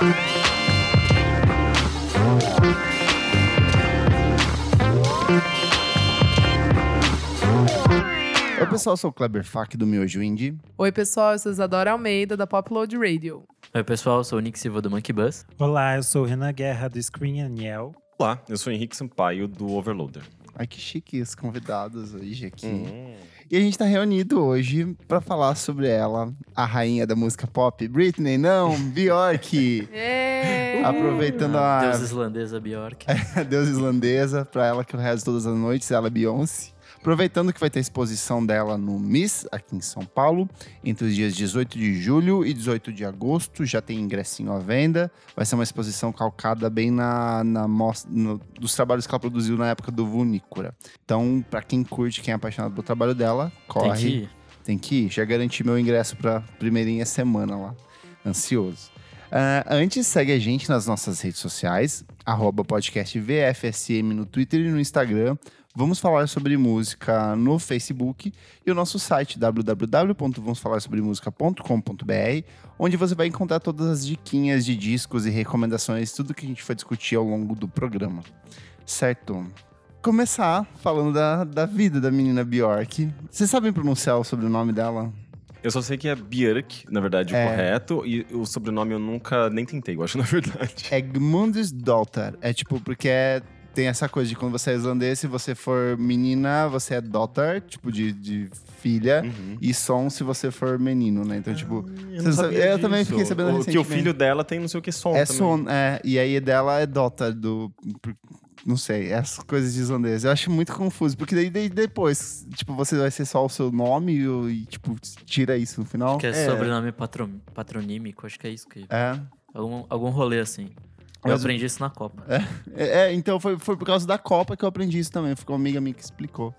Oi, pessoal, eu sou o Kleber Fak do Miojo Indie. Oi, pessoal, eu sou Isadora Almeida, da Popload Radio. Oi, pessoal, eu sou o Nick Silva do Monkey Bus. Olá, eu sou o Renan Guerra do Screen Aniel. Olá, eu sou o Henrique Sampaio do Overloader. Ai, que chique os convidados hoje aqui. Hum. E a gente tá reunido hoje pra falar sobre ela, a rainha da música pop, Britney, não, Bjork. Aproveitando a Deus islandesa Bjork. Deus islandesa, pra ela que eu rezo todas as noites, ela é Beyoncé. Aproveitando que vai ter exposição dela no MIS, aqui em São Paulo, entre os dias 18 de julho e 18 de agosto, já tem ingressinho à venda. Vai ser uma exposição calcada bem na, na mostra, no- dos trabalhos que ela produziu na época do Vunícora. Então, pra quem curte, quem é apaixonado pelo trabalho dela, corre. Tem que ir. Tem que ir. Já garanti meu ingresso pra primeirinha semana lá. Ansioso. Ah, antes, segue a gente nas nossas redes sociais, arroba podcast VFSM no Twitter e no Instagram. Vamos falar sobre música no Facebook e o nosso site www.vamosfalarsobremusica.com.br, onde você vai encontrar todas as diquinhas de discos e recomendações, tudo que a gente foi discutir ao longo do programa. Certo? Começar falando da, da vida da menina Bjork. Vocês sabem pronunciar o sobrenome dela? Eu só sei que é Björk, na verdade, É. o correto. E o sobrenome eu nunca nem tentei, eu acho, na verdade. Egmundus Daughter. É tipo, porque é- tem essa coisa de quando você é islandês, se você for menina, você é daughter, tipo, de, de filha. Uhum. E som se você for menino, né? Então, tipo, Eu, Você sabe- eu também fiquei sabendo o, Que o filho dela tem não sei o que som é também. son, é. E aí dela é daughter do. Não sei, essas coisas de islandês. Eu acho muito confuso, porque daí, daí depois, tipo, você vai ser só o seu nome e, e, tipo, tira isso no final. Que é, É. sobrenome patro- patronímico, acho que é isso que. É. Algum, algum rolê assim. Eu Mas aprendi isso na Copa. É, é, então foi, foi por causa da Copa que eu aprendi isso também. Foi uma amiga minha que explicou.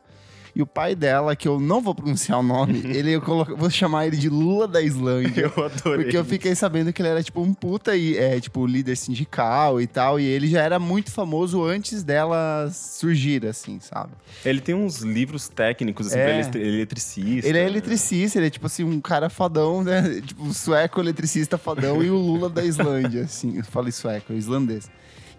E o pai dela, que eu não vou pronunciar o nome, ele eu colo- vou chamar ele de Lula da Islândia. Eu adorei. Porque eu fiquei sabendo que ele era tipo um puta e é, tipo líder sindical e tal, e ele já era muito famoso antes dela surgir, assim, sabe? Ele tem uns livros técnicos, assim, É. pra eletri- eletricista. Ele é eletricista, ele é tipo assim, um cara fodão, né? Tipo, um sueco eletricista fodão e o Lula da Islândia, assim. Eu falei sueco, islandês.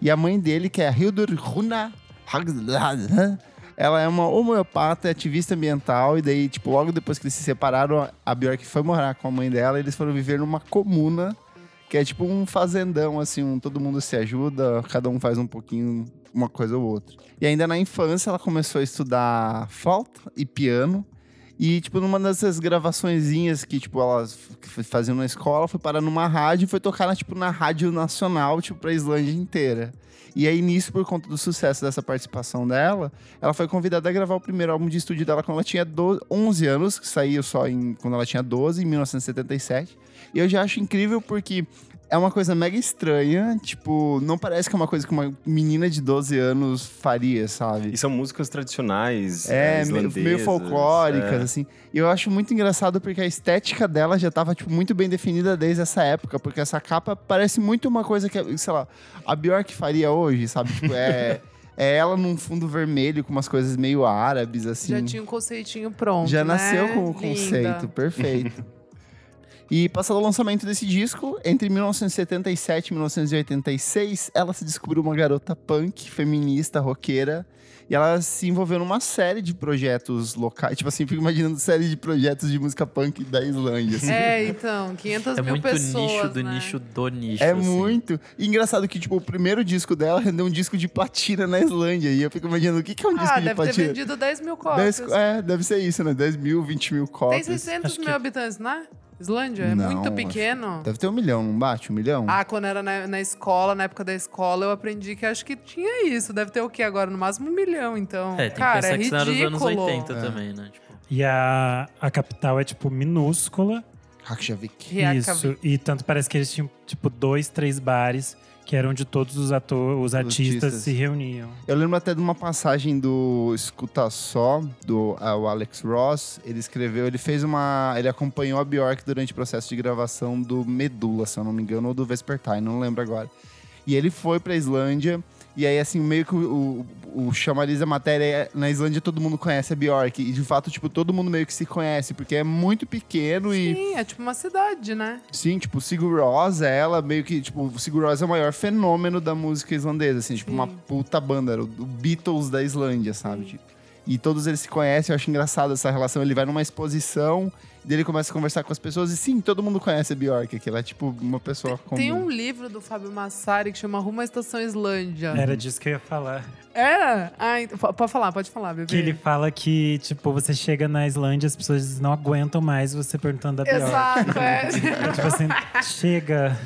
E a mãe dele, que é a Hildur Runa Hagland, ela é uma homeopata, ativista ambiental, e daí, tipo, logo depois que eles se separaram, a Björk foi morar com a mãe dela, e eles foram viver numa comuna, que é tipo um fazendão, assim, um, todo mundo se ajuda, cada um faz um pouquinho, uma coisa ou outra. E ainda na infância, ela começou a estudar flauta e piano, e, tipo, numa dessas gravaçõezinhas que, tipo, elas faziam na escola, foi parar numa rádio e foi tocar, na, tipo, na rádio nacional, tipo, pra Islândia inteira. E aí, nisso, por conta do sucesso dessa participação dela, ela foi convidada a gravar o primeiro álbum de estúdio dela quando ela tinha do- 11 anos, que saiu só em, quando ela tinha 12, em 1977. E eu já acho incrível porque é uma coisa mega estranha, tipo, não parece que é uma coisa que uma menina de 12 anos faria, sabe? E são músicas tradicionais. É, meio, islandesas, meio folclóricas, é. assim. E eu acho muito engraçado porque a estética dela já tava, tipo, muito bem definida desde essa época. Porque essa capa parece muito uma coisa que, sei lá, a Bjork faria hoje, sabe? Tipo, é, é ela num fundo vermelho com umas coisas meio árabes, assim. Já tinha um conceitinho pronto. Já né? nasceu com o Linda. conceito, perfeito. E passado o lançamento desse disco, entre 1977 e 1986, ela se descobriu uma garota punk, feminista, roqueira. E ela se envolveu numa série de projetos locais. Tipo assim, fico imaginando série de projetos de música punk da Islândia. assim. É, então, 500 É mil muito pessoas, nicho do né? nicho do nicho. É assim. muito. E engraçado que, tipo, o primeiro disco dela rendeu um disco de platina na Islândia. E eu fico imaginando o que, que é um disco Ah, de deve ter platina. vendido 10 mil cópias. é, deve ser isso, né? 10 mil, 20 mil Tem cópias. 600 Acho mil que- habitantes, né? Islândia? É Não, muito acho- pequeno. Deve ter um milhão, não bate? Um milhão? Ah, quando era na, na escola, na época da escola, eu aprendi que acho que tinha isso. Deve ter o quê agora? No máximo um milhão, então. É, tem Cara, que pensar é que isso era dos ridículo. anos 80 É. também, né? Tipo, E a, a capital é, tipo, minúscula. Reykjavik. Reykjavik. Isso. E tanto parece que eles tinham, tipo, dois, três bares que eram onde todos os atores, os artistas, artistas. se reuniam. Eu lembro até de uma passagem do Escuta Só, do o Alex Ross. Ele escreveu, ele fez uma. Ele acompanhou a Bjork durante o processo de gravação do Medula, se eu não me engano, ou do Vespertine, não lembro agora. E ele foi pra Islândia E aí, assim, meio que o, o, o chamariz da matéria é, na Islândia todo mundo conhece a Bjork. E de fato, tipo, todo mundo meio que se conhece, porque é muito pequeno e. Sim, é tipo uma cidade, né? Sim, tipo, o Sigur Rós, ela meio que, tipo, o Sigur Rós é o maior fenômeno da música islandesa, assim, tipo, uma Sim. puta banda, era o Beatles da Islândia, sabe? Tipo, e todos eles se conhecem, eu acho engraçado essa relação. Ele vai numa exposição, e ele começa a conversar com as pessoas, e sim, todo mundo conhece a Bjork, que ela é tipo uma pessoa comum. Tem um livro do Fábio Massari que chama Rumo à Estação Islândia. Era disso que eu ia falar. É? Ah, então- po- pode falar, pode falar, bebê. Que ele fala que, tipo, você chega na Islândia, as pessoas não aguentam mais você perguntando da Bjork. Exato, é. É tipo assim, chega.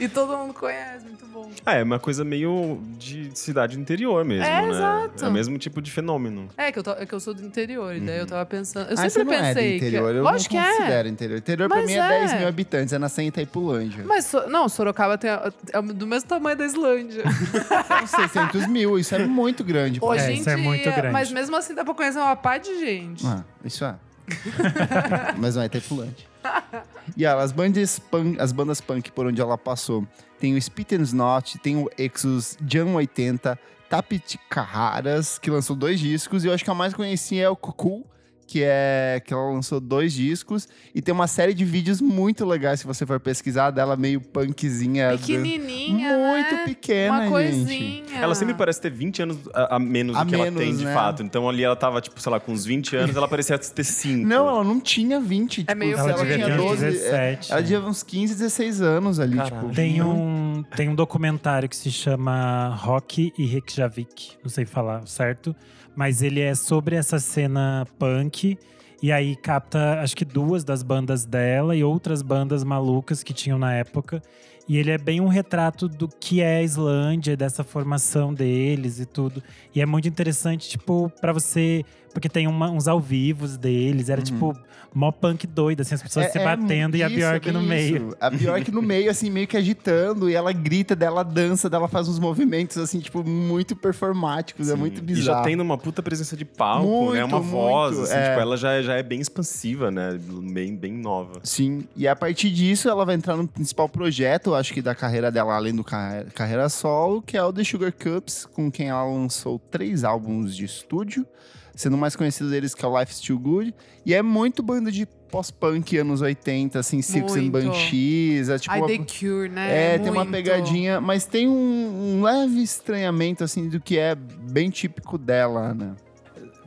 E todo mundo conhece, muito bom. Ah, é uma coisa meio de cidade interior mesmo, É, né? exato. É o mesmo tipo de fenômeno. É que eu, tô- é que eu sou do interior, e daí eu tava pensando. Eu ah, você sempre não é do pensei interior, que. eu Lógico não que é. considero interior. Interior pra Mas mim é, é. 10 mil habitantes, é nascer em Itaipulândia. Mas, So- não, Sorocaba tem, a- é do mesmo tamanho da Islândia. São 600 mil, isso é muito grande. pra Hoje É, em isso é dia. muito grande. Mas mesmo assim dá pra conhecer uma pá de gente. Ah, isso é. Mas não é Itaipulante. E as bandas, punk, as bandas punk por onde ela passou. Tem o Spit and Snot, tem o Exus Jam 80, Tapit Carraras, que lançou dois discos. E eu acho que a mais conhecida é o Cucu, que é que ela lançou dois discos. E tem uma série de vídeos muito legais, se você for pesquisar, dela meio punkzinha. Pequenininha, Muito né? pequena, Uma gente. coisinha. Ela sempre parece ter 20 anos a, a menos A do que ela menos, tem de né? fato. Então ali ela tava, tipo, sei lá, com uns 20 anos, ela parecia ter 5. Não, ela não tinha 20. Tipo, meio se Ela ela devia tinha ter uns 12. é, 17. Ela tinha uns 15, 16 anos ali, Caralho. tipo. Tem muito- um, tem um documentário que se chama Rock e Reykjavik, não sei falar certo, mas ele é sobre essa cena punk. E aí capta, acho que duas das bandas dela e outras bandas malucas que tinham na época. E ele é bem um retrato do que é a Islândia, dessa formação deles e tudo. E é muito interessante, tipo, pra você. Porque tem uma- uns ao vivos deles. Era tipo mó punk doido, assim, as pessoas se batendo e a isso, Bjork é no bem meio. isso. A Bjork no meio, assim, meio que agitando, e ela grita dela, dança, dela faz uns movimentos, assim, tipo, muito performáticos. É muito E bizarro. já tendo uma puta presença de palco, Muito, né? Uma muito, voz, assim, é. tipo, ela já, já é bem expansiva, né? Bem, bem nova. Sim, e a partir disso ela vai entrar no principal projeto, acho que da carreira dela, além do ca- carreira solo, que é o The Sugar Cups, com quem ela lançou três álbuns de estúdio, sendo o mais conhecido deles que é o Life's Too Good, e é muito banda de pós-punk anos 80, assim, Silks and Muito. Banshees, é tipo... Ai, uma- The Cure, né? É, tem uma Muito. pegadinha, mas tem um, um leve estranhamento, assim, do que é bem típico dela, né?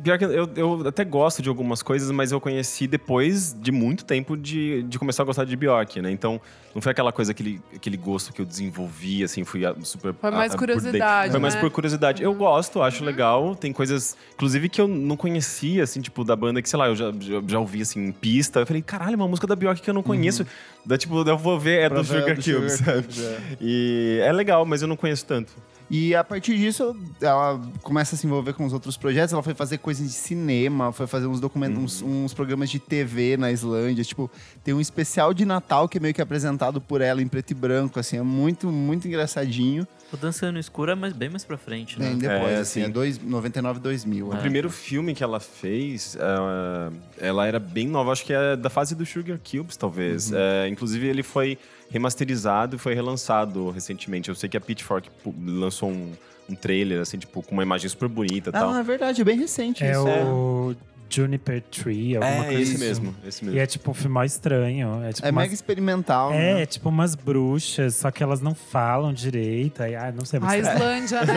Pior que eu, eu até gosto de algumas coisas, mas eu conheci depois de muito tempo de, de começar a gostar de Bjork, né? Então, não foi aquela coisa, aquele, aquele gosto que eu desenvolvi, assim, fui super... Foi mais a- a- curiosidade, Foi mais né? por curiosidade. Eu gosto, acho legal. Tem coisas, inclusive, que eu não conhecia, assim, tipo, da banda que, sei lá, eu já, já, já ouvi, assim, em pista. Eu falei, caralho, uma música da Bjork que eu não conheço. Da, tipo, eu vou ver, é Pra do ver Sugar do Cube, Sugar sabe? É. E é legal, mas eu não conheço tanto. E a partir disso, ela começa a se envolver com os outros projetos. Ela foi fazer coisas de cinema, foi fazer uns documentos, uns, uns programas de TV na Islândia. Tipo, tem um especial de Natal que é meio que apresentado por ela em preto e branco, assim, é muito, muito engraçadinho. O Dançando no Escuro é mais, bem mais pra frente, né? Bem depois, É, assim, é sim. dois, 99, 2000. O né? primeiro filme que ela fez, eh, ela era bem nova, acho que é da fase do Sugar Cubes, talvez. Eh, inclusive, ele foi remasterizado e foi relançado recentemente. Eu sei que a Pitchfork lançou um, um trailer, assim, tipo, com uma imagem super bonita e tal. Ah, é verdade, é bem recente É isso. o Juniper Tree, alguma É, coisa esse assim. mesmo, esse E mesmo. é tipo um filme mó estranho. É, tipo É umas- mega experimental, É, né? é tipo umas bruxas, só que elas não falam direito. Aí, ah, não sei, mas A Islândia, né?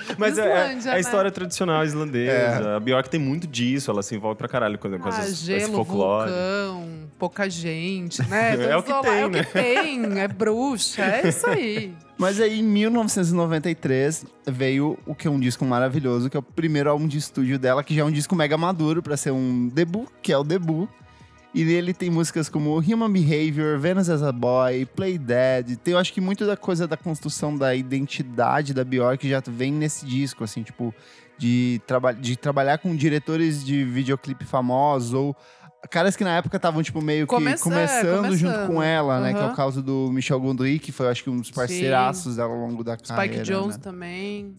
Mas é, é Islândia, a né? história tradicional islandesa. A Bjork tem muito disso, ela se envolve pra caralho com, com Ah, essas, esse gelo, folclore. vulcão, pouca gente, né? É o que tem, lá, É o né? que tem, é bruxa, é isso aí. Mas aí, em 1993, veio o que é um disco maravilhoso, que é o primeiro álbum de estúdio dela, que já é um disco mega maduro pra ser um debut, que é o debut. E nele tem músicas como Human Behavior, Venus as a Boy, Play Dead. Tem, eu acho que muito da coisa da construção da identidade da Bjork já vem nesse disco, assim, tipo, de, traba de trabalhar com diretores de videoclipe famosos ou caras que na época estavam, tipo, meio que Começa- começando, é, junto começando. com ela, né? Que é o Aham. caso do Michel Gondry, que foi, acho que, um dos parceiraços dela ao longo da Spike carreira. Jones né? também.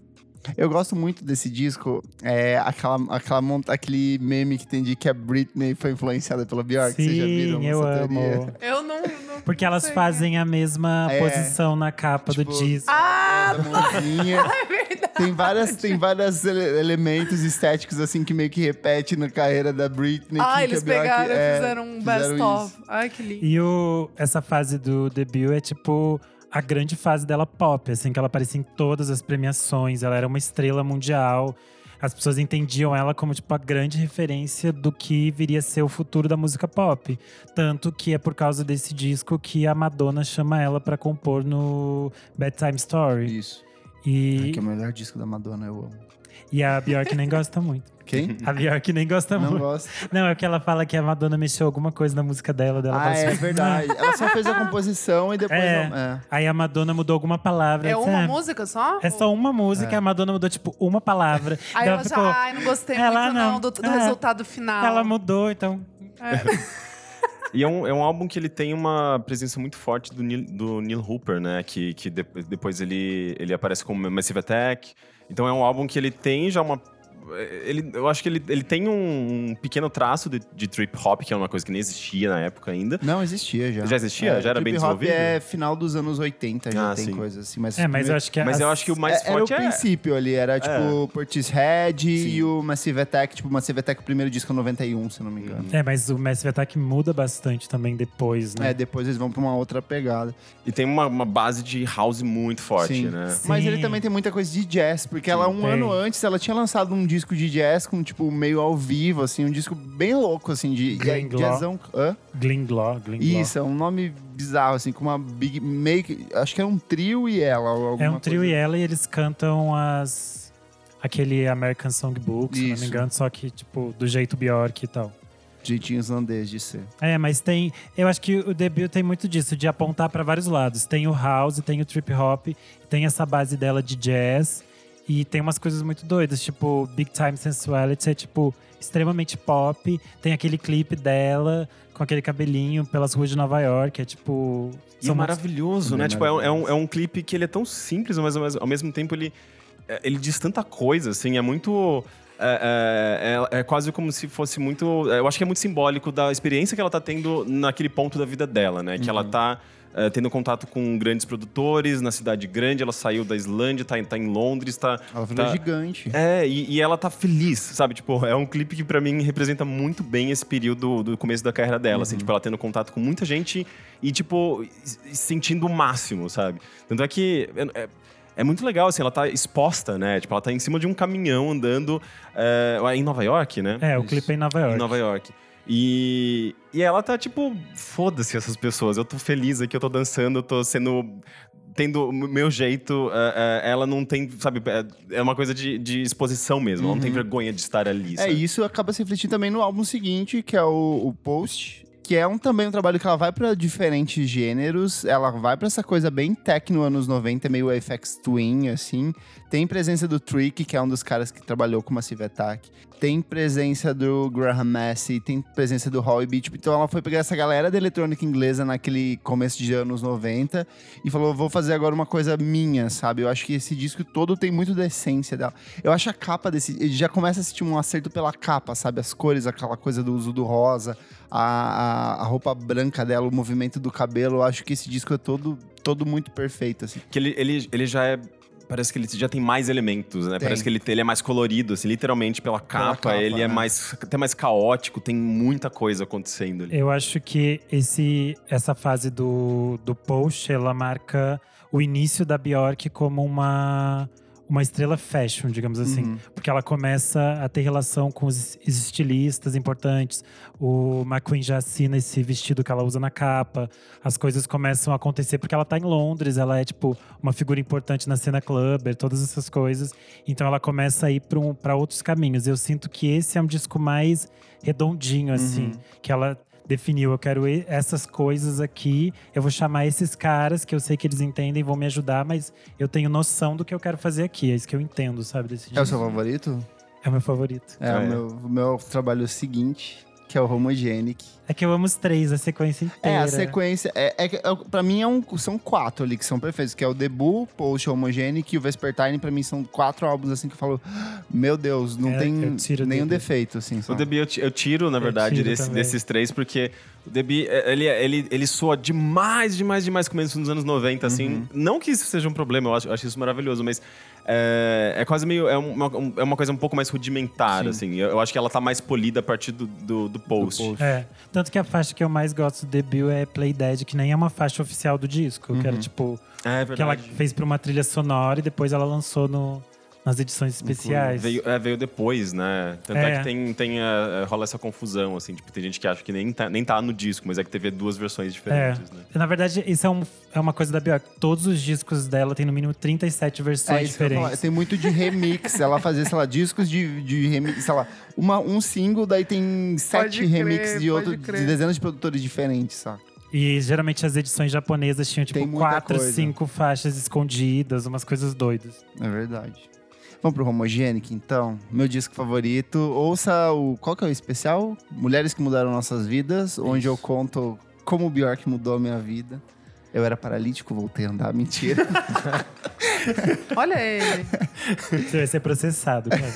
Eu gosto muito desse disco. É aquela, aquela monta, aquele meme que tem de que a Britney foi influenciada pela Bjork. Vocês já viram Sim, eu essa teoria? amo. Eu não. não Porque elas sei. fazem a mesma É. posição na capa Tipo, do disco. Ah, Da mãozinha. é. Tem várias, tem vários ele- elementos estéticos assim que meio que repete na carreira da Britney. Ah, eles pegaram é, e fizeram um fizeram best-of. isso. Ai, que lindo. E o, essa fase do debut é tipo a grande fase dela pop, assim, que ela aparecia em todas as premiações, ela era uma estrela mundial. As pessoas entendiam ela como tipo a grande referência do que viria a ser o futuro da música pop. Tanto que é por causa desse disco que a Madonna chama ela pra compor no Bedtime Story. Isso. E, Ai, que é o melhor disco da Madonna, eu amo. e a Bjork nem gosta muito. Quem? A Bjork nem gosta Não muito. gosto. Não, é que ela fala que a Madonna mexeu alguma coisa na música dela. dela Ah, fala é assim, verdade. Ela só fez a composição e depois. É. não- é. Aí a Madonna mudou alguma palavra. É uma "Ah, música só? É só uma música, a Madonna mudou, tipo, uma palavra. Aí Ela ela ficou- ai, não gostei Ela muito não, não. do, do É. resultado final. Ela mudou, então. E é um, é um álbum que ele tem uma presença muito forte do Neil, do Neil Hooper, né? Que, que de- depois ele, ele aparece como Massive Attack. Então é um álbum que ele tem já uma. Ele, eu acho que ele, ele tem um, um pequeno traço de, de trip hop, que é uma coisa que nem existia na época ainda. Não, existia já. Já existia? Já era bem trip hop desenvolvido? é final dos anos 80, já Ah, tem sim. coisa assim. Mas, É, mas eu acho que Mas as- eu acho que o mais é, era o forte é. princípio ali, era tipo Portishead e o Massive Attack, tipo, Massive Attack, o primeiro disco é 91, se eu não me engano. É, mas o Massive Attack muda bastante também depois, né? É, depois eles vão pra uma outra pegada. E tem uma, uma base de house muito forte, Sim. né? Mas Sim. ele também tem muita coisa de jazz, porque ela, um tem. ano antes, ela tinha lançado um disco de jazz com, tipo, meio ao vivo, assim, um disco bem louco, assim, de jazzão. Hã? Glenn Glaw, Glenn Glaw. Isso, é um nome bizarro, assim, com uma big. Meio que- Acho que é um trio e ela. É um trio coisa. e ela e eles cantam as. Aquele American Songbook, se não me engano, só que, tipo, do jeito Bjork e tal. Jeitinho islandês de ser. É, mas tem. Eu acho que o debut tem muito disso, de apontar pra vários lados. Tem o house, tem o trip hop, tem essa base dela de jazz. E tem umas coisas muito doidas, tipo, Big Time Sensuality é, tipo, extremamente pop. Tem aquele clipe dela com aquele cabelinho pelas ruas de Nova York, é tipo. E é maravilhoso, né? Bem Tipo, é um, é, um, é um clipe que ele é tão simples, mas ao mesmo, ao mesmo tempo ele, é, ele diz tanta coisa, assim, é muito. É, é- é- é quase como se fosse muito. Eu acho que é muito simbólico da experiência que ela tá tendo naquele ponto da vida dela, né? Que ela tá é, tendo contato com grandes produtores na cidade grande, ela saiu da Islândia, tá, em- tá em Londres, tá. Ela virou tá- gigante. É, e, e ela tá feliz, sabe? Tipo, é um clipe que pra mim representa muito bem esse período do começo da carreira dela, assim, tipo, ela tendo contato com muita gente e, tipo, sentindo o máximo, sabe? Tanto é que é, é muito legal, assim, ela tá exposta, né? Tipo, ela tá em cima de um caminhão andando é, em Nova York, né? É, o clipe é em Nova York. Em Nova York. E, e ela tá tipo, foda-se essas pessoas. Eu tô feliz aqui, eu tô dançando, eu tô sendo. Tendo o meu jeito, é, é, ela não tem, sabe, é- é uma coisa de, de exposição mesmo. Ela não tem vergonha de estar ali. É, sabe? e isso acaba se refletindo também no álbum seguinte, que é o, o Post, que é um, também um trabalho que ela vai pra diferentes gêneros, ela vai pra essa coisa bem techno anos 90, meio FX Twin, assim. Tem presença do Trick, que é um dos caras que trabalhou com Massive Attack. Tem presença do Graham Massey, tem presença do Howie Beach. Então ela foi pegar essa galera da eletrônica inglesa naquele começo de anos 90 e falou: vou fazer agora uma coisa minha, sabe? Eu acho que esse disco todo tem muito da essência dela. Eu acho a capa desse. Ele já começa a sentir um acerto pela capa, sabe? As cores, aquela coisa do uso do rosa, a, a, a roupa branca dela, o movimento do cabelo. Eu acho que esse disco é todo, todo muito perfeito, assim. Que ele, ele, ele já é. Parece que ele já tem mais elementos, né? Tem. Parece que ele, ele é mais colorido, assim, literalmente pela capa. capa, ele é né? mais. até mais caótico, tem muita coisa acontecendo ali. Eu acho que esse, essa fase do, do post, ela marca o início da Bjork como uma, uma estrela fashion, digamos assim. Uhum. Porque ela começa a ter relação com os estilistas importantes. O McQueen já assina esse vestido que ela usa na capa. As coisas começam a acontecer porque ela tá em Londres, ela é tipo uma figura importante na cena clubber, todas essas coisas. Então ela começa a ir para um, outros caminhos. Eu sinto que esse é um disco mais redondinho, assim, Uhum. que ela definiu, eu quero essas coisas aqui, eu vou chamar esses caras que eu sei que eles entendem, vão me ajudar, mas eu tenho noção do que eu quero fazer aqui, é isso que eu entendo, sabe, desse É o seu favorito? É o meu favorito. É, Ah, o, é. meu, o meu trabalho seguinte, que é o Homogenic. É que eu amo os três, a sequência inteira. É, a sequência. É, é, que- é, pra mim é um, são quatro ali que são perfeitos, que é o Debut, Post, Homogenic e o Vespertine. Pra mim são quatro álbuns assim que eu falo, "Ah, meu Deus, não É, tem o nenhum Debut. defeito, assim. O sabe? Debbie eu, eu tiro, na verdade, tiro desse- desses três, porque O Debi, é, ele, ele, ele soa demais, demais, demais começo nos anos 90, assim. Uhum. Não que isso seja um problema, eu acho, eu acho isso maravilhoso, mas é, é quase meio. É uma, um- é uma coisa um pouco mais rudimentar, Sim. assim. Eu, eu acho que ela tá mais polida a partir do, do, do post. post. É. Tanto que a faixa que eu mais gosto do debut é Play Dead, que nem é uma faixa oficial do disco, que era tipo. É Que ela fez pra uma trilha sonora e depois ela lançou no, nas edições especiais. Veio, é, veio depois, né? Tanto é, É. que tem, tem, é, rola essa confusão, assim. Tipo, tem gente que acha que nem tá, nem tá no disco, mas é que teve duas versões É. diferentes, né? Na verdade, isso é, um, é uma coisa da Bjork. Todos os discos dela tem no mínimo 37 versões É diferentes. Tem muito de remix. Ela fazia, sei lá, discos de, de remix, sei lá, uma, um single, daí tem sete remixes de, outro, de dezenas de produtores diferentes, saca? E geralmente as edições japonesas tinham tipo quatro, coisa. cinco faixas escondidas, umas coisas doidas. É verdade. Vamos pro Homogenic, então. Meu disco favorito. Ouça o. Qual que é o especial? Mulheres que mudaram nossas vidas, onde eu conto como o Bjork mudou a minha vida. Eu era paralítico, voltei a andar. Mentira. Olha ele. Você vai ser processado, cara.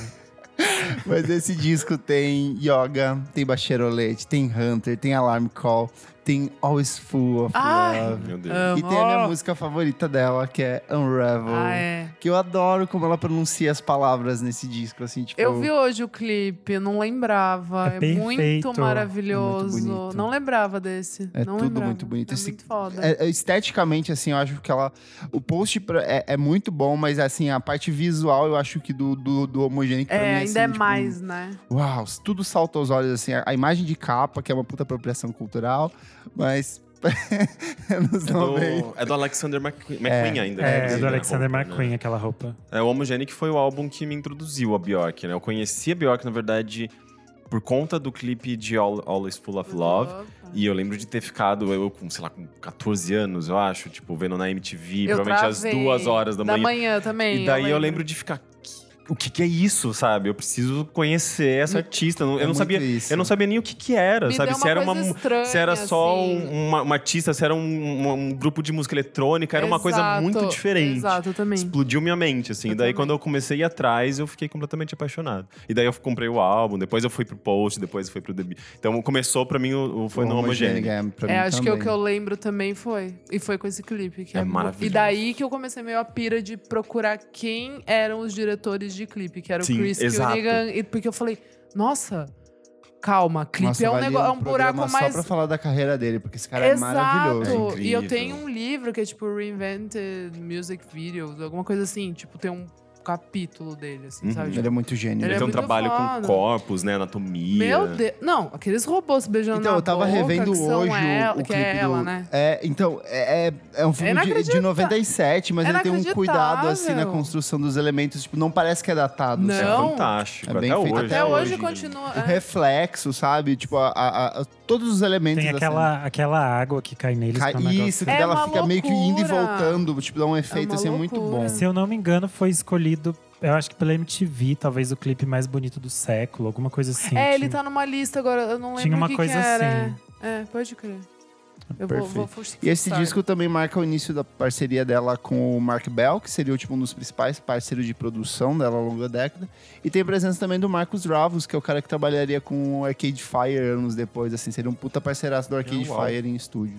Mas esse disco tem Yoga, tem Bachelorette, tem Hunter, tem Alarm Call, tem Always Full of Ai, Love. Meu Deus. Amo. E tem a minha música favorita dela, que é Unravel. Ah, é. Que eu adoro como ela pronuncia as palavras nesse disco, assim, tipo... Eu vi hoje o clipe, eu não lembrava. É É, perfeito. muito maravilhoso. É muito não lembrava desse. É não tudo lembrava. muito bonito. É Esse- muito foda. É, é, esteticamente, assim, eu acho que ela. O post é, é muito bom, mas assim, a parte visual eu acho que do, do, do Homogenic pra É, mim, ainda assim, é tipo, mais, né? Uau, tudo salta aos olhos, assim. A, a imagem de capa, que é uma puta apropriação cultural, mas. É 90. do, é do Alexander McQueen, McQueen ainda. É, né? é do Alexander roupa, McQueen, né? aquela roupa. É, o Homogenic foi o álbum que me introduziu a Bjork, né? Eu conheci a Bjork, na verdade, por conta do clipe de All, Always Full of Love. E eu lembro de ter ficado, eu com, sei lá, com 14 anos, eu acho, tipo, vendo na MTV, Eu provavelmente às duas horas da manhã. também. E daí eu lembro de ficar. "Que- O que, que é isso, sabe? Eu preciso conhecer essa artista. Eu não, É não sabia. isso. Eu não sabia nem o que, que era, Me sabe? deu Se era uma, estranha, se era só assim. um- uma, uma artista, se era um, um- um grupo de música eletrônica, era uma coisa Exato, muito diferente. Exato, também. Explodiu minha mente, assim. Eu daí, também. quando eu comecei a ir atrás, eu fiquei completamente apaixonado. E daí eu comprei o álbum, depois eu fui pro post, depois eu fui pro debut. Então começou pra mim, o, o- foi O no Homogenic. é, pra É, acho que o também. que eu lembro também foi. E foi com esse clipe. Que É é maravilhoso. E daí que eu comecei meio a pira de procurar quem eram os diretores de clipe, que era o Sim, Chris exato. E porque eu falei, nossa, calma, clipe Nossa, é um, negócio, é um buraco Só mais. pra falar da carreira dele, porque esse cara é Exato. maravilhoso. É e eu tenho um livro que é tipo Reinvented Music Videos, alguma coisa assim. Tipo, tem um capítulo dele, assim, Uhum. sabe? Ele é muito gênio. Ele Ele é tem um trabalho foda. com corpos, né? Anatomia. Meu Deus. Não, aqueles robôs beijando Então, na eu tava boca, revendo hoje o- ela, o, que clipe é ela, do... né? É, então, é, é- é um filme de, de inacreditável. 97, mas É ele tem um cuidado, assim, na construção dos elementos. Tipo, não parece que é datado. Não. É sabe? fantástico. É bem até feito hoje. Até Até hoje hoje, continua. O é. reflexo, sabe? Tipo, a- a- a- todos os elementos Tem da aquela, aquela água que cai neles. cena. que é um Isso, que É dela uma fica meio que indo e loucura. voltando. Tipo, dá um efeito, uma assim, muito loucura. bom. Se eu não me engano, foi escolhido, eu acho que pela MTV, talvez o clipe mais bonito do século, alguma coisa assim. É, ele tá numa lista agora, eu não lembro Tinha uma que coisa que era. assim. É, pode crer. Eu vou, Perfeito. vou fuçar. E esse disco também marca o início da parceria dela com o Mark Bell, que seria tipo, um dos principais parceiros de produção dela ao longo da década. E tem a presença também do Marcos Ravos, que é o cara que trabalharia com o Arcade Fire anos depois, assim, seria um puta parceiraço do Arcade Oh, uau. Fire em estúdio.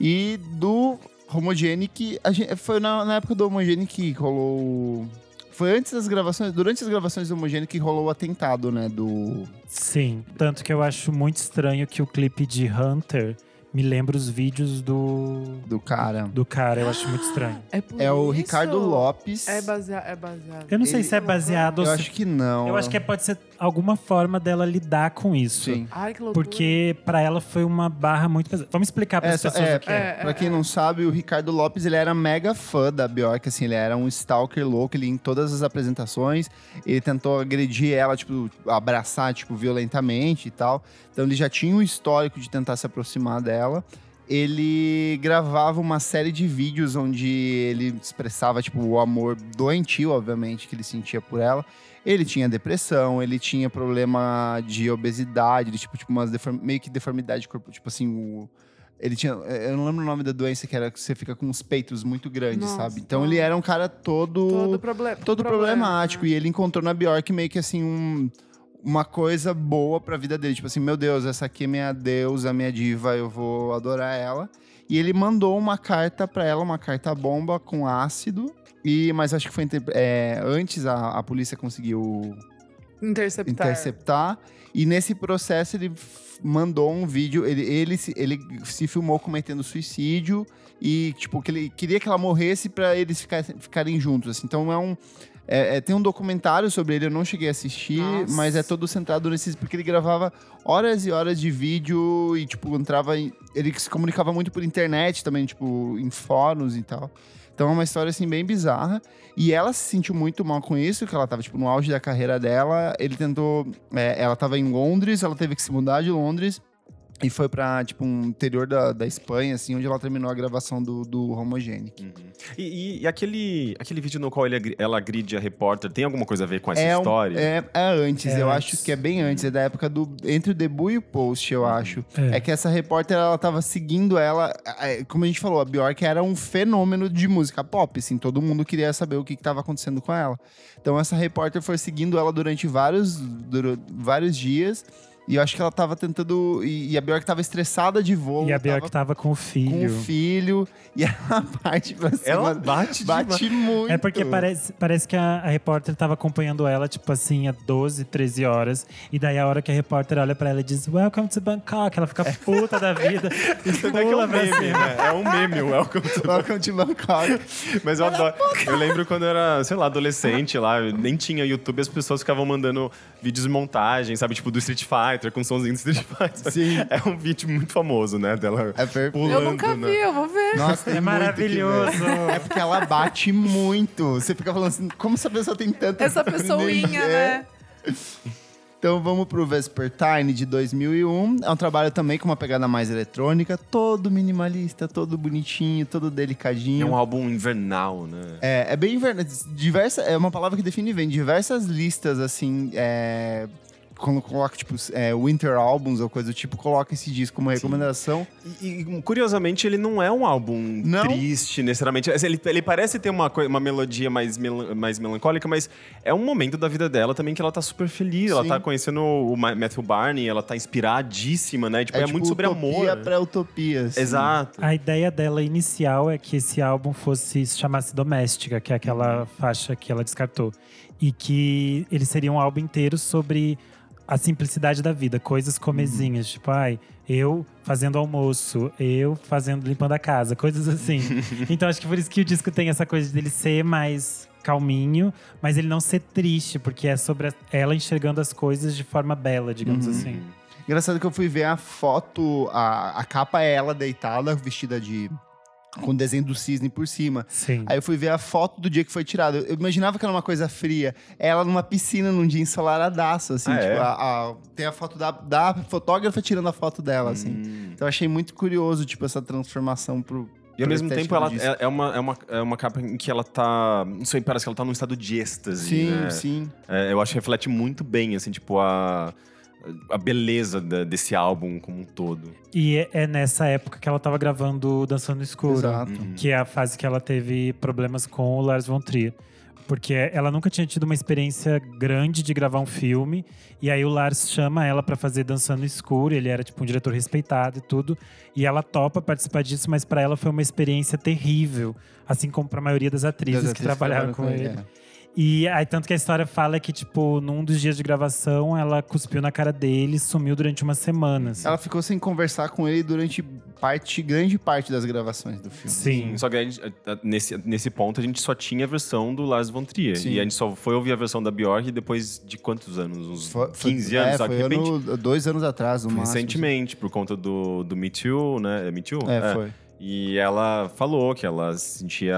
E do Homogenic, a gente, foi na, na época do Homogenic que rolou... Foi antes das gravações, durante as gravações do Homogenic que rolou o atentado, né, do... Sim, tanto que eu acho muito estranho que o clipe de Hunter me lembra os vídeos do, do cara. do cara. Eu acho muito estranho. É, por É o isso? Ricardo Lopes. É baseado. É baseado. Eu não sei Ele- se é baseado ou Eu se... acho que não. Eu acho que é- pode ser alguma forma dela lidar com isso. Sim. Ai, que loucura. Porque pra ela foi uma barra muito pesada. Vamos explicar para É, as pessoas é, o que é. é. Pra quem não sabe, o Ricardo Lopes ele era mega fã da Bjork, assim, ele era um stalker louco, ele em todas as apresentações, ele tentou agredir ela, tipo, abraçar, tipo, violentamente e tal. Então ele já tinha um histórico de tentar se aproximar dela. Ele gravava uma série de vídeos onde ele expressava, tipo, o amor doentio, obviamente, que ele sentia por ela. Ele tinha depressão, ele tinha problema de obesidade, ele, tipo, tipo umas meio que deformidade corpo, tipo assim, o, ele tinha, eu não lembro o nome da doença que era que você fica com os peitos muito grandes, Nossa, sabe? Então nossa. ele era um cara todo Todo, proble todo problemático né? e ele encontrou na Bjork meio que assim um uma coisa boa pra vida dele. Tipo assim, meu Deus, essa aqui é minha deusa, minha diva, eu vou adorar ela. E ele mandou uma carta pra ela, uma carta bomba com ácido. E, mas acho que foi é, antes a, a polícia conseguiu Interceptar. interceptar. E nesse processo ele mandou um vídeo, ele, ele, se, ele se filmou cometendo suicídio e, tipo, que ele queria que ela morresse pra eles ficar- ficarem juntos. assim. Então é um. é- é, tem um documentário sobre ele, eu não cheguei a assistir, Nossa. mas é todo centrado nesses. Porque ele gravava horas e horas de vídeo e, tipo, entrava. em- ele se comunicava muito por internet também, tipo, em fóruns e tal. Então é uma história, assim, bem bizarra. E ela se sentiu muito mal com isso, que ela tava, tipo, no auge da carreira dela. Ele tentou. é, ela tava em Londres, ela teve que se mudar de Londres. E foi pra, tipo, um interior da, da Espanha, assim, onde ela terminou a gravação do, do Homogenic. Uhum. E, e- e aquele, aquele vídeo no qual ele, ela agride a repórter, tem alguma coisa a ver com essa é, um- história? é, é antes, É eu antes. acho que é bem antes, é da época do. Entre o debut e o post, eu acho. É. É que essa repórter, ela tava seguindo ela. Como a gente falou, a Bjork era um fenômeno de música pop, assim. Todo mundo queria saber o que, que tava acontecendo com ela. Então essa repórter foi seguindo ela durante vários, dura- vários dias. E eu acho que ela tava tentando. E, e a Bjork tava estressada de voo. E a Bjork tava tava com o com filho. o filho. E ela parte pra cima. Ela bate, bate muito. É porque parece, parece que a, a repórter tava acompanhando ela, tipo assim, há 12, 13 horas. E daí a hora que a repórter olha pra ela e diz, Welcome to Bangkok, ela fica puta da vida. Isso que é pula um meme, né? É um meme, o Welcome to Welcome to Bangkok. Mas eu adoro. Eu lembro quando eu era, sei lá, adolescente lá, nem tinha YouTube, as pessoas ficavam mandando vídeos de montagem, sabe? Tipo do Street Fighter, com somzinho do Street Fighter. Sim. É um vídeo muito famoso, né? Dela É perfeito. pulando. Eu nunca né? vi, eu vou ver. Nossa, tem É maravilhoso. É porque ela bate muito. Você fica falando assim, como essa pessoa tem tanta Essa pessoinha, É. né? Então vamos pro Vespertine de 2001. É um trabalho também com uma pegada mais eletrônica, todo minimalista, todo bonitinho, todo É delicadinho. um álbum invernal, né? É, é bem inverno. Diversa, é uma palavra que define bem. Diversas listas, assim, é, quando coloca, tipo, é, Winter Albums ou coisa do tipo, coloca esse disco como recomendação. E, e, curiosamente, ele não é um álbum Não. triste, necessariamente. Ele, ele parece ter uma, uma melodia mais, melan- mais melancólica, mas é um momento da vida dela também que ela tá super feliz. Ela Sim. tá conhecendo o Ma- Matthew Barney, ela tá inspiradíssima, né? Tipo, é, muito sobre utopia amor. pra utopia. assim. Exato. A ideia dela inicial é que esse álbum fosse se chamasse Doméstica, que é aquela faixa que ela descartou. E que ele seria um álbum inteiro sobre a simplicidade da vida, coisas comezinhas, tipo, ai, eu fazendo almoço, eu fazendo limpando a casa, coisas assim. então acho que por isso que o disco tem essa coisa dele ser mais calminho, mas ele não ser triste, porque é sobre ela enxergando as coisas de forma bela, digamos assim. Engraçado que eu fui ver a foto, a, a capa é ela deitada, vestida de. Com o desenho do cisne por cima. Sim. Aí eu fui ver a foto do dia que foi tirado. Eu imaginava que era uma coisa fria. Ela numa piscina num dia ensolaradaço, assim. Ah, tipo, é? a- a- tem a foto da, da fotógrafa tirando a foto dela, assim. Hum. Então eu achei muito curioso, tipo, essa transformação pro. E ao mesmo tempo, ela é, é uma, é, uma, é uma capa em que ela tá. Não sei, parece que ela tá num estado de êxtase. Sim, né? sim. É, eu acho que reflete muito bem, assim, tipo, a, a beleza da- desse álbum como um todo. E é- é nessa época que ela tava gravando Dançando no Escuro. Exato. Que é a fase que ela teve problemas com o Lars von Trier. Porque ela nunca tinha tido uma experiência grande de gravar um filme. E aí o Lars chama ela pra fazer Dançando no Escuro. Ele era tipo um diretor respeitado e tudo. E ela topa participar disso, mas pra ela foi uma experiência terrível. Assim como pra maioria das atrizes Das que atrizes trabalharam com ele. é. E aí, tanto que a história fala que, tipo, num dos dias de gravação, ela cuspiu na cara dele e sumiu durante uma semana. assim. Ela ficou sem conversar com ele durante parte, grande parte das gravações do filme. Sim. Só que a gente, nesse, nesse ponto a gente só tinha a versão do Lars von Trier. Sim. E a gente só foi ouvir a versão da Bjork depois de quantos anos? Uns Foi- foi- 15 anos, é, só que foi de repente. ano- dois anos atrás, no máximo. Recentemente, por conta do, do Me Too, né? É Me Too? É, foi. E ela falou que ela se sentia.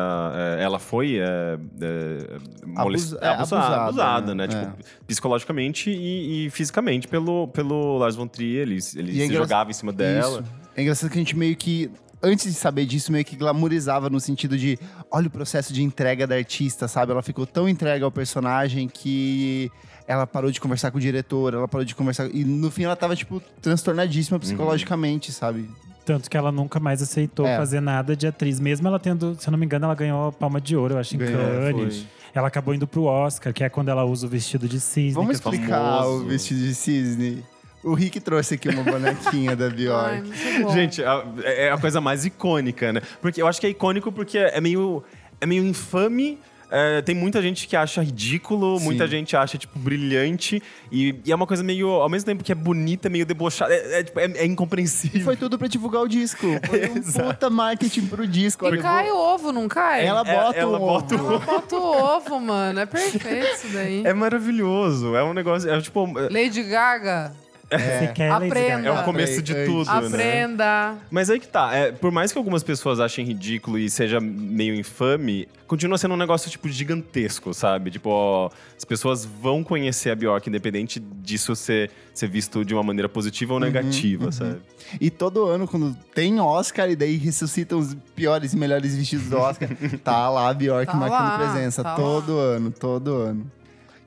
é, ela foi é, é, molest- Abus- é, abusa- abusada, abusada, né? né? É. Tipo, psicologicamente e, e fisicamente pelo, pelo Lars von Trier. Ele, ele é se engra- jogava em cima dela. Isso. É engraçado que a gente meio que, antes de saber disso, meio que glamourizava no sentido de olha o processo de entrega da artista, sabe? Ela ficou tão entregue ao personagem que ela parou de conversar com o diretor, ela parou de conversar. E no fim ela tava, tipo, transtornadíssima psicologicamente, sabe? Tanto que ela nunca mais aceitou É. fazer nada de atriz. Mesmo ela tendo, se eu não me engano, ela ganhou a palma de ouro, eu acho, em Ganhou, Cannes. foi. Ela acabou indo pro Oscar, que é quando ela usa o vestido de cisne. Vamos que é explicar famoso. o vestido de cisne. O Rick trouxe aqui uma bonequinha da Ai, Bjork. bom. Gente, a- é a coisa mais icônica, né? Porque eu acho que é icônico porque é meio, é meio infame. É, tem muita gente que acha ridículo, Sim. muita gente acha, tipo, brilhante. E, e é uma coisa meio, ao mesmo tempo que é bonita, meio debochada. É, é, tipo, é- é E incompreensível. foi tudo pra divulgar o disco. Foi um puta marketing pro disco. E Olha, cai o ovo, não cai? Ela É, bota ela o bota ovo. o Ela bota o ovo, mano. É perfeito isso daí. É maravilhoso. É um negócio. É tipo. Lady Gaga, Você quer Aprenda. É o começo de tudo, né? aprenda. Mas aí que tá. É, por mais que algumas pessoas achem ridículo e seja meio infame, continua sendo um negócio, tipo, gigantesco, sabe? Tipo, ó, as pessoas vão conhecer a Bjork, independente disso ser, ser visto de uma maneira positiva ou negativa, sabe? E todo ano, quando tem Oscar, e daí ressuscitam os piores e melhores vestidos do Oscar, tá lá a Bjork Tá marcando lá, presença. tá todo ano, todo ano.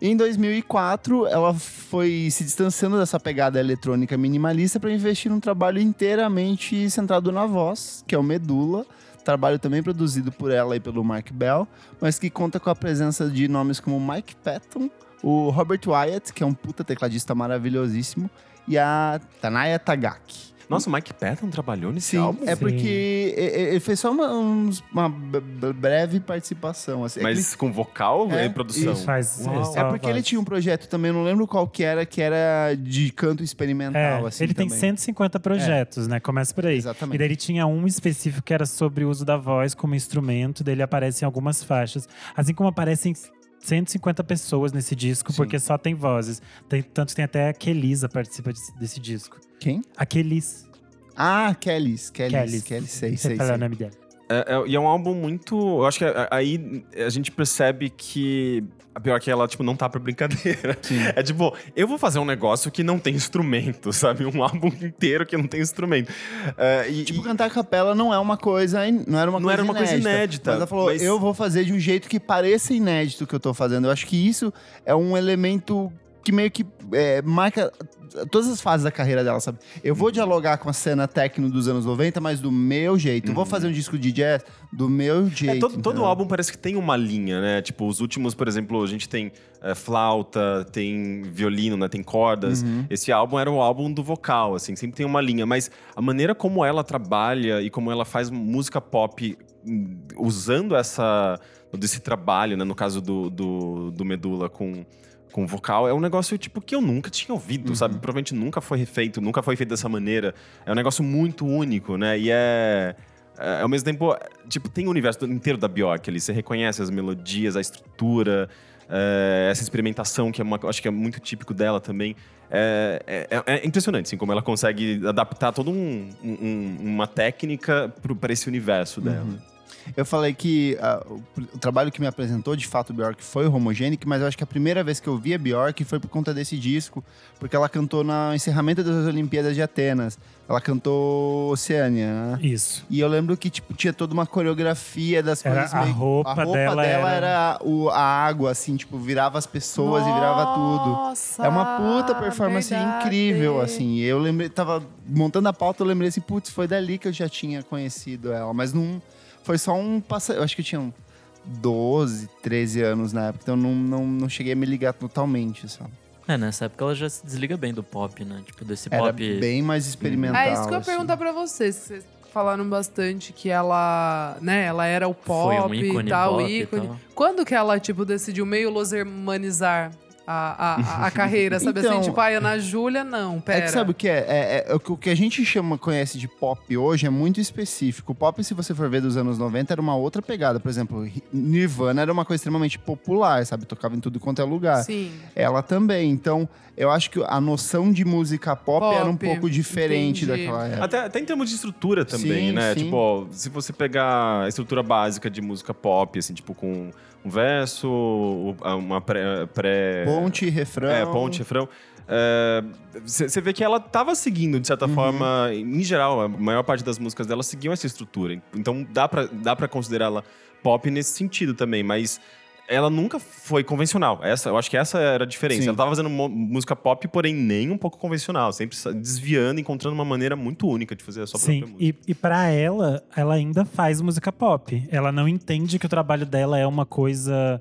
Em 2004, ela foi se distanciando dessa pegada eletrônica minimalista para investir num trabalho inteiramente centrado na voz, que é o Medula. Trabalho também produzido por ela e pelo Mark Bell, mas que conta com a presença de nomes como Mike Patton, o Robert Wyatt, que é um puta tecladista maravilhosíssimo, e a Tanaya Tagaki. Nossa, o Mike Patton trabalhou nesse Sim, álbum? é Sim. porque ele fez só uma, uns- uma breve participação. Assim. É Mas com vocal É, produção? Isso, faz. Uau. ele- é porque ele tinha um projeto também, eu não lembro qual que era, que era de canto experimental, É, assim, ele tem também. 150 projetos, né? Começa por aí. Exatamente. E daí ele tinha um específico que era sobre o uso da voz como instrumento, dele aparece em algumas faixas. Assim como aparecem 150 pessoas nesse disco, Sim. porque só tem vozes. Tem, tanto que tem até a Kelisa participa desse, desse disco. Quem? A Kelis. Ah, Kellys. Kellys, Kelly. Kellys, sei, Você sei, fala sei. o nome dela. É, é- e é um álbum muito. Eu acho que a- aí a gente percebe que. A pior que ela, tipo, não tá pra brincadeira. É tipo, eu vou fazer um negócio que não tem instrumento, sabe? Um álbum inteiro que não tem instrumento. É, e, Tipo, e- cantar a capela não é uma coisa, não era uma Não coisa era uma coisa inédita. inédita, Mas ela falou, mas- eu vou fazer de um jeito que pareça inédito o que eu tô fazendo. Eu acho que isso é um elemento que meio que é, marca todas as fases da carreira dela, sabe? Eu vou dialogar com a cena techno dos anos 90, mas do meu jeito. Eu vou fazer um disco de jazz do meu É, jeito. todo, todo entendeu? álbum parece que tem uma linha, né? Tipo, os últimos, por exemplo, a gente tem é, flauta, tem violino, né? Tem cordas. Uhum. Esse álbum era o álbum do vocal, assim, sempre tem uma linha. Mas a maneira como ela trabalha e como ela faz música pop hum, usando essa desse trabalho, né? No caso do, do, do Medula com com vocal, é um negócio, tipo, que eu nunca tinha ouvido, sabe? Provavelmente nunca foi refeito, nunca foi feito dessa maneira. É um negócio muito único, né? E é... é, ao mesmo tempo, tipo, tem o universo inteiro da Bjork ali. Você reconhece as melodias, a estrutura, é, essa experimentação que é uma, acho que é muito típico dela também. É, é- é impressionante, assim, como ela consegue adaptar toda um- um- uma técnica para esse universo dela. Eu falei que ah, o, trabalho que me apresentou, de fato, Bjork foi o Homogenic, mas eu acho que a primeira vez que eu vi a Bjork foi por conta desse disco, porque ela cantou no encerramento das Olimpíadas de Atenas. Ela cantou Oceânia, né? Isso. E eu lembro que, tipo, tinha toda uma coreografia das Era- coisas a meio... roupa a roupa dela dela, era- era, o, a água, assim, tipo, virava as pessoas e virava tudo. Nossa, É uma puta performance verdade. incrível, assim. Eu lembrei, tava montando a pauta, eu lembrei assim, putz, foi dali que eu já tinha conhecido ela. Mas não. Foi só um passo. Eu acho que eu tinha 12, 13 anos na época, então não, não, não cheguei a me ligar totalmente, sabe? É, nessa época ela já se desliga bem do pop, né? Tipo, desse Era pop. bem mais experimental. É isso que eu ia assim. perguntar pra vocês. Vocês falaram bastante que ela, né, ela era o pop Foi um ícone e tal, pop e ícone. tal. Quando que ela, tipo, decidiu meio losermanizar a, a, a carreira, sabe Então- assim? Tipo, a Ana Júlia, não, pera. É que sabe o que é? É- é- o que- O que a gente chama, conhece de pop hoje é muito específico. O pop, se você for ver dos anos 90, era uma outra pegada. Por exemplo, Nirvana era uma coisa extremamente popular, sabe? Tocava em tudo quanto é lugar. Sim. Ela também. Então, eu acho que a noção de música pop, Pop, um pouco diferente entendi. daquela época. Até, até em termos de estrutura também, Sim, né? sim. Tipo, ó, se você pegar a estrutura básica de música pop, assim, tipo, com um verso, uma pré... pré Ponte, refrão. É, ponte, refrão. Você vê que ela tava seguindo, de certa Uhum. forma, em geral, a maior parte das músicas dela seguiam essa estrutura. Então dá pra, dá pra considerá-la pop nesse sentido também, mas ela nunca foi convencional. Essa, eu acho que essa era a diferença. Sim. Ela tava fazendo música pop, porém nem um pouco convencional. Sempre desviando, encontrando uma maneira muito única de fazer a sua Sim, própria música. e, e para ela, ela ainda faz música pop. Ela não entende que o trabalho dela é uma coisa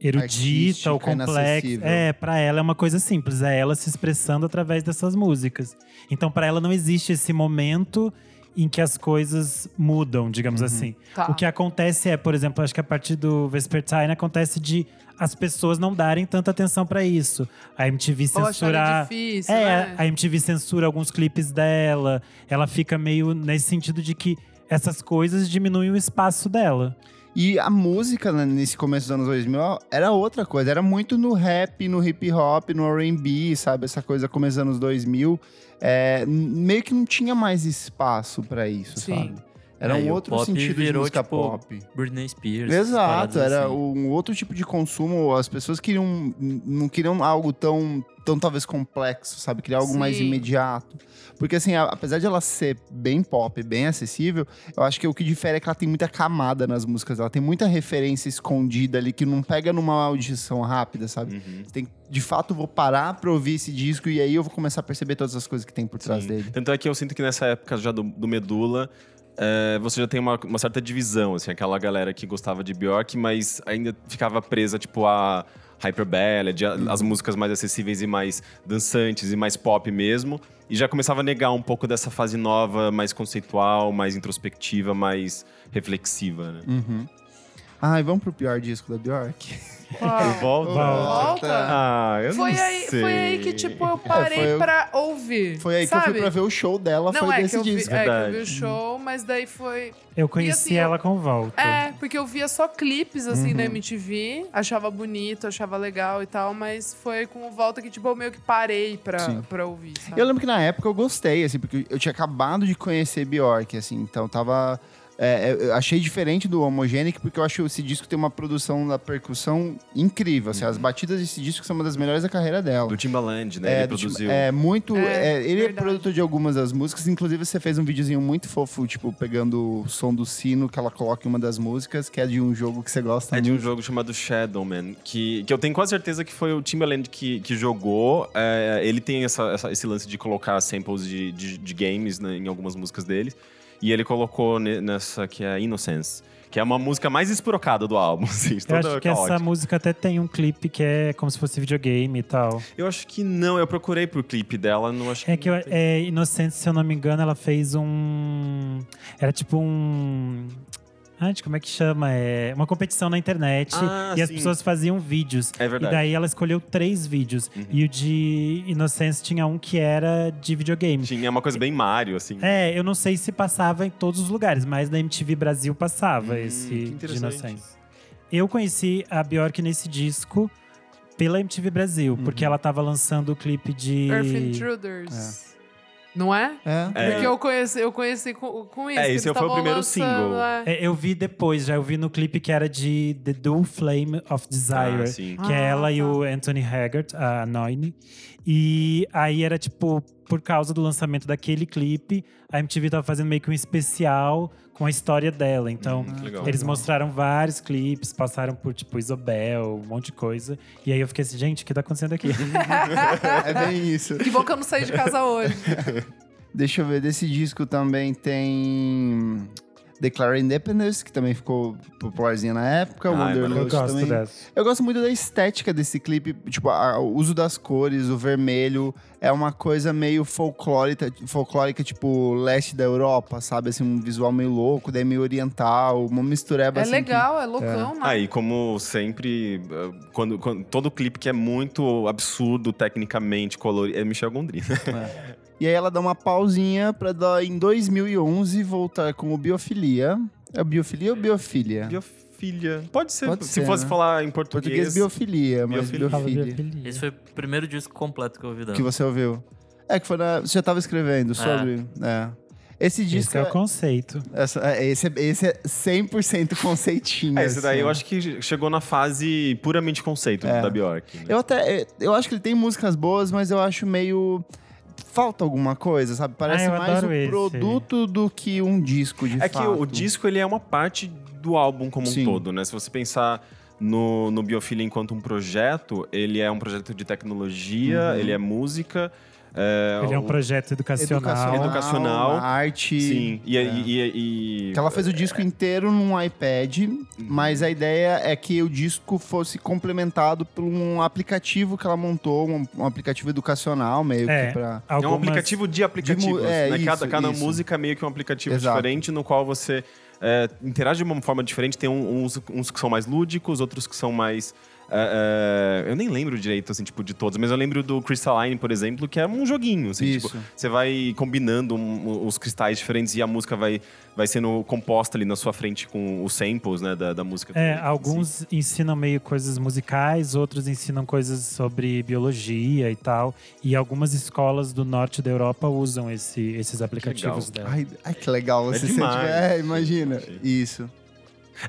erudita ou Artística, complexa. inacessível. É, para ela é uma coisa simples, é ela se expressando através dessas músicas. Então, para ela não existe esse momento em que as coisas mudam, digamos Uhum. assim. Tá. O que acontece é, por exemplo, acho que a partir do Vespertine acontece de as pessoas não darem tanta atenção para isso. A MTV acharem censurar difícil, é, né? a MTV censura alguns clipes dela. Ela fica meio nesse sentido de que essas coisas diminuem o espaço dela. E a música, né, nesse começo dos anos 2000, era outra coisa. Era muito no rap, no hip hop, no R&B, sabe? Essa coisa começo dos anos 2000. É, meio que não tinha mais espaço pra isso, Sim. sabe? Era É, um outro pop sentido de virou, música tipo, pop. Britney Spears. Exato, era assim. um outro tipo de consumo. As pessoas queriam, não queriam algo tão, tão talvez complexo, sabe? Queriam algo mais Sim. imediato. Porque assim, a- apesar de ela ser bem pop, bem acessível, eu acho que o que difere é que ela tem muita camada nas músicas. Ela tem muita referência escondida ali que não pega numa audição rápida, sabe? Uhum. Tem, de fato, eu vou parar pra ouvir esse disco e aí eu vou começar a perceber todas as coisas que tem por trás Sim. dele. Tanto é que eu sinto que nessa época já do, do Medula, é, você já tem uma, uma certa divisão, assim, aquela galera que gostava de Bjork, mas ainda ficava presa, tipo, a Hyperballad, a- as músicas mais acessíveis e mais dançantes e mais pop mesmo. E já começava a negar um pouco dessa fase nova, mais conceitual, mais introspectiva, mais reflexiva, né? Uhum. Ai, vamos pro pior disco da Bjork. Qual? Volta? Volta? Ah, eu Foi não aí, sei. foi aí que, tipo, eu parei foi- pra ouvir. Foi aí sabe? que eu fui pra ver o show dela, Não, foi é que, desse eu vi, disco. é que eu vi Verdade. o show, mas daí foi. Eu conheci assim, eu- ela com volta. É, porque eu via só clipes, assim, Uhum. na MTV. Achava bonito, achava legal e tal. Mas foi com o Volta que, tipo, eu meio que parei pra, Sim. pra ouvir, sabe? Eu lembro que na época eu gostei, assim, porque eu tinha acabado de conhecer Bjork, assim, então tava. É, eu achei diferente do Homogenic, porque eu acho que esse disco tem uma produção da percussão incrível. Assim, As batidas desse disco são uma das melhores da carreira dela. Do Timbaland, né? É, Ele produziu. é muito. É, é, ele é verdade. produtor de algumas das músicas. Inclusive, você fez um videozinho muito fofo, tipo, pegando o som do sino que ela coloca em uma das músicas, que é de um jogo que você gosta É de um muito. jogo chamado Shadowman, que, que eu tenho quase certeza que foi o Timbaland que, que jogou. É, ele tem essa, essa- esse lance de colocar samples de, de, de games né, em algumas músicas dele. E ele colocou ne- nessa que é Innocence, que é uma música mais espirocada do álbum. Assim, Eu acho que essa música até tem um clipe que é como se fosse videogame e tal. Eu acho que não, eu procurei pro clipe dela, não acho É que eu- é, Inocente, se eu não me engano, ela fez um. Era tipo um. Ah, de como é que chama? É uma competição na internet. Ah, e as sim. pessoas faziam vídeos. É verdade. E daí ela escolheu três vídeos. Uhum. E o de Inocência tinha um que era de videogame. Tinha uma coisa bem Mario, assim. É, eu não sei se passava em todos os lugares, mas na MTV Brasil passava Hum, esse de interessante. Inocência. Eu conheci a Bjork nesse disco pela MTV Brasil, Uhum. porque ela tava lançando o clipe de. Earth Intruders. Não é? É. É. Porque eu conheci, eu conheci com, com isso. É, esse foi o primeiro lançando, single. é. É, eu vi depois, já eu vi no clipe que era de The Dual Flame of Desire. Ah, sim. Que é Ah, ela e tá. o Anthony Haggart, a Noine. E aí era tipo, por causa do lançamento daquele clipe, a MTV tava fazendo meio que um especial com a história dela. Então, Hum, legal. eles mostraram vários clipes, passaram por tipo Isabel, um monte de coisa. E aí eu fiquei assim, gente, o que tá acontecendo aqui? É bem isso. Que bom que eu não saí de casa hoje. Deixa eu ver, desse disco também tem Declare Independence, que também ficou popularzinha na época. Ah, é eu também. dessa. Eu gosto muito da estética desse clipe, tipo, a- o uso das cores, o vermelho, é uma coisa meio folclórica, folclórica tipo leste da Europa, sabe? Assim, um visual meio louco, daí meio oriental, uma mistureba É assim. legal, é loucão, né? Ah, e como sempre, eh, quando, quando- todo clipe que é muito absurdo tecnicamente, colorido, é Michel Gondry, que- é. E aí ela dá uma pausinha pra dar, em 2011 voltar com o Biofilia. É Biofilia ou Biofilia? Biofilia. Pode ser, Pode se ser, fosse né? falar em Português português. Biofilia, mas Biofilia. Biofilia. Esse foi o primeiro disco completo que eu ouvi dela. Que você ouviu. É que foi na. Você já tava escrevendo sobre. É. Esse disco. Esse é o conceito. essa- é, esse, é- esse é 100% conceitinho. É, esse daí assim. eu acho que chegou na fase puramente conceito É. da Bjork. né? Eu até. Eu acho que ele tem músicas boas, mas eu acho meio. Falta alguma coisa, sabe? Parece Ah, mais um esse. produto do que um disco, de É fato. que o disco ele é uma parte do álbum como Sim. um todo, né? Se você pensar no, no Biofilia enquanto um projeto, ele é um projeto de tecnologia, Uhum. ele é música. É, Ele é um projeto educacional. Educacional. arte. Sim, e, É. e, e- e- Que ela fez o disco inteiro num iPad, mas a ideia é que o disco fosse complementado por um aplicativo que ela montou, um, um aplicativo educacional meio É. que pra. É um Algumas- aplicativo de aplicativos. é, né? cada isso, cada isso. música é meio que um aplicativo Exato. diferente, no qual você é, interage de uma forma diferente. Tem um- uns, uns que são mais lúdicos, outros que são mais. É, é, eu nem lembro direito, assim, tipo, de todos, mas eu lembro do Crystalline, por exemplo, que é um joguinho. Assim, Isso. tipo, você vai combinando um- os cristais diferentes e a música vai, vai sendo composta ali na sua frente com os samples, né, da, da música. É, também, alguns ensinam meio coisas musicais, outros ensinam coisas sobre biologia e tal. E algumas escolas do norte da Europa usam esse- esses aplicativos dela. Ai, ai, que legal você É se demais. tiver. É, imagina. Isso.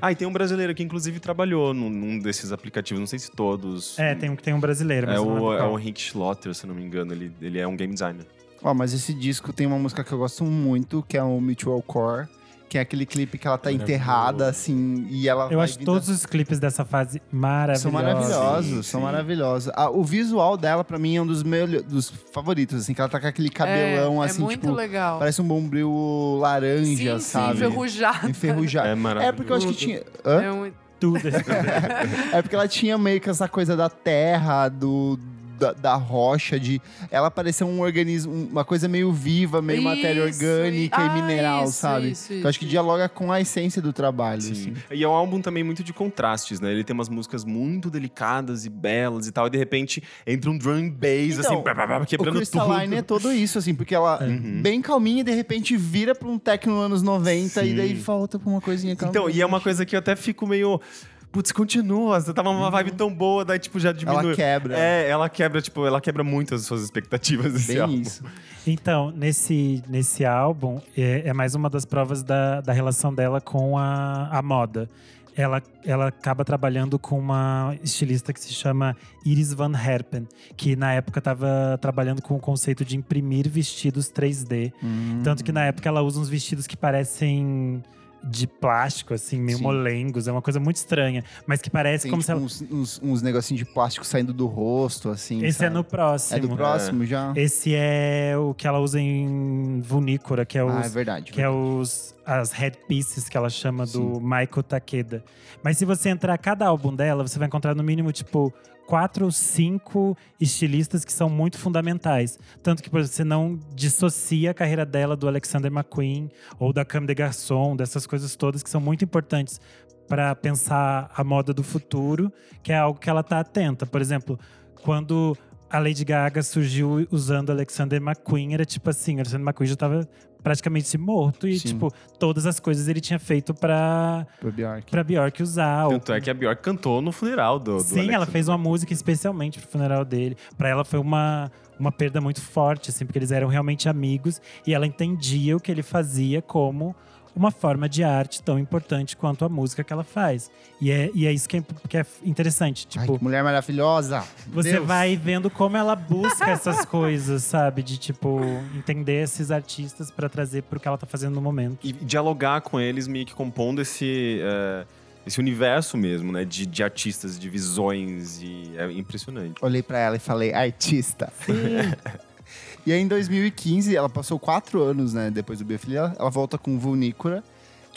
Ah, e tem um brasileiro que inclusive trabalhou num, num desses aplicativos, não sei se todos. É, tem um que tem um brasileiro, mas É o, é qual. o Henrique Schlotter, se não me engano. Ele, ele é um game designer. Ó, mas esse disco tem uma música que eu gosto muito, que é o Mutual Core. Que é aquele clipe que ela tá enterrada, assim, e ela Eu vai acho vindo- todos os clipes dessa fase maravilhosos. São maravilhosos, Sim, são sim. maravilhosos. Ah, o visual dela, pra mim, é um dos meus dos favoritos, assim, que ela tá com aquele cabelão, é, assim, é muito tipo, legal. parece um bombril laranja, sim, sabe? sim, enferrujado. Enferrujado. É maravilhoso. É porque eu acho que tinha. Hã? É um- Tudo. É porque ela tinha meio que essa coisa da terra, do. Da, da rocha, de. Ela parecia um organismo, uma coisa meio viva, meio matéria Isso, orgânica e- e ah, mineral, isso, sabe? isso, Que eu acho que dialoga com a essência do trabalho. Sim. assim. E é um álbum também muito de contrastes, né? Ele tem umas músicas muito delicadas e belas e tal, e de repente entra um drum and bass, Então, assim, blá, blá, blá, O quebrando Crystalline tudo. é todo isso, assim, porque ela Uhum. bem calminha e de repente vira pra um techno anos 90 e Sim. daí volta pra uma coisinha calma. Então, e é uma coisa que eu até fico meio. Putz, continua, você tava numa vibe tão boa, daí tipo já diminui. Ela quebra. É, ela quebra, tipo, ela quebra muito as suas expectativas desse Bem álbum. isso. Então, nesse, nesse álbum, é, é mais uma das provas da, da relação dela com a, a moda. Ela, ela acaba trabalhando com uma estilista que se chama Iris Van Herpen, que na época estava trabalhando com o conceito de imprimir vestidos 3D. Hum. Tanto que na época ela usa uns vestidos que parecem de plástico, assim, meio Sim. molengos. É uma coisa muito estranha. Mas que parece Tem como tipo, se ela. uns, uns, uns negocinhos de plástico saindo do rosto, assim. Esse é sabe? no próximo. É do próximo já? Esse é o que ela usa em Vunícora, que é os, Ah, é verdade. que é os as headpieces que ela chama do Michael Takeda. Mas se você entrar cada álbum dela, você vai encontrar no mínimo tipo quatro ou cinco estilistas que são muito fundamentais. Tanto que você não dissocia a carreira dela do Alexander McQueen ou da Comme des Garçons, dessas coisas todas que são muito importantes para pensar a moda do futuro, que é algo que ela tá atenta. Por exemplo, quando a Lady Gaga surgiu usando Alexander McQueen, era tipo assim, Alexander McQueen já tava praticamente morto e Sim. tipo, todas as coisas ele tinha feito pra, Pro Bjork. pra Bjork usar. ou- Tanto é que a Bjork cantou no funeral do, do Sim, ela fez uma música especialmente pro funeral dele. Pra ela foi uma, uma perda muito forte, assim, porque eles eram realmente amigos e ela entendia o que ele fazia como uma forma de arte tão importante quanto a música que ela faz. E é, e é isso que é, que é interessante. Ai, Tipo, que mulher maravilhosa! você Deus. vai vendo como ela busca essas coisas, sabe? De, tipo, entender esses artistas pra trazer pro que ela tá fazendo no momento. E dialogar com eles, meio que compondo esse, é, esse universo mesmo, né? De, de artistas, de visões. E é impressionante. Olhei pra ela e falei, artista. e aí, em 2015, ela passou quatro anos, né? Depois do Biofilia, ela volta com Vulnícora,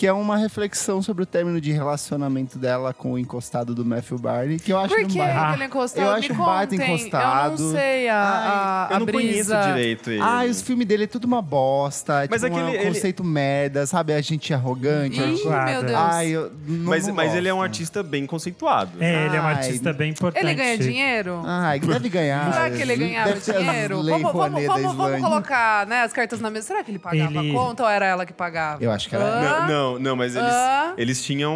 que é uma reflexão sobre o término de relacionamento dela com o encostado do Matthew Barney, que eu acho Por que um ba- ele encostado? eu Me acho um baita encostado. Eu não sei a, a, eu a não brisa. conheço direito ele. Ah, os filmes dele é tudo uma bosta. É Mas tipo que um ele- conceito merda, sabe? A gente é arrogante. Ih, meu Deus. Ai, eu não, mas, não mas ele é um artista bem conceituado. É, ele é um Ai. artista bem importante. Ele ganha dinheiro? Ai, deve ganhar. Será que ele ganhava dinheiro? Vamos, vamos, vamos, vamos colocar né, as cartas na mesa. Será que ele pagava Ele- a conta ou era ela que pagava? Eu acho que era- Hã? Não, não, não, mas eles, Hã? eles tinham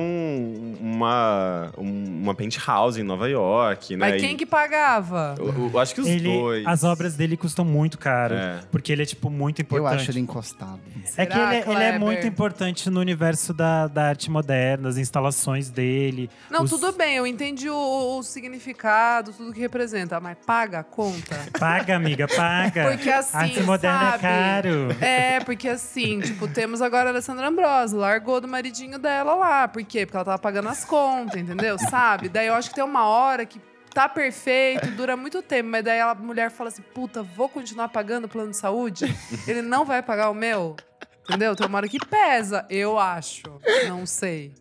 uma, um- uma penthouse em Nova York, né? Mas quem E- que pagava? Eu, eu acho que os Ele, dois. as obras dele custam muito caro, É. porque ele é tipo muito Eu importante. acho ele encostado. É que Será, ele, ele é muito importante no universo da, da arte moderna, as instalações dele. Não, os- tudo bem, eu entendi o, o significado, tudo que representa, mas paga a conta? Paga, amiga, paga. Porque assim, arte moderna sabe? é caro. É, porque assim, tipo, temos agora a Alessandra Ambrosio, largou largou do maridinho dela lá. Por quê? Porque ela tava pagando as contas, entendeu? Sabe? Daí eu acho que tem uma hora que tá perfeito, dura muito tempo, mas daí a mulher fala assim: puta, vou continuar pagando o plano de saúde? Ele não vai pagar o meu? Entendeu? Tem uma hora que pesa, eu acho. Não sei.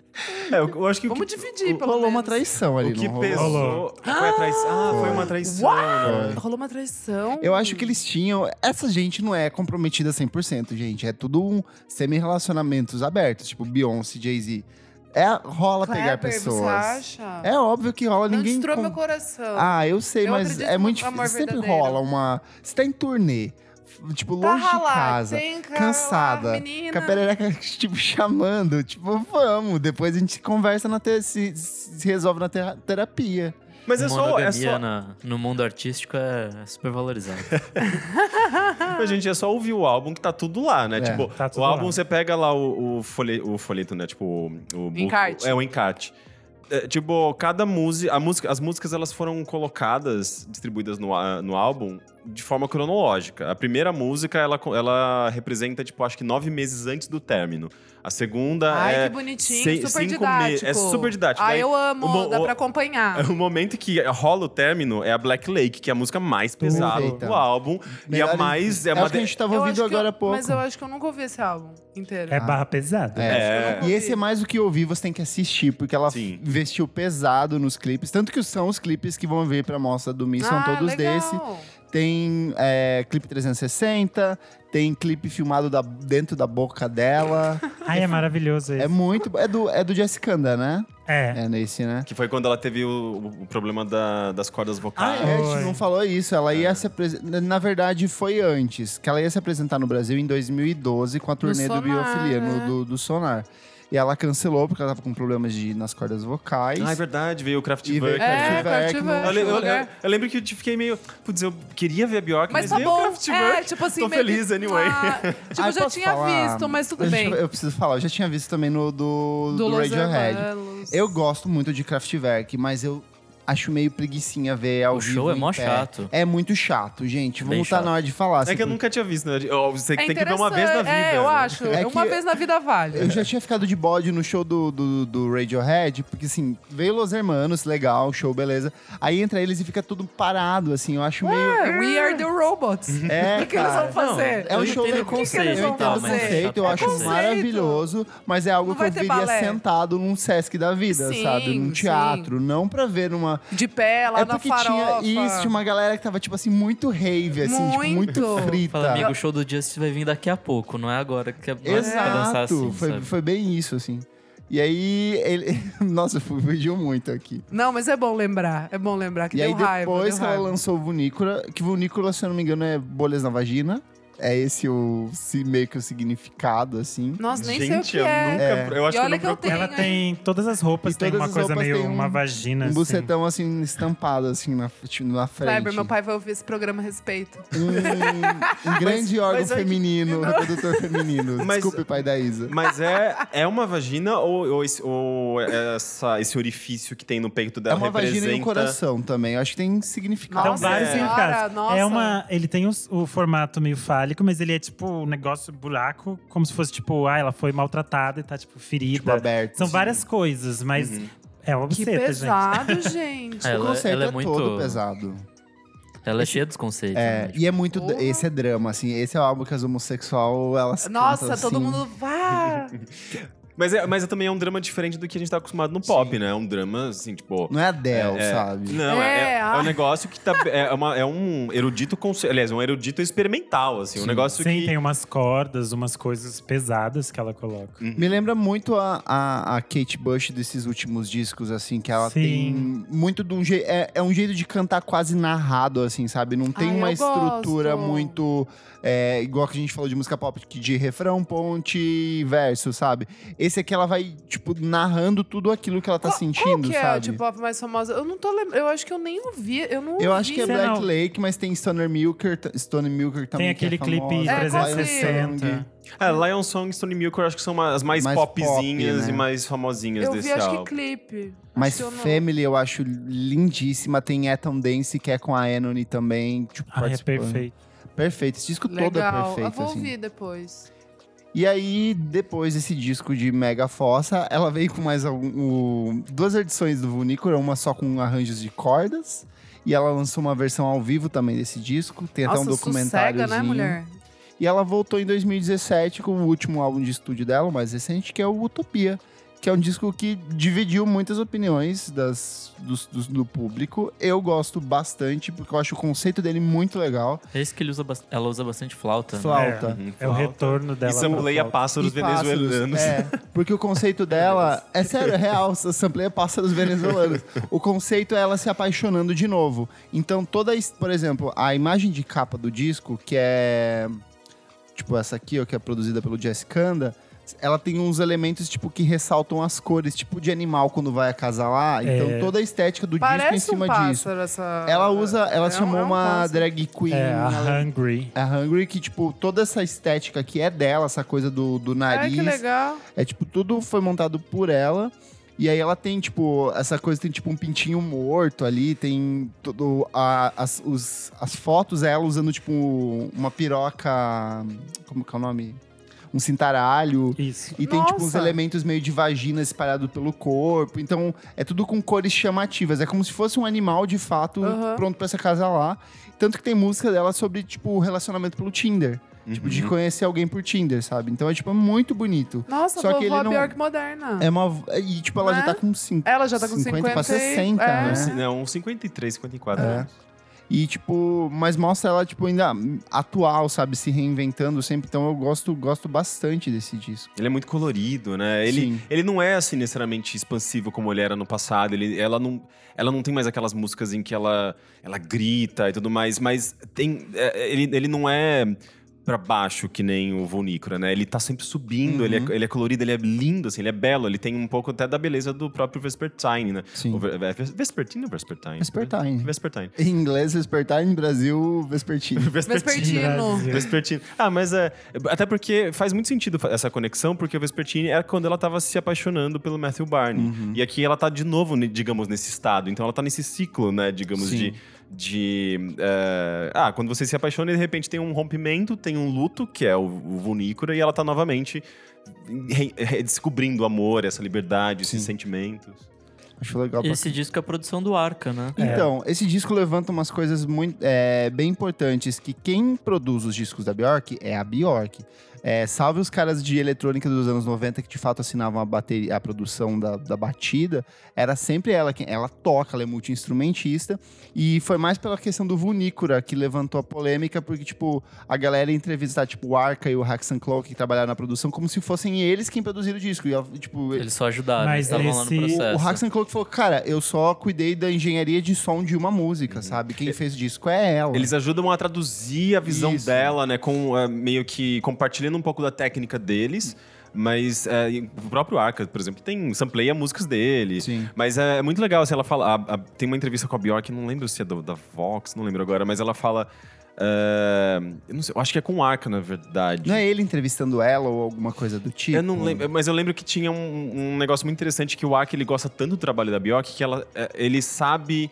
É, eu, eu acho que o Vamos que, dividir, pelo Rolou uma menos. traição ali, o que não rolou? pesou. Rolou. Foi a traição. Ah, foi uma traição. né? Rolou uma traição. Eu acho que eles tinham. Essa gente não é comprometida 100%, gente. É tudo um semi-relacionamentos abertos, tipo Beyoncé, Jay-Z. É, rola pegar Kleber, pessoas. Você acha? É óbvio que rola, Não ninguém. destrua com- meu coração. Ah, eu sei, Eu mas acredito é no muito amor difícil. Sempre verdadeiro. rola uma. Você tá em turnê, tipo, Tá longe de casa, cara cansada, lá, com a perereca, tipo, chamando. Tipo, vamos. Depois a gente conversa na te... se, se resolve na tera- terapia. Mas é só, é só. na- no mundo artístico é super valorizado. A gente é só ouvir o álbum que tá tudo lá, né? É, tipo, tá o álbum lá. você pega lá o, o, folhe- o folheto, né? Tipo, o. o Encarte. É o encarte. É, tipo, cada música, a música. As músicas elas foram colocadas, distribuídas no, á- no álbum de forma cronológica. A primeira música, ela, ela representa, tipo, acho que nove meses antes do término. A segunda Ai, é. que bonitinho, super cinco me- didático. É super didático. Ah, Daí, eu amo, o dá o- pra acompanhar. O momento que rola o término é a Black Lake, que é a música mais pesada do álbum. e Melhores- a mais. É Eu uma acho que a gente tava ouvindo acho agora eu- há pouco. Mas eu acho que eu nunca ouvi esse álbum inteiro. É barra pesada. É. É. E esse é mais do que ouvir, você tem que assistir, porque ela Sim. investiu pesado nos clipes. Tanto que são os clipes que vão vir pra mostra do Mi, são Ah, todos legal. desse. Tem é, clipe 360, tem clipe filmado da- dentro da boca dela. Ai, é maravilhoso esse. é muito. É do, é do Jessicanda, né? É. É nesse, né? Que foi quando ela teve o, o problema da- das cordas Ah, vocais. é, a gente não falou isso. Ela ia se apresentar. Na verdade, foi antes. Que ela ia se apresentar no Brasil em 2012 com a turnê do Sonar, Biofilia, no- do, do Sonar. E ela cancelou porque ela tava com problemas de, nas cordas vocais. Ah, é verdade, veio o Kraftwerk. Veio É, Kraftwerk Eu, le- eu- lugar. eu- eu lembro que eu fiquei meio. Putz, eu queria ver a Bjork, mas, Mas tá veio o bom. Kraftwerk. É, tipo assim, Tô meio feliz que- anyway. Ah, tipo, Ah, eu já posso tinha falar? visto, mas tudo Deixa bem. Eu, eu preciso falar, eu já tinha visto também no do, do, Los Radiohead. Hermanos. Eu gosto muito de Kraftwerk, mas eu acho meio preguicinha ver ao O vivo show é mó pé. chato. É muito chato, gente. Bem Vamos estar chato. na hora de falar. É assim, que eu nunca tinha visto, né? Você É tem que ver uma vez na vida. É, eu né? acho. É uma que- vez na vida vale. Eu já tinha ficado de bode no show do, do, do Radiohead, porque assim, veio Los Hermanos, legal, show, beleza. Aí entra eles e fica tudo parado, assim, eu acho meio. We are the robots. É, O que eles vão fazer? É um show entendo de o conceito eles Eu vão entendo o fazer? conceito, eu É acho conceito. maravilhoso, mas é algo que eu viria balé. sentado num Sesc da vida, Sim, sabe? Num teatro, não pra ver numa. De pé, lá é na farofa. tinha isso, tinha uma galera que tava, tipo assim, muito rave, assim, tipo, muito Muito. frita. Fala, amigo, o show do Justice vai vir daqui a pouco, não é agora que é pra dançar Exato, assim, foi, sabe? foi bem isso, assim. E aí, ele. Nossa, fugiu muito aqui. Não, mas é bom lembrar. É bom lembrar que e deu aí, raiva. depois deu que ela raiva. lançou o Vunícola, que Vunícola, se eu não me engano, é bolhas na vagina. É esse o meio que o significado, assim. Nossa, nem sei o Gente, que eu é. nunca. Eu acho E olha que eu que não eu tenho. Ela tem todas as roupas, E tem uma coisa meio um- uma vagina. Um assim. bucetão, assim, estampado, assim, na, tipo, na frente. Kleber, meu pai vai ouvir esse programa a respeito. Um, um grande órgão mas é que- feminino, reprodutor feminino. Mas- Desculpe, pai da Isa. Mas é, é uma vagina ou, ou, esse, ou essa, esse orifício que tem no peito É dela uma representa... vagina e um coração também. Eu acho que tem significado. Então, Nossa vários é. significados. nossa. É uma, ele tem os- o formato meio fálico, mas ele é tipo um negócio buraco, como se fosse tipo, ah, ela foi maltratada e tá tipo ferida. Tipo, aberto. São várias coisas, mas é uma Que buceta, gente. pesado, gente. É, O Ela- conceito ela é é, muito- todo pesado. Ela é cheia dos conceitos. É, né? e é muito. Porra. Esse é drama, assim. Esse é o álbum que as homossexual elas Nossa, cantam, todo assim. mundo vá. Mas, é, mas é também é um drama diferente do que a gente tá acostumado no pop, né? É um drama, assim, tipo... Não é Adele, é- sabe? Não, é, É, é, é ah. um negócio que tá. É, uma- é um erudito. Aliás, um erudito experimental, assim. Um negócio Sim, que. tem umas cordas, umas coisas pesadas que ela coloca. Me lembra muito a, a, a Kate Bush desses últimos discos, assim, que ela Sim. tem muito de um jeito. É, é um jeito de cantar quase narrado, assim, sabe? Não tem Ai, uma estrutura gosto. muito. é, igual que a gente falou de música pop, de refrão, ponte e verso, sabe? Esse aqui ela vai, tipo, narrando tudo aquilo que ela tá Qual- sentindo, Qual que é sabe? a de pop mais famosa? Eu não tô lembrando. Eu acho que eu nem ouvi. Eu não Eu ouvi. acho que é Black não- Lake, mas tem Stoner Milker, Stone Milker também. Tem aquele que é clipe famosa, É, qual Lion 360. Song. É, Lion Song e Stone Milk eu acho que são as mais, Mais popzinhas pop, né? e mais famosinhas Eu desse vi, acho álbum. que clipe. Mas Acho que eu não- Family eu acho lindíssima. Tem Eton Dance, que é com a Enony também. Tipo, Ah, é participando. perfeito. Perfeito. Esse disco todo é Legal. perfeito, eu vou assim. ouvir depois. E aí, depois desse disco de Mega Fossa, ela veio com mais algum, duas edições do Vunícora, uma só com arranjos de cordas. E ela lançou uma versão ao vivo também desse disco. Tem até Nossa, um documentário. sossega, né, mulher? E ela voltou em 2017 com o último álbum de estúdio dela, o mais recente, que é o Utopia. Que é um disco que dividiu muitas opiniões das, dos- dos- do público. Eu gosto bastante, porque eu acho o conceito dele muito legal. É isso que ele usa, ela usa bastante flauta. né? Flauta. Uhum, É o flauta. retorno dela. E sampleia pássaros E pássaros, venezuelanos. É, porque o conceito dela. É sério, é real. Sampleia pássaros venezuelanos. O conceito é ela se apaixonando de novo. Então, toda. Por exemplo, a imagem de capa do disco, que é. Tipo, essa aqui, ó, que é produzida pelo Jess Kanda. Ela tem uns elementos, tipo, que ressaltam as cores, tipo de animal quando vai acasalar. Então, É. toda a estética do disco em Parece um cima disso. essa... Ela usa. Ela É chamou é um uma pássaro. drag queen. É, a ela- Hungry. a Hungry, que, tipo, toda essa estética aqui é dela, essa coisa do, do nariz. que legal. É tipo, tudo foi montado por ela. E aí ela tem, tipo, essa coisa, tem tipo um pintinho morto ali, tem tudo. a- as, os- as fotos é ela usando, tipo, uma piroca. Como que é o nome? Um cintaralho. Isso. E tem, tipo, uns Nossa. elementos meio de vagina espalhado pelo corpo. Então, é tudo com cores chamativas. É como se fosse um animal, de fato, Aham. pronto pra se acasalar. Tanto que tem música dela sobre, tipo, relacionamento pelo Tinder. Tipo, de conhecer alguém por Tinder, sabe? Então é, tipo, é muito bonito. Nossa, Só que ele não- Bjork moderna. É uma. E, tipo, ela já Né? tá com 5. Ela já tá com 50 pra 50 e- 60, é. né? Não, uns 53, 54 É. anos. E, tipo, mas mostra ela, tipo, ainda atual, sabe? Se reinventando sempre. Então eu gosto, gosto bastante desse disco. Ele é muito colorido, né? Ele, Sim. ele não é assim necessariamente expansivo como ele era no passado. Ele, ela, não, ela não tem mais aquelas músicas em que ela, ela grita e tudo mais, mas tem, é, ele, ele não é pra baixo que nem o Vulnícora, né? Ele tá sempre subindo, ele, é, ele é colorido, ele é lindo, assim, ele é belo, ele tem um pouco até da beleza do próprio Vespertine, né? Sim. É Ves- Vespertine ou Vespertine? Vespertine. Vespertine. Em inglês, Vespertine, Brasil, Vespertine. Vespertino. Brasil. Vespertine. Ah, mas é. Até porque faz muito sentido essa conexão, porque o Vespertine era quando ela tava se apaixonando pelo Matthew Barney. E aqui ela tá de novo, digamos, nesse estado. Então ela tá nesse ciclo, né, digamos, Sim. de. De é, Ah, quando você se apaixona e de repente tem um rompimento, tem um luto, que é o, o Vunícora, e ela tá novamente redescobrindo o amor, essa liberdade, esses Sim. sentimentos. Acho legal pra Esse disco é a produção do Arca, né? Então, esse disco levanta umas coisas muito é, bem importantes, que quem produz os discos da Bjork é a Bjork. É, salve os caras de eletrônica dos anos 90 que de fato assinavam a, bateria, a produção da, da batida. Era sempre ela quem ela toca, ela é multi-instrumentista. E foi mais pela questão do Vunícora que levantou a polêmica, porque, tipo, a galera ia entrevistar, tipo, o Arca e o Haxan Clow, que trabalharam na produção, como se fossem eles quem produziram o disco. E, tipo, Eles só ajudaram, Mas eles estavam lá no esse- processo. o Haxan Cloak falou, cara, eu só cuidei da engenharia de som de uma música, sabe? Quem fez o disco é ela. Eles ajudam a traduzir a visão Isso. dela, né? Com é, meio que compartilhando um pouco da técnica deles. Mas é, o próprio Arca, por exemplo, tem sampleia músicas dele. Sim. Mas é, muito legal se ela fala. a- a- tem uma entrevista com a Bjork, não lembro se é do- da Vox, não lembro agora, mas ela fala. é, eu não sei, eu acho que é com o Arca, na verdade. Não é ele entrevistando ela ou alguma coisa do tipo? Eu não lembro, mas eu lembro que tinha um, um negócio muito interessante que o Ark ele gosta tanto do trabalho da Bjork que ela, é, ele sabe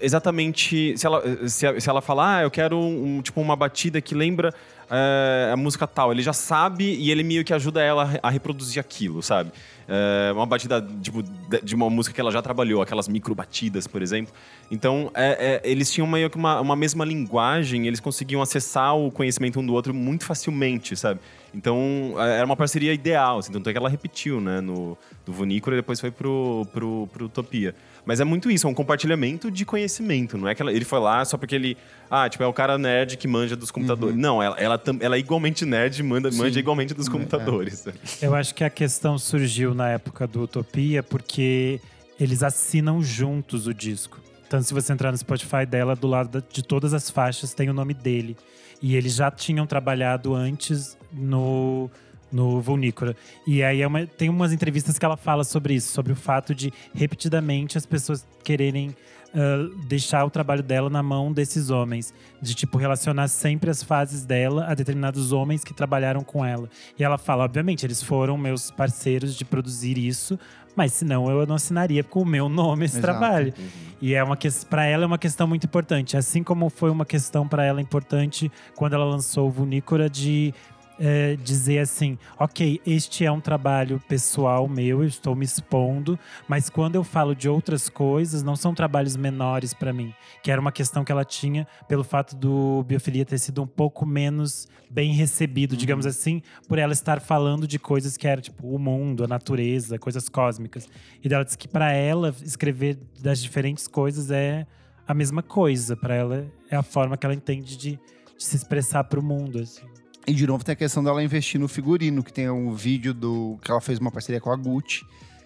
exatamente se ela se, se ela falar, ah, eu quero um, tipo uma batida que lembra é, a música tal, ele já sabe e ele meio que ajuda ela a re- a reproduzir aquilo, sabe? É, uma batida tipo, de uma música que ela já trabalhou, aquelas micro batidas, por exemplo. Então, é, é, eles tinham meio que uma, uma mesma linguagem, eles conseguiam acessar o conhecimento um do outro muito facilmente, sabe? Então, é, era uma parceria ideal, assim, tanto é que ela repetiu, né, no, do Vunícora e depois foi pro, pro, pro Utopia. Mas é muito isso, é um compartilhamento de conhecimento, não é que ela- ele foi lá só porque ele, ah, tipo, é o cara nerd que manja dos computadores. Não, ela, ela, ela é igualmente nerd, manda, manja igualmente dos computadores. Eu acho que a questão surgiu na época do Utopia porque eles assinam juntos o disco. Então, se você entrar no Spotify dela, do lado de todas as faixas tem o nome dele. E eles já tinham trabalhado antes no, no Vulnícora. E aí é uma- tem umas entrevistas que ela fala sobre isso, sobre o fato de repetidamente as pessoas quererem ah, deixar o trabalho dela na mão desses homens. De, tipo, relacionar sempre as fases dela a determinados homens que trabalharam com ela. E ela fala, obviamente, eles foram meus parceiros de produzir isso, mas senão eu não assinaria com o meu nome esse Exato. trabalho. E é uma que para ela é uma questão muito importante, assim como foi uma questão para ela importante quando ela lançou o Vunícora de é, dizer assim: ok, este é um trabalho pessoal meu, eu estou me expondo, mas quando eu falo de outras coisas, não são trabalhos menores para mim. Que era uma questão que ela tinha pelo fato do biofilia ter sido um pouco menos bem recebido, digamos assim, por ela estar falando de coisas que era tipo o mundo, a natureza, coisas cósmicas. E dela disse que para ela escrever das diferentes coisas é a mesma coisa, para ela é a forma que ela entende de, de se expressar para o mundo, assim. E de novo tem a questão dela investir no figurino, que tem um vídeo do que ela fez uma parceria com a Gucci,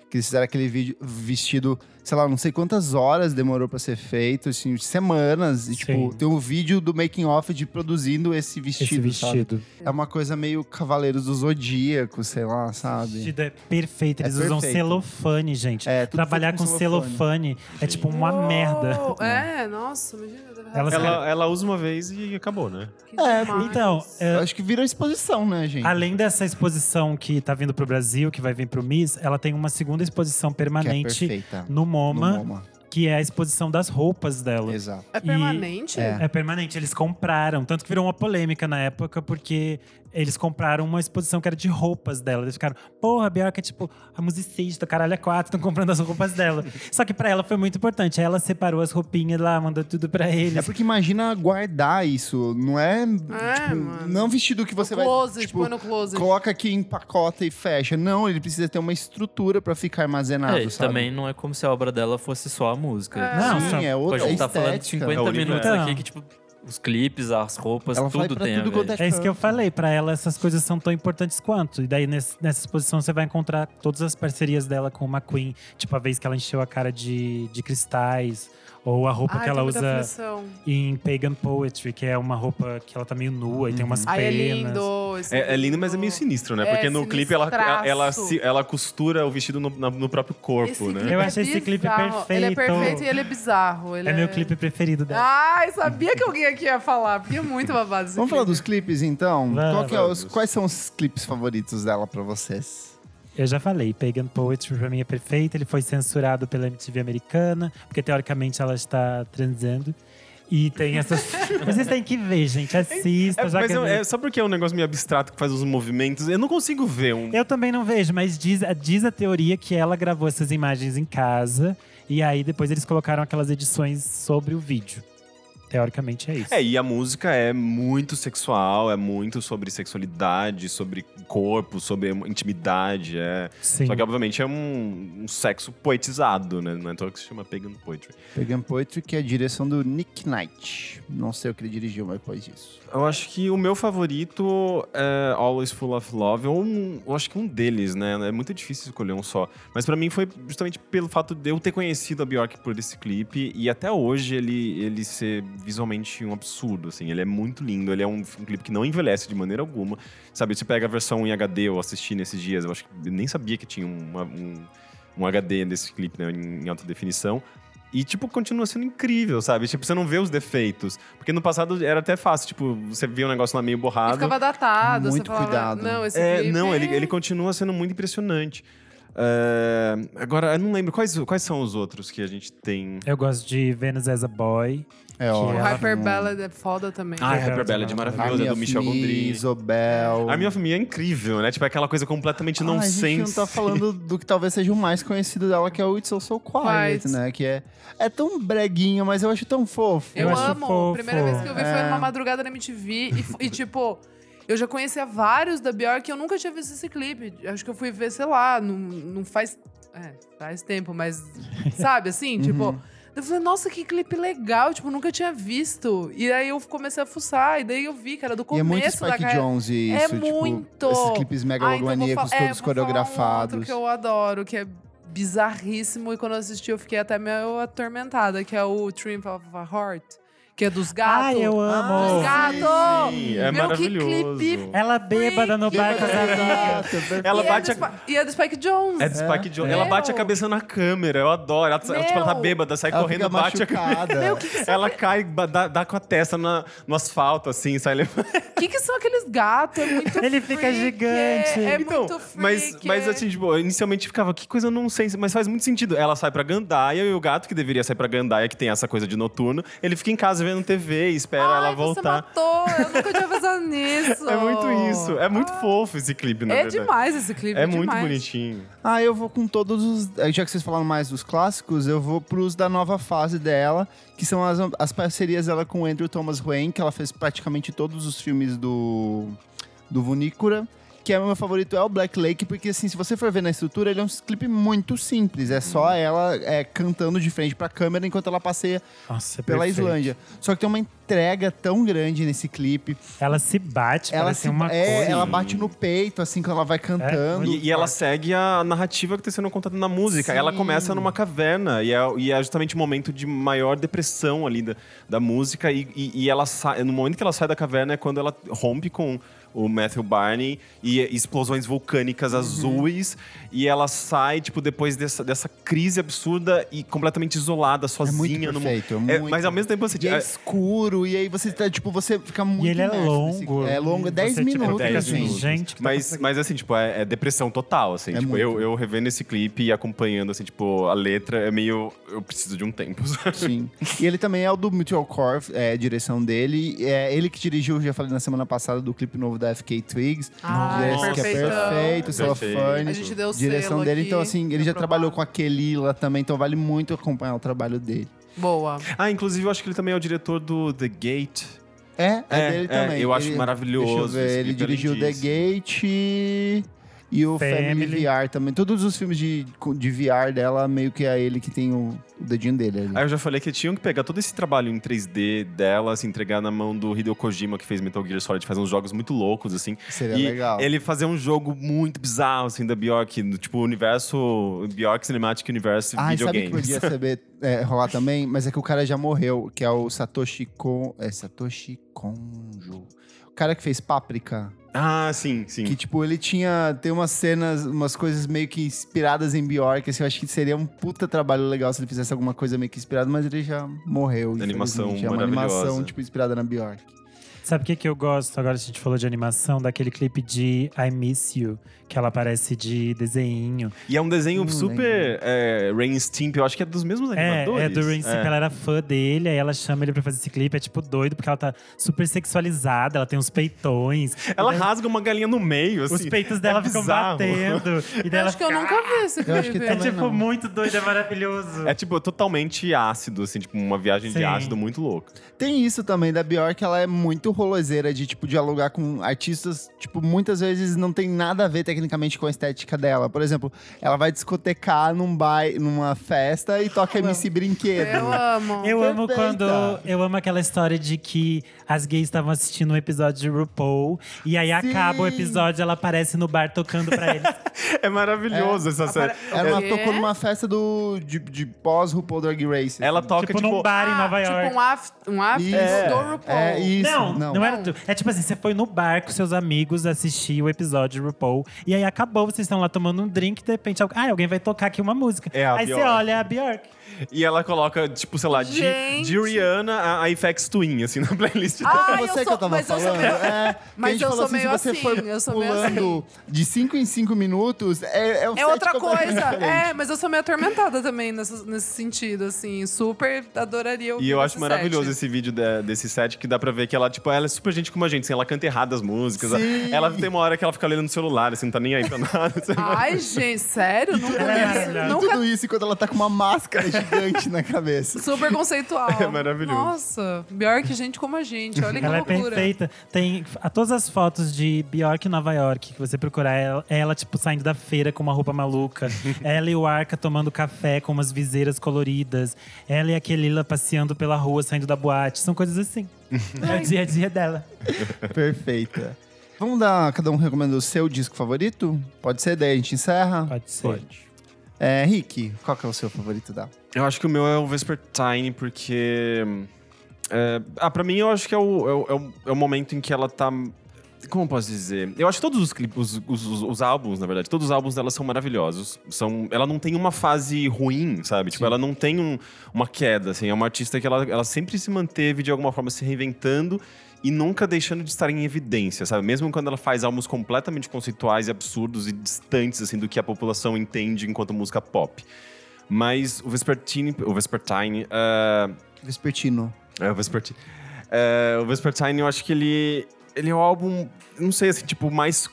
que eles fizeram aquele vídeo vestido, sei lá, não sei quantas horas demorou pra ser feito, assim, semanas. E, tipo, Sim. tem um vídeo do making off de produzindo esse vestido, Esse sabe? vestido. É uma coisa meio Cavaleiros do Zodíaco, sei lá, O sabe? vestido é perfeito. Eles É usam perfeito. celofane, gente. É, tudo Trabalhar com com celofane, é tipo uma Uou! merda. É, nossa, imagina. Elas-. Ela, ela usa uma vez e acabou, né? Que É, demais. Então, é, Eu acho que vira exposição, né, gente? além dessa exposição que tá vindo pro Brasil, que vai vir pro Miss, ela tem uma segunda exposição que é permanente perfeita. MoMA, No MoMA. que é a exposição das roupas dela. Exato. É permanente? É. É permanente, eles compraram. Tanto que virou uma polêmica na época, porque eles compraram uma exposição que era de roupas dela. Eles ficaram, porra, a Bjork é tipo a musicista, caralho, é quatro, estão comprando as roupas dela. Só que pra ela foi muito importante. Ela separou as roupinhas lá, mandou tudo pra eles. É porque imagina guardar isso, não é, tipo, mano. não é vestido que você no closet, vai, tipo, põe no closet. coloca aqui em pacota e fecha. Não, ele precisa ter uma estrutura pra ficar armazenado, É, sabe? também não é como se a obra dela fosse só a música. É. Não, Sim, só- é Pô, outra a gente tá falando de estética. 50 É o minutos aqui que, tipo, os clipes, as roupas, Ela tudo tem tudo a quanto ver. é É isso que eu falei, pra ela essas coisas são tão importantes quanto. E daí nesse- nessa exposição você vai encontrar todas as parcerias dela com uma Queen, tipo a vez que ela encheu a cara de, de cristais, ou a roupa Ai, que ela usa em Pagan Poetry, que é uma roupa que ela tá meio nua e tem umas Ai, é penas. lindo. esse É, é lindo, mas é meio sinistro, né? É, Porque no clipe ela, ela, ela, se- ela costura o vestido no, no próprio corpo, Esse né? Eu é achei esse clipe bizarro. Ele é perfeito. perfeito e ele é bizarro. Ele É meu clipe preferido dela. Ai, sabia que alguém aqui ia falar, porque é muito babado esse Vamos falar clipe. dos clipes, então? Vamos. Qual que é os- quais são os clipes favoritos dela pra vocês? Eu já falei, Pagan Poetry pra mim é perfeito. Ele foi censurado pela MTV americana, porque teoricamente ela está transando. E tem essas. Vocês têm que ver, gente. Assista. É, já mas eu- é só porque é um negócio meio abstrato que faz os movimentos. Eu não consigo ver um. Eu também não vejo, mas diz, diz a teoria que ela gravou essas imagens em casa. E aí depois eles colocaram aquelas edições sobre o vídeo. Teoricamente é isso. É, e a música é muito sexual, é muito sobre sexualidade, sobre corpo, sobre intimidade. É... Sim. Só que, obviamente, é um, um sexo poetizado, né? Não é todo que se chama Pagan Poetry. Pagan Poetry, que é a direção do Nick Knight. Não sei o que ele dirigiu, mas depois disso. Eu acho que o meu favorito é Always Full of Love. Ou um, eu acho que um deles, né? É muito difícil escolher um só. Mas pra mim foi justamente pelo fato de eu ter conhecido a Bjork por esse clipe. E até hoje ele, ele ser visualmente um absurdo, assim. Ele é muito lindo. Ele é um, um clipe que não envelhece de maneira alguma. Sabe, você pega a versão em HD, eu assisti nesses dias. Eu acho que eu nem sabia que tinha uma- um, um HD nesse clipe, né? Em, em alta definição. E, tipo, continua sendo incrível, sabe? Tipo, você não vê os defeitos. Porque no passado era até fácil, tipo, você via um negócio lá meio E borrado. ficava datado. Muito você falava, cuidado. Não, esse É, clipe... não, ele, ele continua sendo muito impressionante. É, agora, eu não lembro. Quais, quais são os outros que a gente tem? Eu gosto de Venus as a Boy. É O ótimo. Hyper Ballad é foda também. Ah, Hyper Hyper Ballad é maravilhoso, Army é do Michel Gondry. Isobel. Army of Me é incrível, né? Tipo, é aquela coisa completamente Ah, nonsense. a gente não tá falando do que talvez seja o mais conhecido dela, que é o It's So So Quiet, Quiet. né? Que é, é tão breguinho, mas eu acho tão fofo. Eu, Eu acho amo. fofo. A primeira vez que eu vi foi É. numa madrugada na MTV. E, e, tipo, eu já conhecia vários da Bjork e eu nunca tinha visto esse clipe. Acho que eu fui ver, sei lá, não, não faz. É, faz tempo, mas. Sabe assim? Tipo. Eu falei, nossa, que clipe legal. Tipo, nunca tinha visto. E aí eu comecei a fuçar. E daí eu vi era do E é começo muito da Spike carreira. Jones isso, É tipo, muito. esses clipes Ah, então megalomaníacos é, todos vou falar Um coreografados. outro que eu adoro, que é bizarríssimo. E quando eu assisti, eu fiquei até meio atormentada, que é o Triumph of a Heart. Que é dos gatos. Ai, eu amo. Dos sim, gatos! sim, é Meu, maravilhoso. que clipe Ela bêbada no bar com as amigas. Ela e, é bate do a- e é do Spike Jones. É de Spike Jones. É. Ela bate a Meu. cabeça na câmera, eu adoro. Ela, ela, tipo, ela tá Meu. bêbada, sai Ela correndo, bate a machucada. cabeça. Meu, que que Ela cai, dá, dá com a testa na- no asfalto, assim, sai levando. que que são aqueles gatos? É muito Ele fica freak, gigante. É, é Então, muito mas, freak, mas é- assim, tipo, inicialmente ficava, que coisa não sei, mas faz muito sentido. Ela sai pra Gandaia e o gato que deveria sair pra Gandaia, que tem essa coisa de noturno, ele fica em casa vendo TV e espera Ai, ela você voltar. matou. Eu nunca tinha pensado nisso. É muito isso. É muito Ah, fofo esse clipe, na É verdade. demais esse clipe. É muito demais. bonitinho. Ah, eu vou com todos os. Já que vocês falaram mais dos clássicos, eu vou pros da nova fase dela, que são as, as parcerias dela com o Andrew Thomas Wayne, que ela fez praticamente todos os filmes do, do Vunícora. Que é o meu favorito é o Black Lake, porque assim, se você for ver na estrutura, ele é um clipe muito simples. É só ela é, cantando de frente pra câmera enquanto ela passeia Nossa, é pela perfeito. Islândia. Só que tem uma entrega tão grande nesse clipe. Ela se bate, Ela, parece se, uma é, coisa. ela bate no peito, assim, quando ela vai cantando. E, e ela segue a narrativa que está sendo contada na música. Ela Sim. começa numa caverna e é, e é justamente o momento de maior depressão ali da, da música. E, e, e ela sai, no momento que ela sai da caverna é quando ela rompe com o Matthew Barney e explosões vulcânicas Uhum. azuis. E ela sai, tipo, depois dessa, dessa crise absurda e completamente isolada, É sozinha muito no perfeito, é É, muito mas ao mesmo tempo você E é escuro, e aí você tá, tipo, você fica muito. E ele é imerso nesse- longo. É longo, é 10 Você, tipo, minutos, fica assim. assim, gente. tá Mas, acontecendo? mas assim, tipo, é, é depressão total, assim. É tipo, muito. eu, eu revendo esse clipe e acompanhando, assim, tipo, a letra é meio... Eu preciso de um tempo, sabe? Sim. E ele também é o do Meteorcore, é a direção dele. É ele que dirigiu, já falei na semana passada, do clipe novo da FK Twigs. Ah, Direção que é perfeito, Cellophane. A gente deu o Direção selo dele, aqui então assim, ele já provar. trabalhou com a Kelila também, então vale muito acompanhar o trabalho dele. Boa. Ah, inclusive eu acho que ele também é o diretor do The Gate. É, é, É, dele é, também. eu acho Ele- maravilhoso, Deixa eu ver, ele é dirigiu The. Gate e o Family. Family. VR também. Todos os filmes de, de VR dela, meio que é ele que tem o, o dedinho dele ali. Aí eu já falei que tinham que pegar todo esse trabalho em 3D dela, se entregar na mão do Hideo Kojima, que fez Metal Gear Solid, fazer uns jogos muito loucos, assim. Seria e legal. ele fazer um jogo muito bizarro, assim, da Bjork, tipo, universo, Bjork Cinematic Universe Ah, e sabe que videogames. podia saber, é, rolar também? Mas é que o cara já morreu, que é o Satoshi Kon... É Satoshi Konjo. O cara que fez Páprica. ah, sim, sim. Que, tipo, ele tinha... Tem umas cenas, umas coisas meio que inspiradas em Bjork. Assim, eu acho que seria um puta trabalho legal se ele fizesse alguma coisa meio que inspirada. Mas ele já morreu, Animação. É uma animação, tipo, inspirada na Bjork. Sabe o que, que eu gosto? Agora a gente falou de animação, daquele clipe de I Miss You, que ela aparece de desenho. E é um desenho Hum, super é, Rain Stimp, eu acho que é dos mesmos É, animadores. é do Rain Simp, ela era fã dele, aí ela chama ele pra fazer esse clipe, é tipo doido, porque ela tá super sexualizada, ela tem uns peitões. Ela daí rasga uma galinha no meio, assim. Os peitos dela é ficam batendo. E daí Eu ela acho que eu fica- nunca vi esse clipe. Acho que É tipo não. muito doido, é maravilhoso. É tipo totalmente ácido, assim, tipo uma viagem Sim. de ácido muito louca. Tem isso também da Bjork, ela é muito rolozeira de, tipo, dialogar com artistas, tipo, muitas vezes não tem nada a ver tecnicamente com a estética dela. Por exemplo, ela vai discotecar num bai, numa festa e toca MC Brinquedo. Eu amo. Eu amo Perfeita. quando. Eu amo aquela história de que as gays estavam assistindo um episódio de RuPaul e aí Sim. acaba o episódio ela aparece no bar tocando pra eles. É maravilhoso essa série. Ela Quê? tocou numa festa do, de, de pós-RuPaul Drag Race. Ela assim. toca, tipo, tipo, num bar em Ah, Nova York. Tipo um after, um after Isso. do RuPaul. É isso. Não, não, não, era. tu- É tipo assim, você foi no bar com seus amigos assistir o episódio de RuPaul. E aí acabou, vocês estão lá tomando um drink, de repente, ah, alguém vai tocar aqui uma música. É a aí Bjork. você olha é a Bjork. E ela coloca, tipo, sei lá, de, de Rihanna a, a FX Twin, assim, na playlist. Ah, Foi eu você sou- que eu tava mas eu sou- falando. É, Mas eu falou sou meio se você assim, for eu sou meio pulando de 5 em 5 minutos, é, é um É outra coisa. É, mas eu sou meio atormentada também nessa- nesse sentido, assim. Super adoraria E eu acho maravilhoso set. esse vídeo de- desse set, que dá pra ver que ela, tipo, ela é super gente como a gente, assim, ela canta errado as músicas. Sim. Ela tem uma hora que ela fica lendo no celular, assim, não tá nem aí pra nada. Ai, gente, sério? Nunca é Nunca tudo isso enquanto ela tá com uma máscara gigante na cabeça. Super conceitual. É maravilhoso. Nossa, Bjork, gente como a gente. Olha que Ela é loucura. perfeita. Tem a, todas as fotos de Bjork em Nova York que você procurar, ela, ela, tipo, saindo da feira com uma roupa maluca. ela e o Arca tomando café com umas viseiras coloridas. Ela e a Kelila passeando pela rua, saindo da boate. São coisas assim. é o dia a dia dela. Perfeita. Vamos dar, cada um recomenda o seu disco favorito? Pode ser, daí a gente encerra. Pode ser. É, Rick, qual que é o seu favorito da? Eu acho que o meu é o Vespertine, porque. É, ah, pra mim, eu acho que é o, é, o, é o- é momento em que ela tá. Como eu posso dizer? Eu acho que todos os clipes, os, os, os- os álbuns, na verdade, todos os álbuns dela são maravilhosos. São, ela não tem uma fase ruim, sabe? Tipo, ela não tem um- uma queda, assim. É uma artista que ela, ela sempre se manteve, de alguma forma, se reinventando e nunca deixando de estar em evidência, sabe? Mesmo quando ela faz álbuns completamente conceituais e absurdos e distantes, assim, do que a população entende enquanto música pop. Mas o Vespertine, o Vespertine, ah, Vespertino. É, o Vespertine. É, o Vespertine, eu acho que ele, ele é o álbum, não sei, assim, tipo, mais...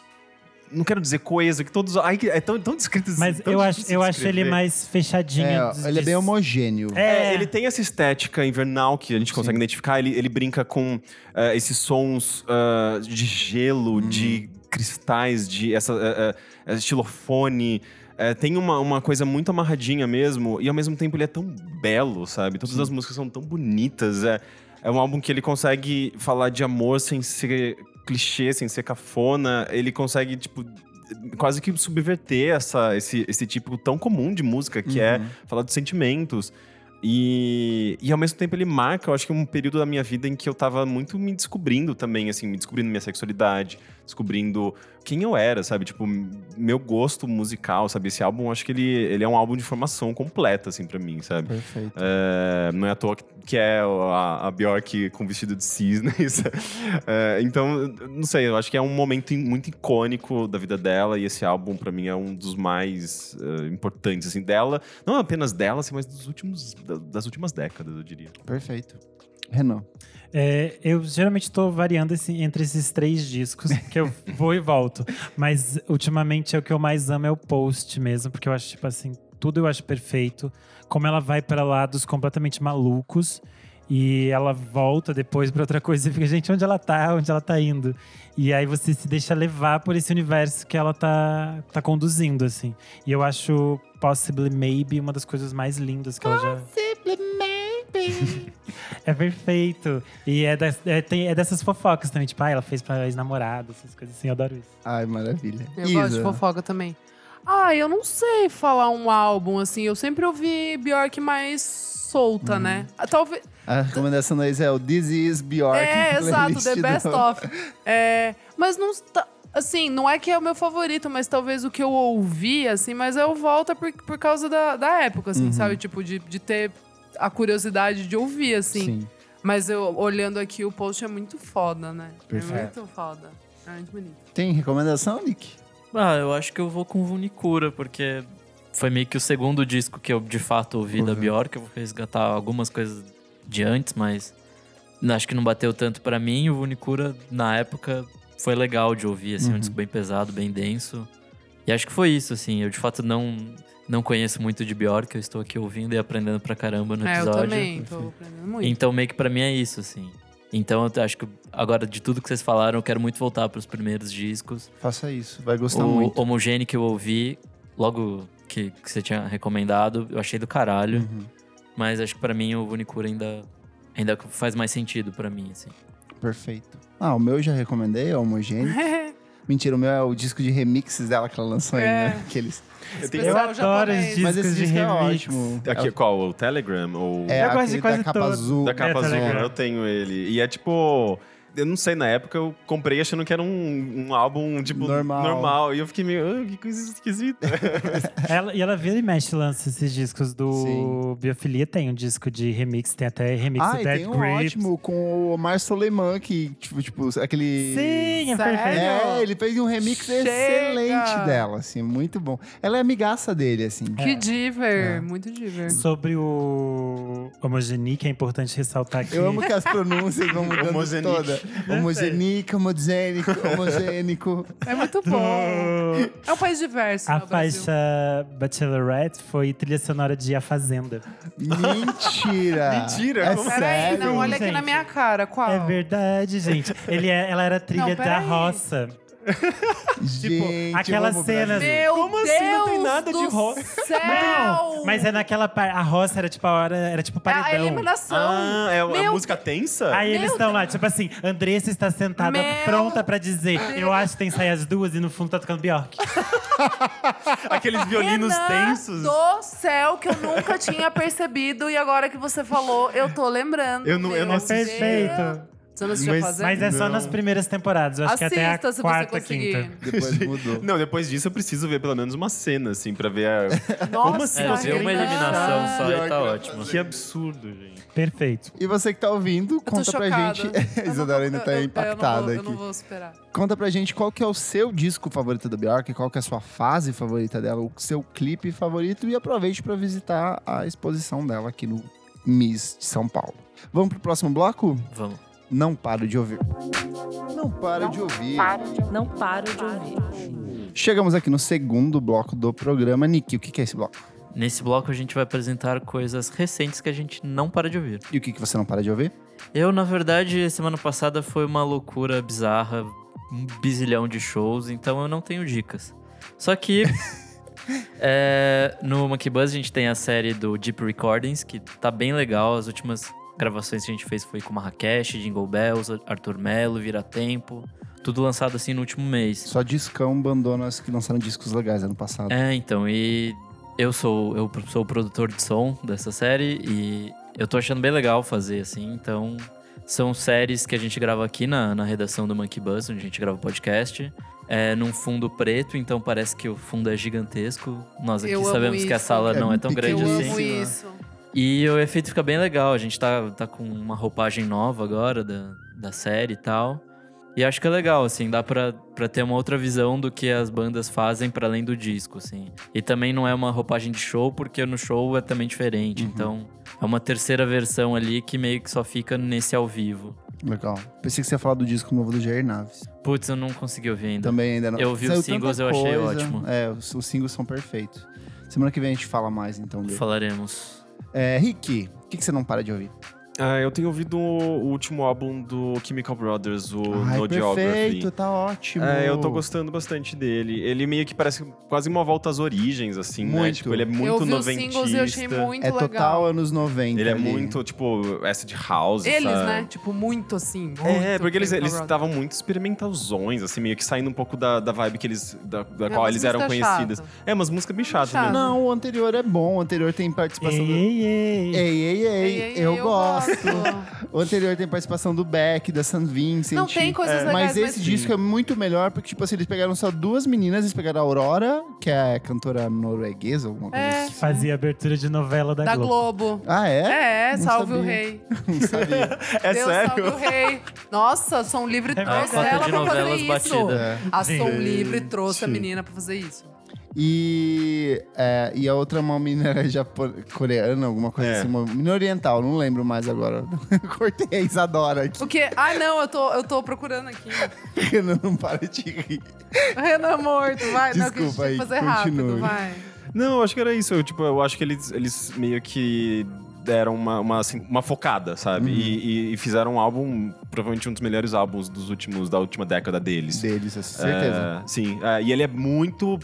Não quero dizer coeso, que todos... Ai, que é tão, tão descrito assim, Mas tão eu acho, eu acho ele mais fechadinho. É, de- ele é bem homogêneo. É, É, ele tem essa estética invernal que a gente consegue identificar. Ele, ele brinca com eh, esses sons ah, de gelo, de cristais, de essa eh, eh, estilofone. Eh, tem uma, uma coisa muito amarradinha mesmo, e ao mesmo tempo ele é tão belo, sabe? Todas as músicas são tão bonitas. É, é um álbum que ele consegue falar de amor sem ser clichê, sem ser cafona. Ele consegue, tipo, quase que subverter essa, esse, esse tipo tão comum de música, que é falar de sentimentos. E, e ao mesmo tempo ele marca, eu acho que um período da minha vida em que eu tava muito me descobrindo também, assim, me descobrindo minha sexualidade, descobrindo quem eu era, sabe? Tipo, meu gosto musical, sabe? Esse álbum, acho que ele, ele é um álbum de formação completa, assim, pra mim, sabe? Perfeito. É, não é à toa que- que é a, a Bjork com vestido de cisnes. É, então, não sei, eu acho que é um momento muito icônico da vida dela e esse álbum, pra mim, é um dos mais eh, importantes, assim, dela. Não apenas dela, assim, mas dos últimos, da- das últimas décadas, eu diria. Perfeito. Renan. É, eu geralmente tô variando esse- entre esses três discos, que eu vou e volto. Mas ultimamente é o que eu mais amo é o post mesmo, porque eu acho, tipo assim, tudo eu acho perfeito. Como ela vai para lados completamente malucos. E ela volta depois pra outra coisa e fica, gente, onde ela tá? Onde ela tá indo? E aí você se deixa levar por esse universo que ela tá, tá conduzindo, assim. E eu acho Possibly Maybe uma das coisas mais lindas que ela já. É perfeito. E é, das- é, tem- é dessas fofocas também. Tipo, ah, ela fez pra ex-namorado, essas coisas assim. Eu adoro isso. Ai, maravilha. Eu gosto de Isa. fofoca também. Ah, eu não sei falar um álbum, assim. Eu sempre ouvi Bjork mais solta, né? Ah, Talvez. A recomendação da Isa é o This is Bjork. É, exato, The do- Best of. É, mas não. tá- Assim, não é que é o meu favorito, mas talvez o que eu ouvi, assim, mas eu volto por, por causa da, da época, assim, sabe? Tipo, de, de ter a curiosidade de ouvir, assim. Sim. Mas eu olhando aqui, o post é muito foda, né? Perfeito. É muito foda. É muito bonito. Tem recomendação, Nick? Ah, eu acho que eu vou com Vunicura, porque foi meio que o segundo disco que eu de fato ouvi da Uhum. Bjork. Eu vou resgatar algumas coisas de antes, mas acho que não bateu tanto pra mim. O Vunicura, na época, foi legal de ouvir, assim, Uhum. um disco bem pesado, bem denso. E acho que foi isso, assim. Eu de fato não, não conheço muito de Bjork, eu estou aqui ouvindo e aprendendo pra caramba no é, eu episódio. também tô aprendendo muito. Então, meio que pra mim é isso, assim. Então, eu acho que agora, de tudo que vocês falaram, eu quero muito voltar pros primeiros discos. Faça isso, vai gostar o muito. Homogêneo que eu ouvi, logo que, que você tinha recomendado, eu achei do caralho. Uhum. Mas acho que pra mim o Vunicura ainda, ainda faz mais sentido pra mim, assim. Perfeito. Ah, o meu eu já recomendei, é homogêneo. Mentira, o meu é o disco de remixes dela que ela lançou aí, É. né? Aqueles. Eu tenho- Eu adoro os Mas discos esse de disco é remix. ótimo. Aqui, qual? O Telegram? Ou... É, Eu gosto de aquele quase da capa todo. azul. Da capa É, azul, Telegram. eu tenho ele. E é tipo. Eu não sei, na época eu comprei achando que era um, um álbum, tipo, Normal. normal. E eu fiquei meio, ah, que coisa esquisita. Ela, e ela vira e mexe lança esses discos do Sim. Biofilia. Tem um disco de remix, tem até remix Ah, do Dead tem um Grips. ótimo com o Omar Soleiman, que, tipo, tipo aquele. Sim, é Sério? perfeito. É, ele fez um remix Chega! excelente dela, assim, muito bom. Ela é amigaça dele, assim. Que diver, É. muito diver. Sobre o Homogenie, que é importante ressaltar que Eu amo que as pronúncias vão mudando toda. Homogênico, homogênico, homogênico. É muito bom. É um país diverso, a né, Brasil. faixa Bachelorette foi trilha sonora de A Fazenda. Mentira! Mentira, É como Peraí, sério? não, olha aqui gente? na minha cara, qual? É verdade, gente. Ele é- ela era trilha Não, da peraí. roça. Gente, eu aquelas cenas-. Meu Como Deus assim? Não tem nada de roça? Não, mas é naquela parte. A roça era tipo a hora, era tipo É a paredão. eliminação. Ah, é a Meu música tensa? Aí eles estão lá, tipo assim, Andressa está sentada Meu pronta pra dizer: Eu acho que tem que sair as duas e no fundo tá tocando Bjork. Aqueles violinos Renan tensos. do céu, que eu nunca tinha percebido. E agora que você falou, eu tô lembrando. Eu não- eu não assisti. Perfeito. Você não assistiu Mas- Fazenda? Mas é só Não. nas primeiras temporadas. Eu acho que até a Assista se você quarta, conseguir. quinta. Depois mudou. Não, depois disso eu preciso ver pelo menos uma cena, assim, pra ver a... Nossa, assim? É, ver uma eliminação só e tá ótimo. Que absurdo, gente. Perfeito. E você que tá ouvindo, Eu tô conta pra chocada. gente. Eu não Isadora tô- ainda eu- tá eu- impactada eu não vou, aqui. Eu não vou superar. Conta pra gente qual que é o seu disco favorito da Bjork, qual que é a sua fase favorita dela, o seu clipe favorito e aproveite pra visitar a exposição dela aqui no Miss de São Paulo. Vamos pro próximo bloco? Vamos. Não paro de ouvir. Não paro de ouvir. Não paro de ouvir. Chegamos aqui no segundo bloco do programa. Niki, o que é esse bloco? Nesse bloco a gente vai apresentar coisas recentes que a gente não para de ouvir. E o que que você não para de ouvir? Eu, na verdade, semana passada foi uma loucura bizarra, um bizilhão de shows, então eu não tenho dicas. Só que é, no Monkey Buzz a gente tem a série do Deep Recordings, que tá bem legal. As últimas gravações que a gente fez foi com Marrakech, Jingle Bells, Arthur Melo, Vira Tempo. Tudo lançado assim no último mês. Só discão bandonas que lançaram discos legais ano passado. É, então, e eu sou, eu sou o produtor de som dessa série e eu tô achando bem legal fazer, assim, então. São séries que a gente grava aqui na, na redação do Monkey Bus, onde a gente grava o podcast. É num fundo preto, então parece que o fundo é gigantesco. Nós aqui Eu sabemos que a sala É não é tão grande Eu assim. amo isso. E o efeito fica bem legal. A gente tá, tá com uma roupagem nova agora da, da série e tal. E acho que é legal, assim, dá pra, pra ter uma outra visão do que as bandas fazem para além do disco, assim. E também não é uma roupagem de show, porque no show é também diferente. Uhum. Então, é uma terceira versão ali que meio que só fica nesse ao vivo. Legal. Pensei que você ia falar do disco novo do Jair Naves. Putz, eu não consegui ouvir ainda. Também ainda não. Eu vi os Saiu singles, tanta eu achei coisa. ótimo. É, os, os singles são perfeitos. Semana que vem a gente fala mais, então, dele. Falaremos. É, Rick, o que, que você não para de ouvir? Ah, eu tenho ouvido o último álbum do Chemical Brothers, o Ai, No perfeito, Geography. tá ótimo. É, eu tô gostando bastante dele. Ele meio que parece quase uma volta às origens, assim, né? Muito. Tipo, ele é eu muito vi os noventista. singles e eu achei muito É legal. total anos 90. Ele é ali. muito, tipo, essa de house, Eles, sabe? né? Tipo, muito assim. Muito É, porque eles Chemical eles Brothers. estavam muito experimentalzões, assim, meio que saindo um pouco da, da vibe que eles. da, da É, qual eles eram músicas conhecidas. chatas. É, umas músicas bem chatas Chato. mesmo. Não, o anterior é bom. O anterior tem participação Ei, do... ei, ei. Ei, ei, ei, Ei, ei, eu, ei, gosto. Gosto. O anterior tem participação do Beck, da San Vincent. Não, tem coisas É, legais, Mas mas esse sim. disco é muito melhor, porque, tipo assim, eles pegaram só duas meninas, eles pegaram a Aurora, que é cantora norueguesa, alguma coisa É. assim. Fazia abertura de novela da, Da Globo. Globo. Ah, é? É, Não salve o sabia. rei. Não sabia. É Deus sério? salve o rei. Nossa, Som Livre É trouxe ela pra fazer isso. batida. É. A Som. Livre trouxe a menina pra fazer isso. E, é, e a outra é uma menina japo- coreana, alguma coisa É. assim, uma menina oriental, não lembro mais agora. Cortei a Isadora aqui, O quê? Ah, não, eu tô, eu tô procurando aqui. Renan não para de rir. Renan morto, vai. não, que a gente Desculpa tem aí, que fazer continue. rápido, vai. Não, eu acho que era isso. Eu, tipo, eu acho que eles, eles meio que deram uma, uma, assim, uma focada, sabe? Uhum. E, e- e fizeram um álbum, provavelmente um dos melhores álbuns dos últimos, da última década deles. Deles, essa certeza. É, sim. É, e ele é muito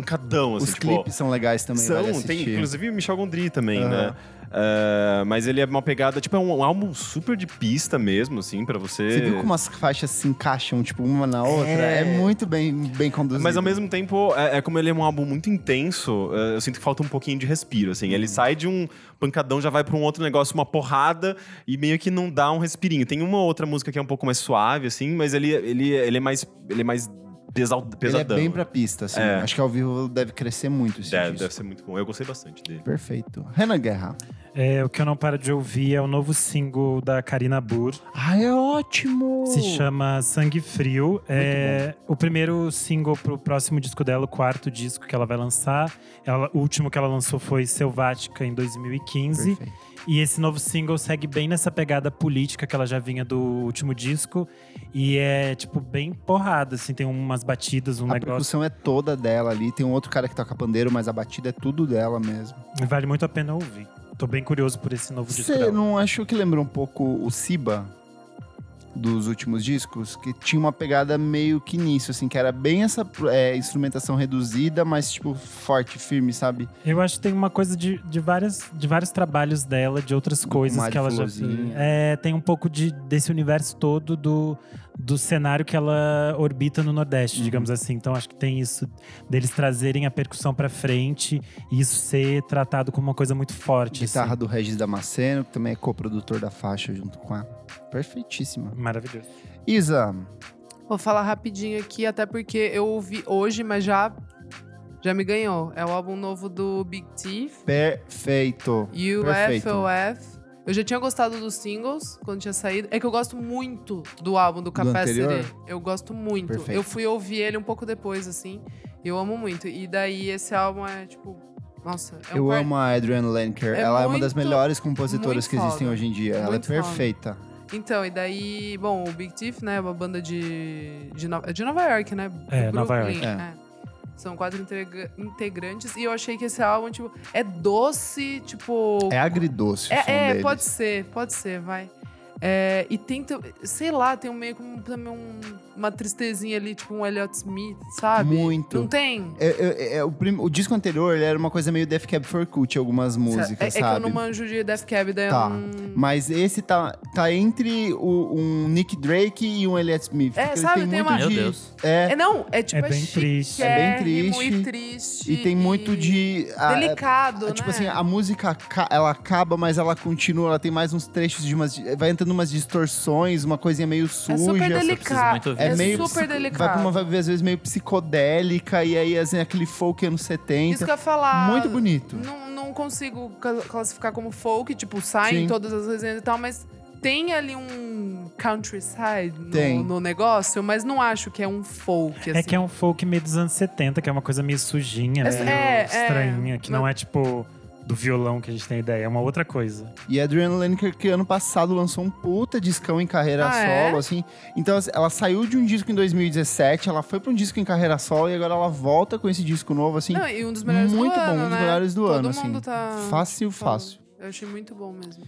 pancadão, assim, Os tipo... clipes são legais também, São, vale tem inclusive o Michel Gondry também, Aham. né? É, mas ele é uma pegada, tipo, é um, álbum super de pista mesmo, assim, pra você. Você viu como as faixas se encaixam, tipo, uma na outra? É, É. muito bem, bem conduzido. Mas ao mesmo tempo, é, é como ele é um álbum muito intenso, é, eu sinto que falta um pouquinho de respiro, assim. Ele sai de um pancadão, já vai pra um outro negócio, uma porrada, e meio que não dá um respirinho. Tem uma outra música que é um pouco mais suave, assim, mas ele, ele, ele é mais. Ele é mais pesal, Ele é pesadão. bem pra pista, assim. É. Acho que ao vivo deve crescer muito esse Deve, disco. deve ser muito bom. Eu gostei bastante dele. Perfeito. Renan Guerra. É, o que eu não paro de ouvir é o novo single da Karina Burr. Ah, é ótimo! Se chama Sangue Frio. É o primeiro single pro próximo disco dela, o quarto disco que ela vai lançar. Ela- o último que ela lançou foi Selvática, em 2015. Perfeito. E esse novo single segue bem nessa pegada política que ela já vinha do último disco. E é, tipo, bem porrada, assim. Tem umas batidas, um A negócio. percussão é toda dela ali. Tem um outro cara que toca pandeiro, mas a batida é tudo dela mesmo. Vale muito a pena ouvir. Tô bem curioso por esse novo disco Você não achou que lembrou um pouco o Siba dos últimos discos? Que tinha uma pegada meio que nisso, assim, que era bem essa é, instrumentação reduzida, mas, tipo, forte, firme, sabe? Eu acho que tem uma coisa de, de, várias, de vários trabalhos dela, de outras coisas que ela já. É, tem um pouco de, desse universo todo do, do cenário que ela orbita no Nordeste, Uhum. digamos assim. Então acho que tem isso deles trazerem a percussão pra frente e isso ser tratado como uma coisa muito forte. Guitarra assim. do Regis Damasceno, que também é coprodutor da faixa junto com a. Perfeitíssima. Maravilhoso. Isa, Vou falar rapidinho aqui, até porque eu ouvi hoje, mas já, já me ganhou. É o álbum novo do Big Thief, perfeito. Perfeito. Eu já tinha gostado dos singles quando tinha saído. É que eu gosto muito do álbum do Capacity. anterior? eu gosto muito. Perfeito. Eu fui ouvir ele um pouco depois, assim. Eu amo muito. E daí esse álbum é, tipo, Nossa, é um Eu par- amo a Adrienne Lenker. É ela é uma das muito- melhores compositoras muito que existem foda. hoje em dia. Ela Muito é foda. perfeita. Então, e daí, bom, o Big Thief, né, é uma banda de, de, No- é de Nova York, né? É, Do Nova Brooklyn, York. é. São quatro integra- integrantes e eu achei que esse álbum, tipo, é doce, tipo. É agridoce É, é, pode ser, pode ser, vai. É, e tem, sei lá, tem um meio como também um- uma tristezinha ali, tipo um Elliott Smith, sabe? Muito. Não tem? É, é, é, o, prim- o disco anterior ele era uma coisa meio Death Cab for Cutie, algumas músicas, é, é que eu sabe? não manjo de Death Cab, daí Tá. eu não... Mas esse tá, tá entre o- um Nick Drake e um Elliott Smith. É, sabe, tem tem muito uma- Meu de... Deus. É, É, não, é tipo... É bem triste. É bem chiquérrimo triste. E triste. e tem muito de... a- Delicado, é, né? Tipo assim, a música, ca- ela acaba, mas ela continua, ela tem mais uns trechos de umas... Vai entrando umas distorções, uma coisinha meio suja. É super delicado. É, É meio super psico- delicado. Vai pra uma vibe, às vezes, meio psicodélica, e aí, assim, aquele folk anos 70. Isso que eu ia falar. Muito bonito. Não, não consigo ca- classificar como folk, tipo, sai Sim. em todas as resenhas e tal, mas tem ali um countryside Tem. no, no negócio, mas não acho que é um folk, assim. É que é um folk meio dos anos 70, que é uma coisa meio sujinha, É, meio é, é. estranha, que não é tipo do violão que a gente tem ideia, é uma outra coisa. E a Adrienne Lenker, que ano passado lançou um puta discão em carreira Ah, solo, é? assim. Então, assim, ela saiu de um disco em 2017, ela foi pra um disco em carreira solo e agora ela volta com esse disco novo, assim. Não, e um dos melhores muito do bom, ano, um dos né? melhores do Todo ano, mundo assim. tá Fácil, fácil. Eu achei muito bom mesmo.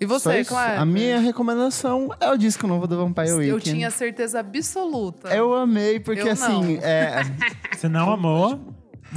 E você. Cleber? A minha recomendação é o disco novo do Vampire Weekend. Eu tinha certeza absoluta. Eu amei, porque Eu assim, não. é, Você não amou?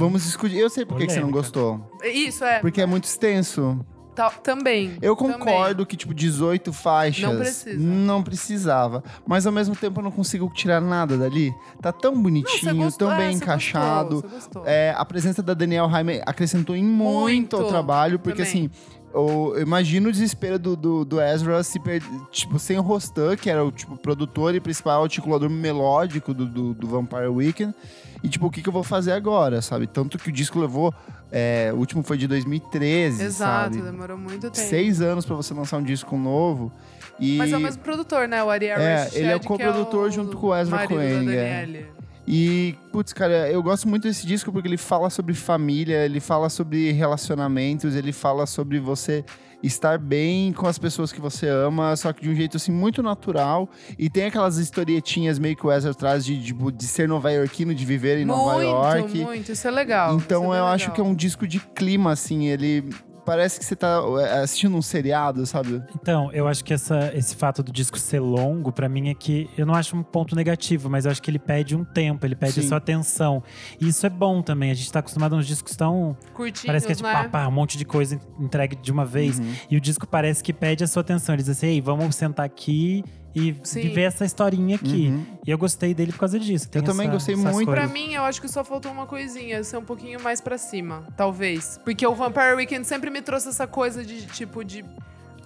Vamos discutir. Eu sei por que que você não gostou. Isso, é. Porque é muito extenso. Ta- também. Eu também. concordo que, tipo, 18 faixas. Não precisa. não precisava. Mas ao mesmo tempo eu não consigo tirar nada dali. Tá tão bonitinho, gostou, tão é, bem você encaixado. gostou, você gostou. É, a presença da Daniel Jaime acrescentou em muito, Muito, ao trabalho, porque também. assim. Eu imagino o desespero do, do, do Ezra se per... tipo, sem o Rostan, que era o tipo, produtor e principal articulador melódico do, do, do Vampire Weekend. E tipo, o que, que eu vou fazer agora, sabe? Tanto que o disco levou. é, o último foi de 2013, Exato, sabe? demorou muito tempo. Seis anos pra você lançar um disco novo. E, Mas é o mesmo produtor, né? O Ari É, Arishad, ele é o coprodutor junto com o Ezra é. E, putz, cara, eu gosto muito desse disco porque ele fala sobre família, ele fala sobre relacionamentos, ele fala sobre você estar bem com as pessoas que você ama, só que de um jeito assim muito natural. E tem aquelas historietinhas meio que o Ezra traz de, de, de ser nova-iorquino, de viver em Nova muito, York. muito. Isso é legal. Então é eu bem acho legal. que é um disco de clima, assim, ele. Parece que você tá é, assistindo um seriado, sabe? Então, eu acho que essa, esse fato do disco ser longo, pra mim, é que eu não acho um ponto negativo, mas eu acho que ele pede um tempo, ele pede Sim. a sua atenção. E isso é bom também. A gente tá acostumado a uns discos tão. Curtinhos, Parece que é tipo, né? pá, pá, um monte de coisa entregue de uma vez. Uhum. E o disco parece que pede a sua atenção. Ele diz assim: ei, vamos sentar aqui e Sim. viver essa historinha aqui. Uhum. E eu gostei dele por causa disso. Tem Eu também essa- gostei muito. Pra coisas. mim, eu acho que só faltou uma coisinha, ser um pouquinho mais pra cima, talvez. Porque o Vampire Weekend sempre me trouxe essa coisa de, tipo, de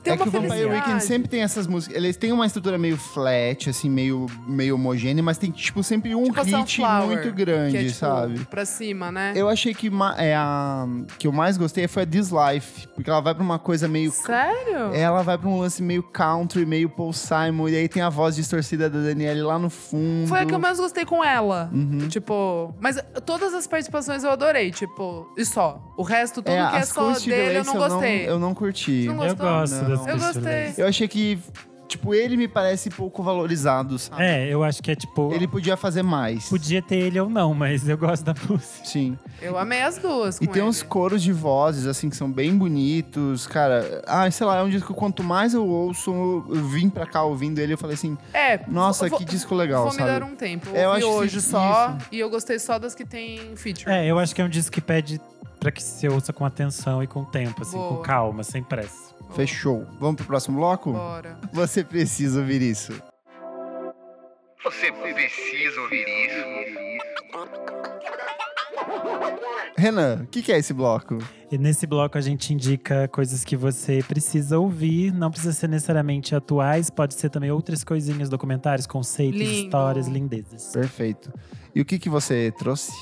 ter é que o Vampire. Weekend sempre tem essas músicas. Eles têm uma estrutura meio flat, assim, meio, meio homogênea, mas tem, tipo, sempre um Tipo a hit Sunflower, muito grande, que é, tipo, sabe? pra cima, né? Eu achei que é a que eu mais gostei foi a This Life, porque ela vai pra uma coisa meio. Sério? Ela vai pra um lance meio country, meio Paul Simon, e aí tem a voz distorcida da Danielle lá no fundo. Foi a que eu mais gostei com ela. Uhum. Tipo, mas todas as participações eu adorei, tipo, e só. O resto, tudo é, que é só dele, eu não gostei. Eu não, curti. Não Eu gosto Não. Das Eu Coast gostei. Eu achei que, tipo, ele me parece pouco valorizado, sabe? É, eu acho que é tipo. Ele podia fazer mais. Podia ter ele ou não, mas eu gosto da música. Sim. Eu amei as duas. E tem ele. uns coros de vozes, assim, que são bem bonitos. Cara, ah, sei lá, é um disco que quanto mais eu ouço, eu vim pra cá ouvindo ele, eu falei assim, É. nossa, vou- que disco legal, Vou sabe? me dar um tempo. Eu É, eu ouvi acho que hoje só isso. e eu gostei só das que tem feature. É, eu acho que é um disco que pede pra que se ouça com atenção e com tempo, assim, Boa. com calma, sem pressa. Fechou. Vamos pro próximo bloco? Bora. Você precisa ouvir isso. Você precisa ouvir isso. Renan, o que, que é esse bloco? E nesse bloco a gente indica coisas que você precisa ouvir, não precisa ser necessariamente atuais, pode ser também outras coisinhas, documentários, conceitos, Lindo. histórias, lindezas. Perfeito. E o que, que você trouxe?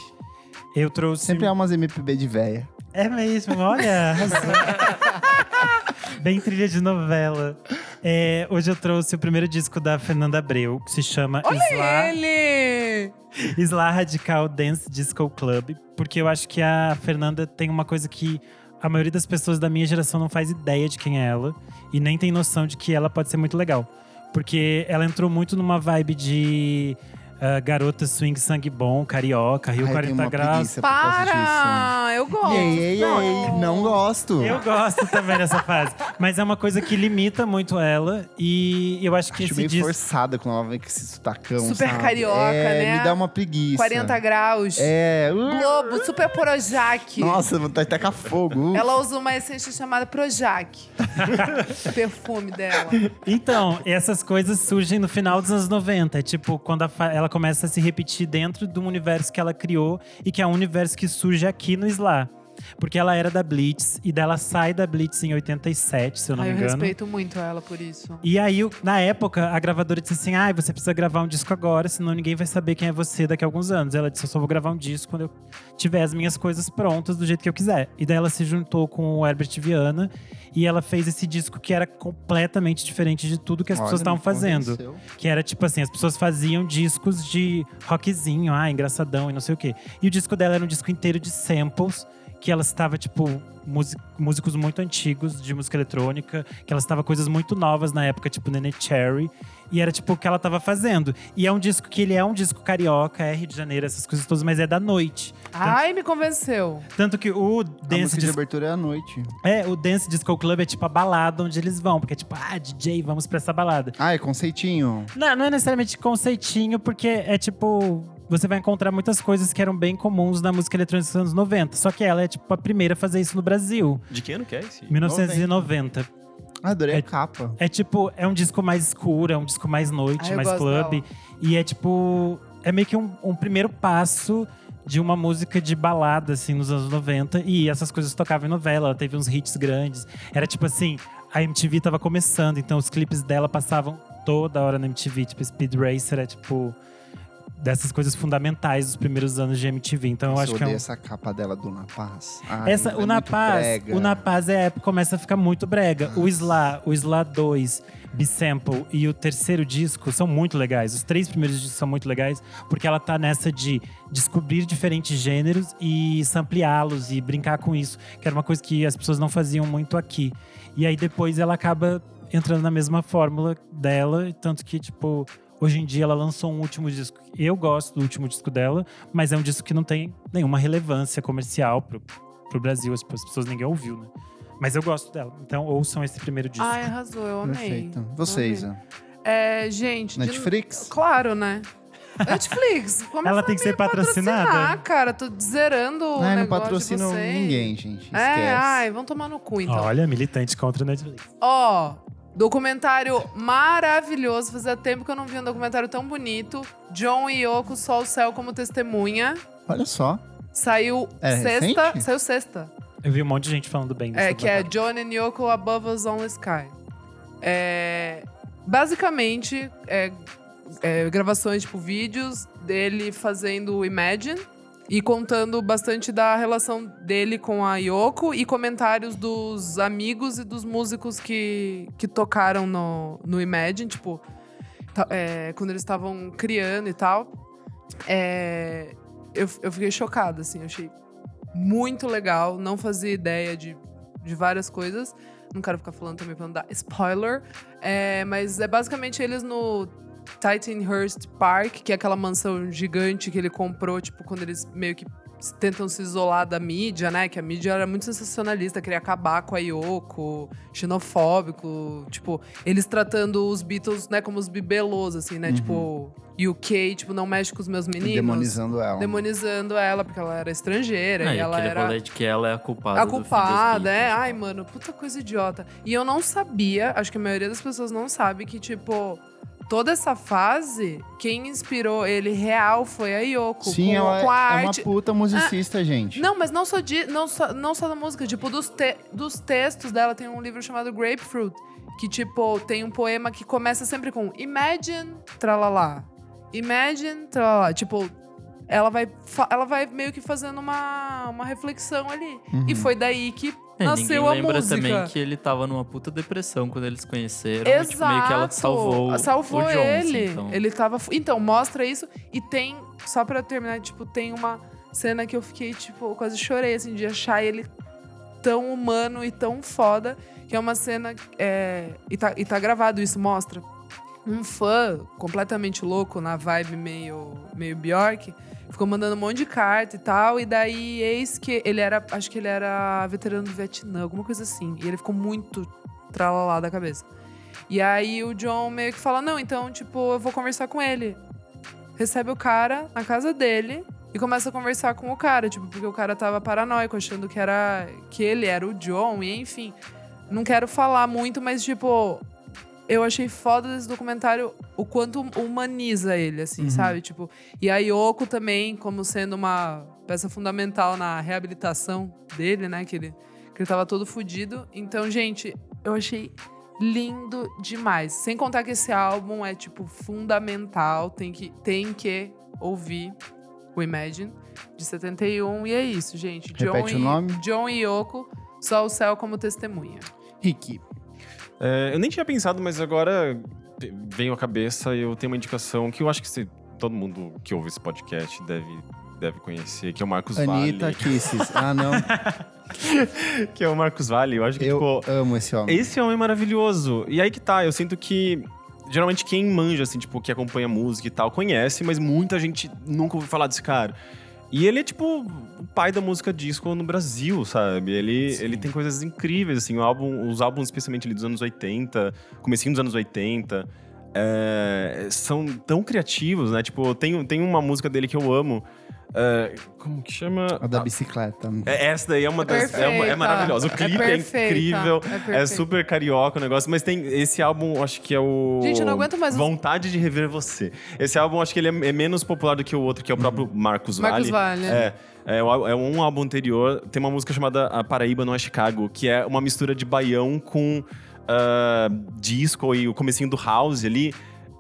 Eu trouxe. Sempre há umas MPB de véia. É mesmo, olha! Bem trilha de novela. É, hoje eu trouxe o primeiro disco da Fernanda Abreu, que se chama Olha Isla, ele! Isla Radical Dance Disco Club. Porque eu acho que a Fernanda tem uma coisa que a maioria das pessoas da minha geração não faz ideia de quem é ela. E nem tem noção de que ela pode ser muito legal. Porque ela entrou muito numa vibe de ah, garota swing sangue bom, carioca, Rio Ai, eu tenho 40 uma graus. Para! Eu gosto. Ei, ei, ei, não gosto. Eu gosto também dessa fase. Mas é uma coisa que limita muito ela. E eu acho que Acho esse meio disco. forçada quando ela vem com esse sotacão, Super sabe? carioca, é, né? me dá uma preguiça. 40 graus. É. uh, Globo, super Projac. Nossa, vontade de tacar fogo. uh. Ela usa uma essência chamada Projac. o perfume dela. Então, essas coisas surgem no final dos anos 90. É tipo, quando ela começa a se repetir dentro de um universo que ela criou e que é um universo que surge aqui no Sla. Porque ela era da Blitz e dela sai da Blitz em 87, se eu não Ai, me eu engano. respeito muito ela por isso. E aí, na época, a gravadora disse assim: ah, você precisa gravar um disco agora, senão ninguém vai saber quem é você daqui a alguns anos. Ela disse: eu só vou gravar um disco quando eu tiver as minhas coisas prontas do jeito que eu quiser. E daí ela se juntou com o Herbert Viana e ela fez esse disco que era completamente diferente de tudo que as Olha, pessoas estavam fazendo. convenceu. Que era tipo assim, as pessoas faziam discos de rockzinho, ah, engraçadão e não sei o quê. E o disco dela era um disco inteiro de samples, que ela estava tipo músicos muito antigos de música eletrônica, que ela estava coisas muito novas na época, tipo Nene Cherry, e era tipo o que ela estava fazendo. E é um disco que ele é um disco carioca, é Rio de Janeiro, essas coisas todas, mas é da noite. Ai, me convenceu. Tanto que o A Dance música de abertura é à noite. é, o Dance Disco Club é tipo a balada onde eles vão, porque é tipo, ah, DJ, vamos pra essa balada. Ah, é conceitinho. Não, não é necessariamente conceitinho, porque é tipo. Você vai encontrar muitas coisas que eram bem comuns na música eletrônica dos anos 90. Só que ela é tipo a primeira a fazer isso no Brasil. De que ano que é esse? 1990. Ah, adorei É- a capa. É tipo, é um disco mais escuro, é um disco mais noite, Ah, mais club. dela. E é tipo. É meio que um, um primeiro passo de uma música de balada, assim, nos anos 90. E essas coisas tocavam em novela, ela teve uns hits grandes. Era tipo assim, a MTV tava começando, então os clipes dela passavam toda hora na MTV. Tipo, Speed Racer é tipo. Dessas coisas fundamentais dos primeiros anos de MTV. Então eu Nossa, acho que é um, essa capa dela do Na Paz. Ai, essa, é o Na muito Paz, brega. o Na Paz é a época que começa a ficar muito brega. O Sla, o Sla 2, Bisample e o terceiro disco são muito legais. Os três primeiros discos são muito legais, porque ela tá nessa de descobrir diferentes gêneros e sampleá-los e brincar com isso, que era uma coisa que as pessoas não faziam muito aqui. E aí depois ela acaba entrando na mesma fórmula dela, tanto que, tipo, hoje em dia ela lançou um último disco. Eu gosto do último disco dela, mas é um disco que não tem nenhuma relevância comercial pro, pro Brasil. As pessoas ninguém ouviu, né? Mas eu gosto dela. Então ouçam esse primeiro disco. Ai, arrasou, eu amei. Perfeito. Vocês, Amei. ó. É, gente. de- Netflix? Claro, né? Netflix. Como Ela tem que ser patrocinada? patrocinar, cara. Tô zerando o não negócio de patrocinam vocês. ninguém, gente. Esquece. É, ai, vão tomar no cu, então. Olha, militante contra o Netflix. Ó, documentário maravilhoso. Fazia tempo que eu não vi um documentário tão bonito. John e Yoko, Sol o Céu como testemunha. Olha só. Saiu É sexta. recente? Saiu sexta. Eu vi um monte de gente falando bem desse É, que é. John and Yoko Above Us Only Sky. É, basicamente, é, é, gravações, tipo, vídeos dele fazendo o Imagine e contando bastante da relação dele com a Yoko e comentários dos amigos e dos músicos que, que tocaram no, no Imagine, tipo, é, quando eles estavam criando e tal. É, eu, eu fiquei chocada, assim, eu achei muito legal, não fazia ideia de, de várias coisas. Não quero ficar falando também pra não dar spoiler. É, mas é basicamente eles no Titanhurst Park, que é aquela mansão gigante que ele comprou, tipo, quando eles meio que tentam se isolar da mídia, né? Que a mídia era muito sensacionalista, queria acabar com a Yoko, xenofóbico, tipo, eles tratando os Beatles, né, como os bibelôs, assim, né? Tipo, UK, tipo, não mexe com os meus meninos. Demonizando ela. Demonizando ela, porque ela era estrangeira. Ah, e ela era de que ela é a culpada a culpada, é. Beatles, Ai, mano, puta coisa idiota. E eu não sabia, acho que a maioria das pessoas não sabe que, tipo, toda essa fase, quem inspirou ele real foi a Yoko. Sim, com, ela com a é uma arte. puta musicista, gente. Não, mas não só, de, não, só, não só da música, tipo, dos, te- dos textos dela, tem um livro chamado Grapefruit, que, tipo, tem um poema que começa sempre com Imagine, tralalá. Imagine, tralalá. Tipo, ela vai, ela vai meio que fazendo uma, uma reflexão ali. Uhum. E foi daí que É, nasceu ninguém a lembra música. também que ele tava numa puta depressão quando eles se conheceram. e, tipo, meio que ela Exato. salvou, Salvou o assim, ele. então. Ele tava. Então, mostra isso. E tem. Só pra terminar, tipo, tem uma cena que eu fiquei, tipo, eu quase chorei, assim, de achar ele tão humano e tão foda. Que é uma cena. É, e, tá, e tá gravado isso, mostra. Um fã completamente louco, na vibe meio, meio Bjork, ficou mandando um monte de carta e tal. E daí, eis que ele era. Acho que ele era veterano do Vietnã, alguma coisa assim. E ele ficou muito tralalá da cabeça. E aí o John meio que fala: Não, então, tipo, eu vou conversar com ele. Recebe o cara na casa dele e começa a conversar com o cara, tipo, porque o cara tava paranoico, achando que era. que ele era o John, e enfim. Não quero falar muito, mas, tipo, eu achei foda desse documentário o quanto humaniza ele, assim, sabe? Tipo, e a Yoko também, como sendo uma peça fundamental na reabilitação dele, né? Que ele, que ele tava todo fudido. Então, gente, eu achei lindo demais. Sem contar que esse álbum é, tipo, fundamental. Tem que, tem que ouvir o Imagine, de 71. E é isso, gente. Repete John o e, nome. John e Yoko, só o céu como testemunha. Rick. É, eu nem tinha pensado, mas agora veio à cabeça e eu tenho uma indicação que eu acho que se, todo mundo que ouve esse podcast deve, deve conhecer, que é o Marcos Anitta Vale. Kisses. Ah, não. Que é o Marcos Vale. Eu acho que, Eu tipo, amo esse homem. esse homem é maravilhoso. E aí que tá, eu sinto que. Geralmente quem manja, assim, tipo, que acompanha música e tal, conhece, mas muita gente nunca ouviu falar desse cara. E ele é, tipo, o pai da música disco no Brasil, sabe? Ele, ele tem coisas incríveis, assim, álbum, os álbuns, especialmente ali dos anos 80, comecinho dos anos 80, é, são tão criativos, né? Tipo, tem, tem uma música dele que eu amo, é, como que chama? A da bicicleta. É, essa daí é uma das. É, uma- é maravilhosa. O É clipe é, perfeita. incrível. É É, super carioca o negócio. Mas tem esse álbum, acho que é o. Gente, eu não aguento mais os- Vontade de Rever Você. Esse álbum, acho que ele é, é menos popular do que o outro, que é o próprio Marcos Vale. Marcos Vale. É. É, é um álbum anterior. Tem uma música chamada A Paraíba Não é Chicago, que é uma mistura de baião com ah, disco e o comecinho do house ali.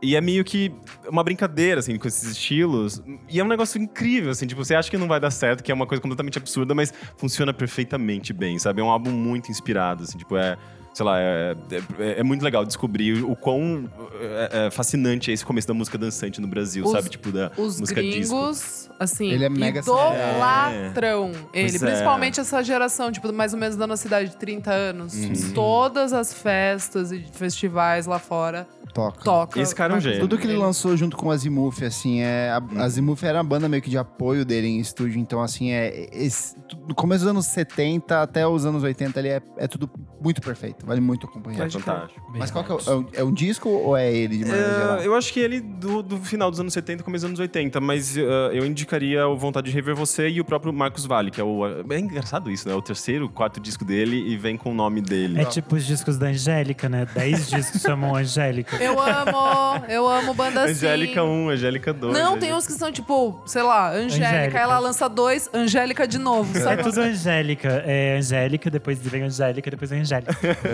E é meio que uma brincadeira, assim, com esses estilos. E é um negócio incrível, assim. Tipo, você acha que não vai dar certo, que é uma coisa completamente absurda, mas funciona perfeitamente bem, sabe? É um álbum muito inspirado, assim. Tipo, é... Sei lá, é, é, é muito legal descobrir o quão é, é fascinante é esse começo da música dançante no Brasil, Os- sabe? Tipo, da Os música disco. gringos, assim, Ele é mega idolatram ele. Pois é. Principalmente essa geração, tipo, mais ou menos da nossa idade, de 30 anos. Uhum. Todas as festas e festivais lá fora Toca. tocam. Esse cara é um gênio. Tudo que ele lançou junto com o Azimuth, assim, é. A Uhum. Azimuth era a banda meio que de apoio dele em estúdio, então, assim, é. esse- do começo dos anos 70 até os anos 80 ali é, é tudo muito perfeito. Vale muito acompanhar. É fantástico. Mas qual que é o, é o- é um disco ou é ele de maneira geral? É, eu acho que ele do, do final dos anos 70 começo dos anos 80, mas eh, eu indicaria o Vontade de Rever Você e o próprio Marcos Vale, que é o. É engraçado isso, né? O terceiro, quarto disco dele e vem com o nome dele. É tipo os discos da Angélica, né? Dez discos chamam Angélica. Eu amo, eu amo banda assim. Angélica 1, Angélica 2. Não, tem uns que são tipo, sei lá, Angélica. Angélica. Ela lança dois, Angélica de novo, É sabe? tudo Angélica. É Angélica, depois vem Angélica, depois vem Angélica.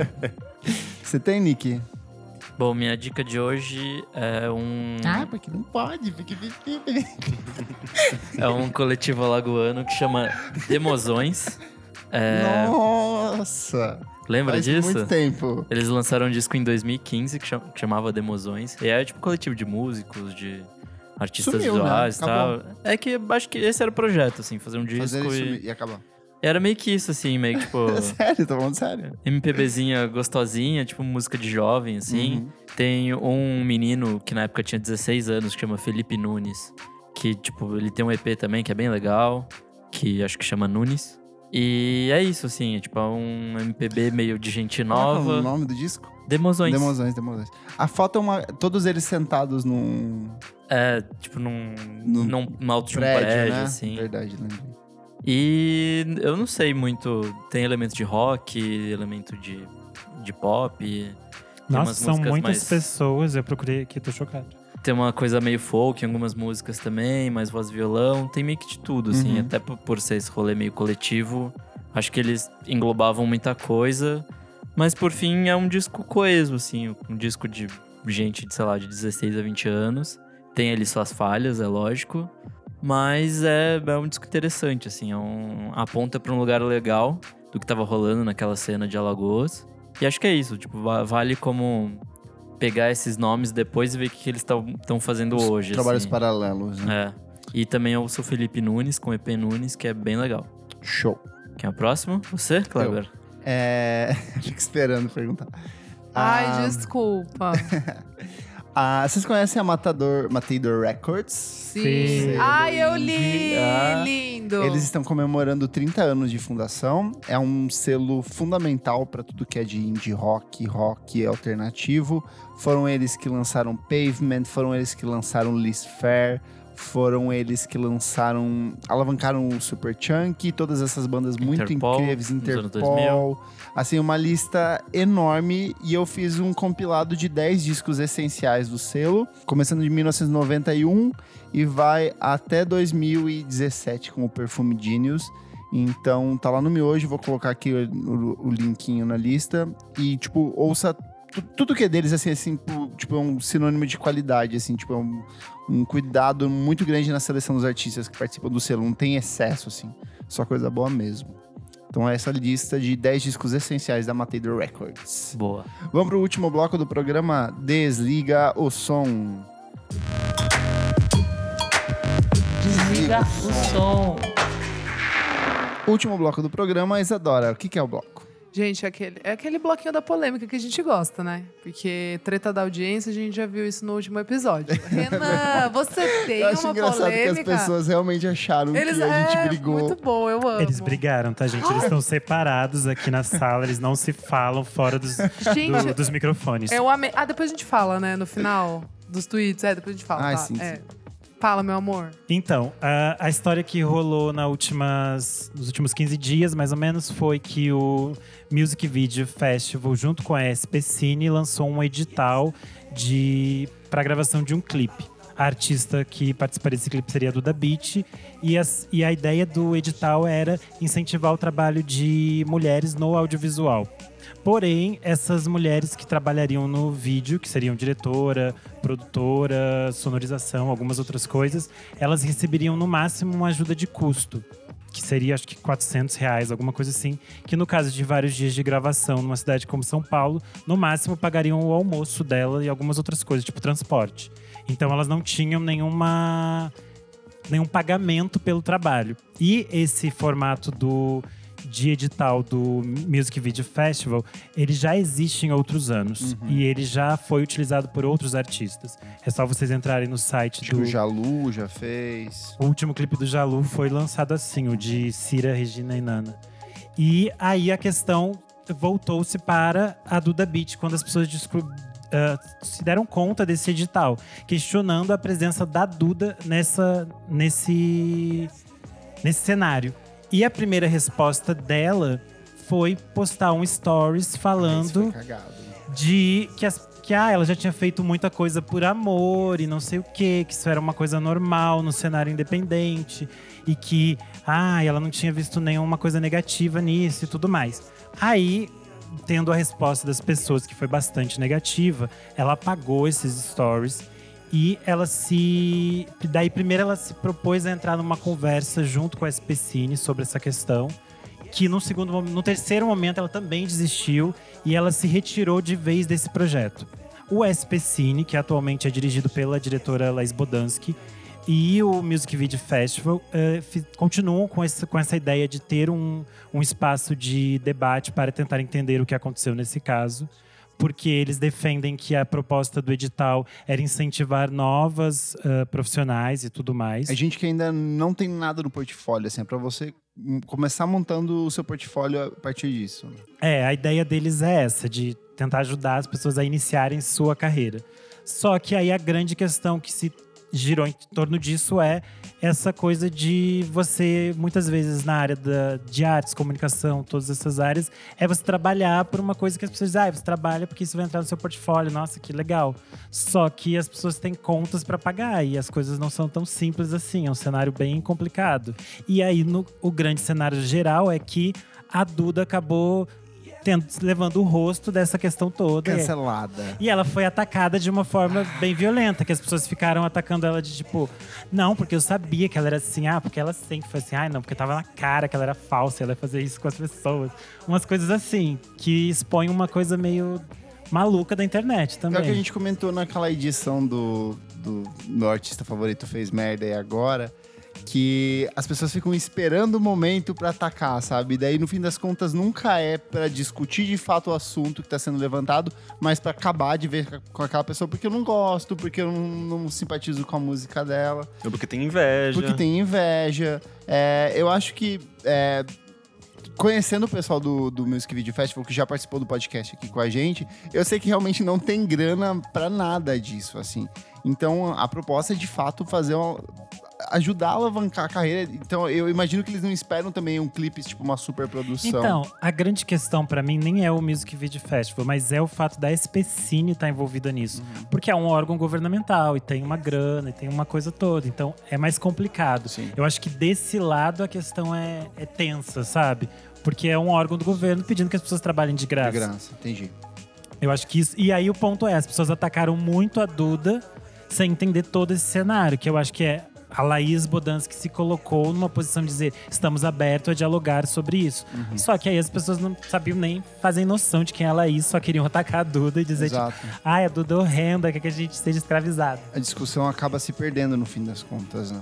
Você tem, Nick? Bom, minha dica de hoje é um, Ah, porque não pode. Porque... é um coletivo alagoano que chama Demozões. É, Nossa! lembra Faz disso? muito tempo. Eles lançaram um disco em 2015 que cham- que chamava Demozões. E é tipo coletivo de músicos, de artistas Sumiu, né? visuais e Acabou. tal. É que eu acho que esse era o projeto, assim, fazer um disco Fazer isso e... e acabar. Era meio que isso, assim, meio que tipo... sério, tô falando sério. MPBzinha gostosinha, tipo música de jovem, assim. Uhum. Tem um menino que na época tinha 16 anos, que chama Felipe Nunes. Que, tipo, ele tem um EP também que é bem legal, que acho que chama Nunes. E é isso, assim, é tipo é um MPB meio de gente Qual é o nova. nome do disco? Demozões. Demozões, Demozões. A foto é uma. Todos eles sentados num É, tipo, num, Num num, alto de um prédio, prédio, né? assim. Verdade, lembrei. E eu não sei muito. Tem elemento de rock, elemento de, de pop. Tem Nossa, umas são muitas mais- pessoas. Eu procurei aqui, tô chocado. Tem uma coisa meio folk em algumas músicas também, mais voz e violão. Tem meio que de tudo, assim. Uhum. Até por, por ser esse rolê meio coletivo. Acho que eles englobavam muita coisa. Mas por fim é um disco coeso, assim. Um disco de gente de, sei lá, de 16 a 20 anos. Tem ali suas falhas, é lógico. Mas é, é um disco interessante, assim. É um, aponta pra um lugar legal. do que tava rolando naquela cena de Alagoas. E acho que é isso, tipo, va- vale como pegar esses nomes depois e ver o que, eles estão fazendo hoje. Trabalhos assim. paralelos, né? É. E também eu sou Felipe Nunes, com EP Nunes, que é bem legal. Show. Quem é o próximo? Você, Kleber? É... Fico esperando perguntar. Ai, Ah, desculpa. ah, vocês conhecem a Matador, Matador Records? Sim. Sim. Ai, eu li! Ah, Lindo! Eles estão comemorando 30 anos de fundação. É um selo fundamental para tudo que é de indie rock, rock alternativo. Foram eles que lançaram Pavement, foram eles que lançaram Liz Fair, foram eles que lançaram, alavancaram o Super Chunk, todas essas bandas muito Interpol, incríveis, nos anos Interpol. Assim, uma lista enorme e eu fiz um compilado de 10 discos essenciais do selo, começando de 1991 e vai até 2017 com o Perfume Genius. Então tá lá no miojo, vou colocar aqui o, o, o linkinho na lista. E, tipo, ouça tu- tudo que é deles, assim, assim, tipo, é um sinônimo de qualidade, assim, tipo, é um, um cuidado muito grande na seleção dos artistas que participam do selo. Não tem excesso, assim, só coisa boa mesmo. Então é essa lista de 10 discos essenciais da Matador Records. Boa. Vamos pro último bloco do programa Desliga o Som. Desliga o som. Último bloco do programa, Isadora. O que, que é o bloco? Gente, é aquele, é aquele bloquinho da polêmica que a gente gosta, né? Porque treta da audiência, a gente já viu isso no último episódio. Renan, você tem eu acho uma engraçado polêmica. que as pessoas realmente acharam Eles, que a gente é, brigou. Muito bom, eu amo. Eles brigaram, tá, gente? Eles estão separados aqui na sala, eles não se falam fora dos, Gente, do- dos microfones. eu amei. Ah, depois a gente fala, né? No final dos tweets. É, depois a gente fala. Ah, tá? sim, é. sim. Fala, meu amor. Então, a, a história que rolou na últimas, nos últimos 15 dias, mais ou menos, foi que o Music Video Festival, junto com a SP Cine, lançou um edital de para gravação de um clipe. A artista que participaria desse clipe seria a Duda Beat. E, as- e a ideia do edital era incentivar o trabalho de mulheres no audiovisual. Porém, essas mulheres que trabalhariam no vídeo, que seriam diretora, produtora, sonorização, algumas outras coisas, elas receberiam no máximo uma ajuda de custo, que seria acho que 400 reais, alguma coisa assim. Que no caso de vários dias de gravação numa cidade como São Paulo, no máximo pagariam o almoço dela e algumas outras coisas, tipo transporte. Então elas não tinham nenhuma nenhum pagamento pelo trabalho. E esse formato do de edital do Music Video Festival, ele já existe em outros anos e ele já foi utilizado por outros artistas. É só vocês entrarem no site Acho que do o Jalu já fez. o último clipe do Jalu foi lançado assim, o de Cira, Regina e Nana. E aí a questão voltou-se para a Duda Beat, quando as pessoas ah, se deram conta desse edital, questionando a presença da Duda nessa, nesse, nesse cenário. E a primeira resposta dela foi postar um stories falando de que, as, que ah, ela já tinha feito muita coisa por amor e não sei o quê, que isso era uma coisa normal no cenário independente e que ah, ela não tinha visto nenhuma coisa negativa nisso e tudo mais. Aí, tendo a resposta das pessoas que foi bastante negativa, ela apagou esses stories e ela se daí primeiro ela se propôs a entrar numa conversa junto com a SPCine sobre essa questão que no segundo no terceiro momento ela também desistiu e ela se retirou de vez desse projeto. O SP Cine, que atualmente é dirigido pela diretora Laís Bodansky, e o Music Video Festival fi- continuam com, esse, com essa ideia de ter um, um espaço de debate para tentar entender o que aconteceu nesse caso, porque eles defendem que a proposta do edital era incentivar novas eh, profissionais e tudo mais. A gente que ainda não tem nada no portfólio, assim, é pra você começar montando o seu portfólio a partir disso. né? É, a ideia deles é essa, de tentar ajudar as pessoas a iniciarem sua carreira. Só que aí a grande questão que se girou em torno disso é essa coisa de você, muitas vezes na área da, de artes, comunicação, todas essas áreas, é você trabalhar por uma coisa que as pessoas dizem, ah, você trabalha porque isso vai entrar no seu portfólio, nossa, que legal. Só que as pessoas têm contas para pagar e as coisas não são tão simples assim, é um cenário bem complicado. E aí, no, o grande cenário geral é que a Duda acabou tendo, levando o rosto dessa questão toda. Cancelada. E ela foi atacada de uma forma bem violenta, que as pessoas ficaram atacando ela de tipo, não, porque eu sabia que ela era assim, ah, porque ela sempre foi assim, ah, não, porque tava na cara que ela era falsa, ela ia fazer isso com as pessoas. Umas coisas assim, que expõem uma coisa meio maluca da internet É também. o que a gente comentou naquela edição do, do meu artista favorito fez merda e agora. Que as pessoas ficam esperando o momento pra atacar, sabe? E daí, no fim das contas, nunca é pra discutir de fato o assunto que tá sendo levantado, mas pra acabar de ver com aquela pessoa porque eu não gosto, porque eu não, não simpatizo com a música dela. Ou porque tem inveja. Porque tem inveja. É, eu acho que. é, conhecendo o pessoal do, do Music Video Festival, que já participou do podcast aqui com a gente, eu sei que realmente não tem grana pra nada disso, assim. Então, a proposta é, de fato, fazer uma, ajudar a alavancar a carreira. Então, eu imagino que eles não esperam também um clipe, tipo, uma super produção. Então, a grande questão pra mim nem é o Music Video Festival, mas é o fato da SPCine estar envolvida nisso. Uhum. Porque é um órgão governamental e tem uma grana e tem uma coisa toda. Então, é mais complicado. Sim. Eu acho que desse lado a questão é, é tensa, sabe? Porque é um órgão do governo pedindo que as pessoas trabalhem de de graça. graça, entendi. Eu acho que isso. E aí o ponto é: as pessoas atacaram muito a Duda sem entender todo esse cenário, que eu acho que é. A Laís Bodansky se colocou numa posição de dizer estamos abertos a dialogar sobre isso. Uhum. Só que aí as pessoas não sabiam nem fazer noção de quem é a Laís, só queriam atacar a Duda e dizer, Exato. tipo, ai, a Duda é horrenda, quer que a gente seja escravizado. A discussão acaba se perdendo no fim das contas, né?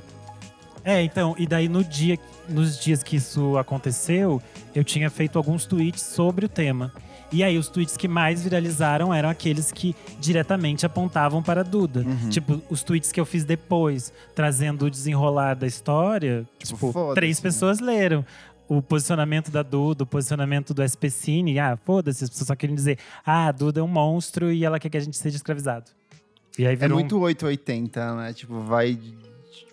É, então, e daí no dia, nos dias que isso aconteceu, eu tinha feito alguns tweets sobre o tema. E aí, os tweets que mais viralizaram eram aqueles que diretamente apontavam para a Duda. Uhum. Tipo, os tweets que eu fiz depois, trazendo o desenrolar da história, tipo, foda-se, três né? pessoas leram. O posicionamento da Duda, o posicionamento do SPCine, ah, foda-se, as pessoas só querem dizer, ah, a Duda é um monstro e ela quer que a gente seja escravizado. E aí É virou um- muito 880, né? Tipo, vai tipo,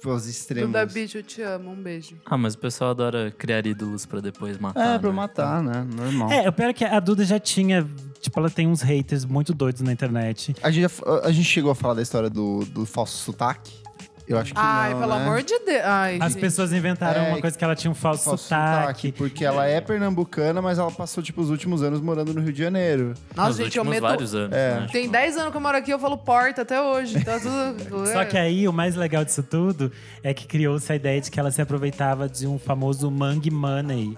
aos extremos. Duda Beach, eu te amo. Um beijo. Ah, mas o pessoal adora criar ídolos pra depois matar. É, pra né? matar, né? Normal. É, o pior é que a Duda já tinha. Tipo, ela tem uns haters muito doidos na internet. A gente, a gente chegou a falar da história do, do falso sotaque? Eu acho que Ai, não, pelo né? amor de Deus. Ai, As gente. pessoas inventaram É, uma coisa que ela tinha um falso, Falso sotaque. Porque ela é pernambucana, mas ela passou, tipo, os últimos anos morando no Rio de Janeiro. Nossa, Nos gente, eu últimos meto. vários anos, É. né? Tem 10 anos que eu moro aqui, eu falo porta até hoje. Tá tudo. Só que aí, o mais legal disso tudo é que criou-se a ideia de que ela se aproveitava de um famoso Mangue Money.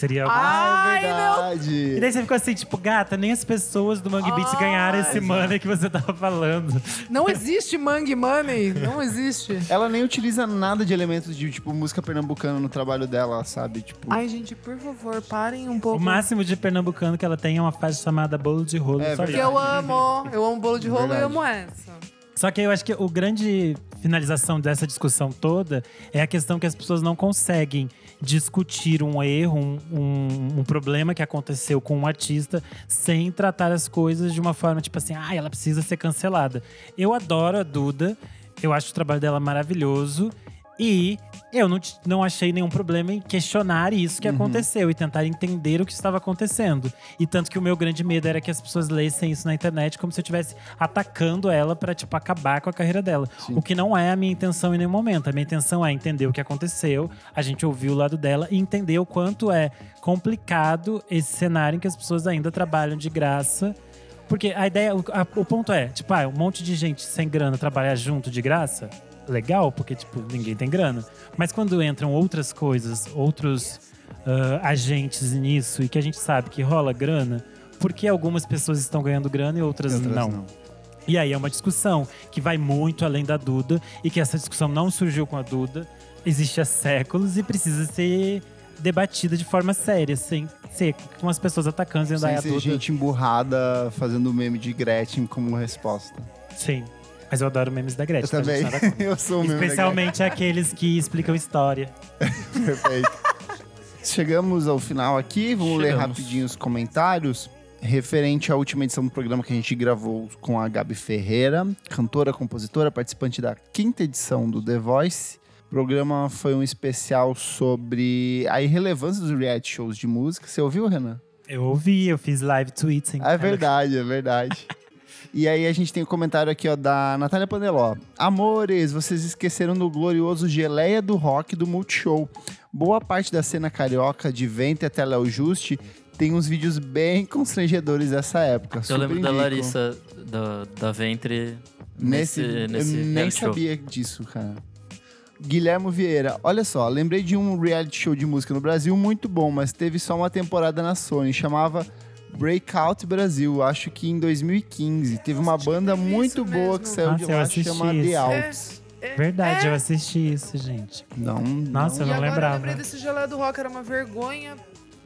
Que seria. Ai, meu verdade. E daí você ficou assim, tipo, gata, nem as pessoas do Mangue Beats ganharam esse money que você tava falando. Não existe Mangue Money. Não existe. Ela nem utiliza nada de elementos de, tipo, música pernambucana no trabalho dela, sabe? Tipo, Ai, gente, por favor, parem um O pouco. máximo de pernambucano que ela tem é uma faixa chamada Bolo de Rolo. É só Porque eu amo. Eu amo bolo de rolo Verdade. e amo essa. Só que eu acho que o grande finalização dessa discussão toda é a questão que as pessoas não conseguem discutir um erro, um, um- um problema que aconteceu com um artista sem tratar as coisas de uma forma tipo assim, ah, ela precisa ser cancelada. Eu adoro a Duda, eu acho o trabalho dela maravilhoso. E eu não, não achei nenhum problema em questionar isso que aconteceu e tentar entender o que estava acontecendo. E tanto que o meu grande medo era que as pessoas lessem isso na internet como se eu estivesse atacando ela pra, tipo, acabar com a carreira dela. O que não é a minha intenção em nenhum momento. A minha intenção é entender o que aconteceu, a gente ouvir o lado dela e entender o quanto é complicado esse cenário em que as pessoas ainda trabalham de graça. Porque a ideia, o, a- o ponto é, tipo, ah, um monte de gente sem grana trabalhar junto de graça, legal, porque, tipo, ninguém tem grana. Mas quando entram outras coisas, outros ah, agentes nisso, e que a gente sabe que rola grana, por que algumas pessoas estão ganhando grana e outras, outras não? não. E aí é uma discussão que vai muito além da Duda e que essa discussão não surgiu com a Duda, existe há séculos e precisa ser debatida de forma séria, sem ser com as pessoas atacando sem "Ai, a ser Duda. gente emburrada fazendo meme de Gretchen como resposta. Sim. Mas eu adoro memes da Eu Gretchen. tá, também. Eu sou o meme da Especialmente aqueles que explicam história. Perfeito. Chegamos ao final aqui, vamos ler Chegamos. rapidinho os comentários. Referente à última edição do programa que a gente gravou com a Gabi Ferreira, cantora, compositora, participante da quinta edição do The Voice. O programa foi um especial sobre a irrelevância dos reality shows de música. Você ouviu, Renan? Eu ouvi, eu fiz live tweets. em É verdade, é verdade. E aí a gente tem um comentário aqui, ó, da Natália Paneló. Amores, vocês esqueceram do glorioso Geleia do Rock do Multishow. Boa parte da cena carioca de Vento até Léo Juste Tem uns vídeos bem constrangedores dessa época. Eu lembro da indico. Larissa da, da Ventre Nesse, nesse, nesse eu nem reality show. sabia disso, cara. Guilhermo Vieira, olha só, lembrei de um reality show de música no Brasil muito bom, mas teve só uma temporada na Sony, chamava Breakout Brasil, acho que em 2015. Teve uma banda muito boa que saiu de Nossa, eu lá, assisti chama The isso. Outs. Verdade, eu assisti isso, gente. Não, Nossa, não. eu e não agora eu lembrava. lembrei desse gelé do rock, era uma vergonha.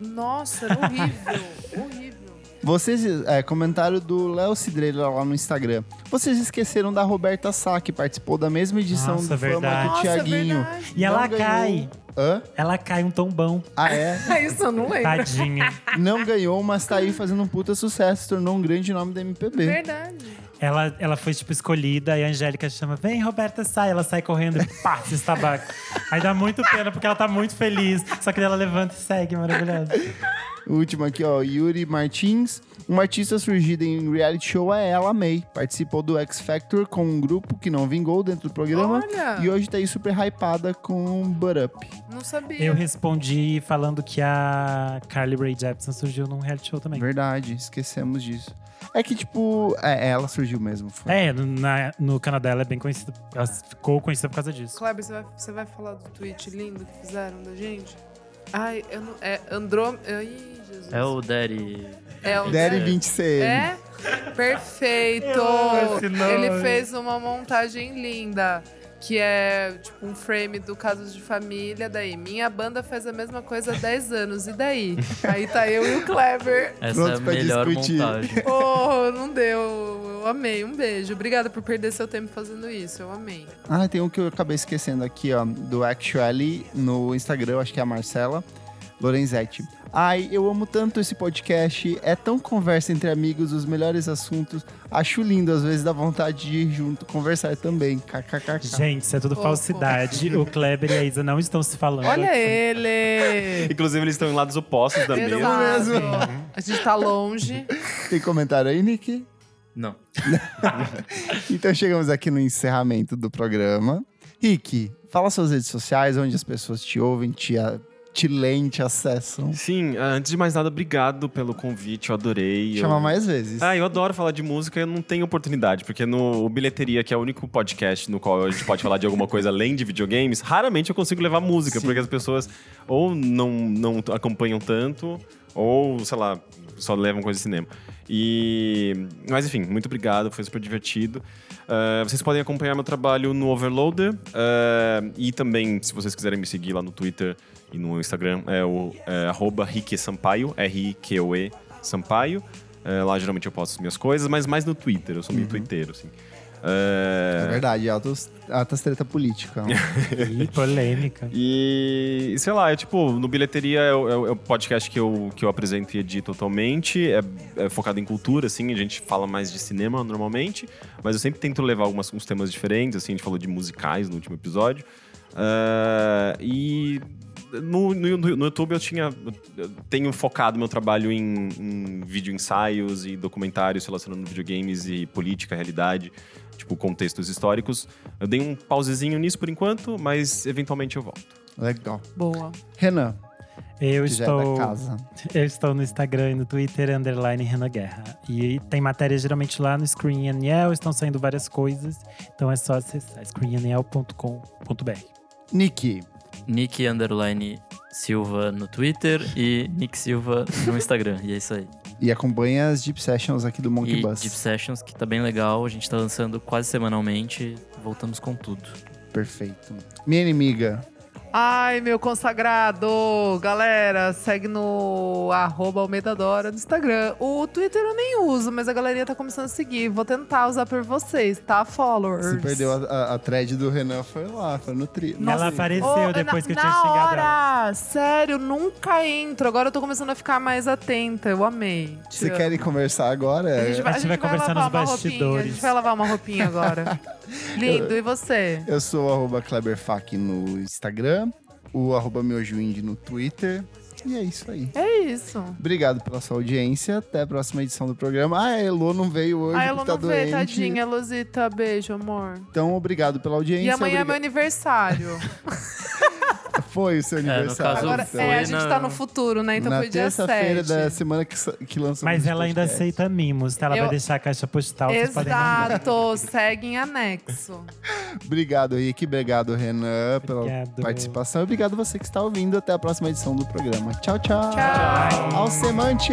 Nossa, era horrível. horrível. Vocês, é, comentário do Léo Cidreira lá no Instagram. Vocês esqueceram da Roberta Sá, que participou da mesma edição Nossa, do Fama verdade. que o Nossa, Tiaguinho. E ela ganhou. cai. Hã? Ela cai um tombão. Ah, é? Isso eu não lembro. Tadinha. Não ganhou, mas tá aí fazendo um puta sucesso, se tornou um grande nome da MPB. Verdade. Ela, ela foi, tipo, escolhida, e a Angélica chama, vem, Roberta, sai. Ela sai correndo e pá, se estabaca. Aí dá muito pena, porque ela tá muito feliz. Só que daí ela levanta e segue, maravilhosa. O último aqui, ó, Yuri Martins. Uma artista surgida em reality show é ela, May. Participou do X Factor com um grupo que não vingou dentro do programa. Olha. E hoje tá aí super hypada com But Up. Não sabia. Eu respondi falando que a Carly Rae Jepsen surgiu num reality show também. Verdade, esquecemos disso. É que, tipo, é, ela surgiu mesmo. Foi. É, no, na- no Canadá ela é bem conhecida. Ela ficou conhecida por causa disso. Kleber, você vai, você vai falar do tweet lindo que fizeram da gente? Ai, eu não. É Androm. Ai, Jesus. É o Daddy. É o Daddy 20 É? Perfeito! Eu amo esse nome. Ele fez uma montagem linda. Que é tipo um frame do Casos de Família. Daí, minha banda faz a mesma coisa há 10 anos. E daí? Aí tá eu e o Kleber. Essa Pronto é a pra melhor discutir. montagem. Oh, não deu. Eu amei. Um beijo. Obrigada por perder seu tempo fazendo isso. Eu amei. Ah, tem um que eu acabei esquecendo aqui, ó, do Actually no Instagram, acho que é a Marcela Lorenzetti. Ai, eu amo tanto esse podcast, é tão conversa entre amigos, os melhores assuntos. Acho lindo, às vezes dá vontade de ir junto conversar também. KKKK. Gente, isso é tudo Fofo. falsidade. O Kleber e a Isa não estão se falando. Olha ele! Inclusive, eles estão em lados opostos da mesa. Exato. A gente tá longe. Tem comentário aí, Nick? Não. Então chegamos aqui no encerramento do programa. Rick, fala suas redes sociais, onde as pessoas te ouvem, te, a- te leem, te acessam. Sim, ah, antes de mais nada, obrigado pelo convite, eu adorei. Chama eu... mais vezes. Ah, eu adoro falar de música, eu não tenho oportunidade, porque no Bilheteria, que é o único podcast no qual a gente pode falar de alguma coisa além de videogames, raramente eu consigo levar música, Sim. porque as pessoas ou não, não acompanham tanto, ou, sei lá, só levam coisa de cinema. E. Mas enfim, muito obrigado, foi super divertido. Ah, vocês podem acompanhar meu trabalho no Overloader ah, e também, se vocês quiserem me seguir lá no Twitter e no Instagram, é o é, arroba Rique Sampaio. É, lá geralmente eu posto minhas coisas, mas mais no Twitter, eu sou meio twitteiro, assim. É É, verdade, altas, altas treta política. Ih, polêmica. E, sei lá, é tipo, no Bilheteria é o, é o- é o podcast que eu, que eu apresento e edito totalmente. É, é focado em cultura, assim, a gente fala mais de cinema normalmente, mas eu sempre tento levar alguns uns temas diferentes, assim, a gente falou de musicais no último episódio. Ah, e no, no, no YouTube eu tinha. eu tenho focado meu trabalho em, em vídeo ensaios e documentários relacionando videogames e política, realidade, tipo, contextos históricos. Eu dei um pausezinho nisso por enquanto, mas eventualmente eu volto. Legal. Boa. Renan, Eu é estou, casa. eu estou no Instagram e no Twitter, underline Renan Guerra. E tem matéria geralmente lá no Screen Aniel, estão saindo várias coisas. Então é só acessar screenaniel.com.br. Nick, Nick Underline Silva no Twitter e Nick Silva no Instagram. E é isso aí. E acompanha as Deep Sessions aqui do Monkey E Bus. Deep Sessions, que tá bem legal. A gente tá lançando quase semanalmente. Voltamos com tudo. Perfeito. Minha inimiga, Ai, meu consagrado! Galera, segue no arroba Almeida Dora no Instagram. O Twitter eu nem uso, mas a galerinha tá começando a seguir. Vou tentar usar por vocês, tá? Followers. você perdeu a, a, a thread do Renan, foi lá, foi no tri. Ela apareceu Ô, depois na, que eu tinha na xingado hora, Sério, nunca entro. Agora eu tô começando a ficar mais atenta. Eu amei. Te Você amo. quer ir conversar agora? A gente vai, A gente vai conversar lavar nos uma roupinha, A bastidores. gente vai lavar uma roupinha agora. Lindo. E você? Eu sou o arroba KleberFac no Instagram, o arroba miojoindie no Twitter. E é isso aí. É isso. Obrigado pela sua audiência. Até a próxima edição do programa. Ah, a Elo não veio hoje A porque tá não veio, doente. tadinha. Luzita, beijo, amor. Então, obrigado pela audiência. E amanhã é meu aniversário. Foi o seu no aniversário. caso, Agora, foi é, a gente na- tá no futuro, né? Então Na foi dia 7. terça-feira da semana que, sa- que lançou Mas ela ainda aceita mimos, tá? Ela Eu- vai deixar a caixa postal, vocês podem mandar. Exato, segue em anexo. Obrigado, Rick. Obrigado, Renan, pela Obrigado. participação. Obrigado você que está ouvindo. Até a próxima edição do programa. Tchau, tchau. Tchau. Alcemante!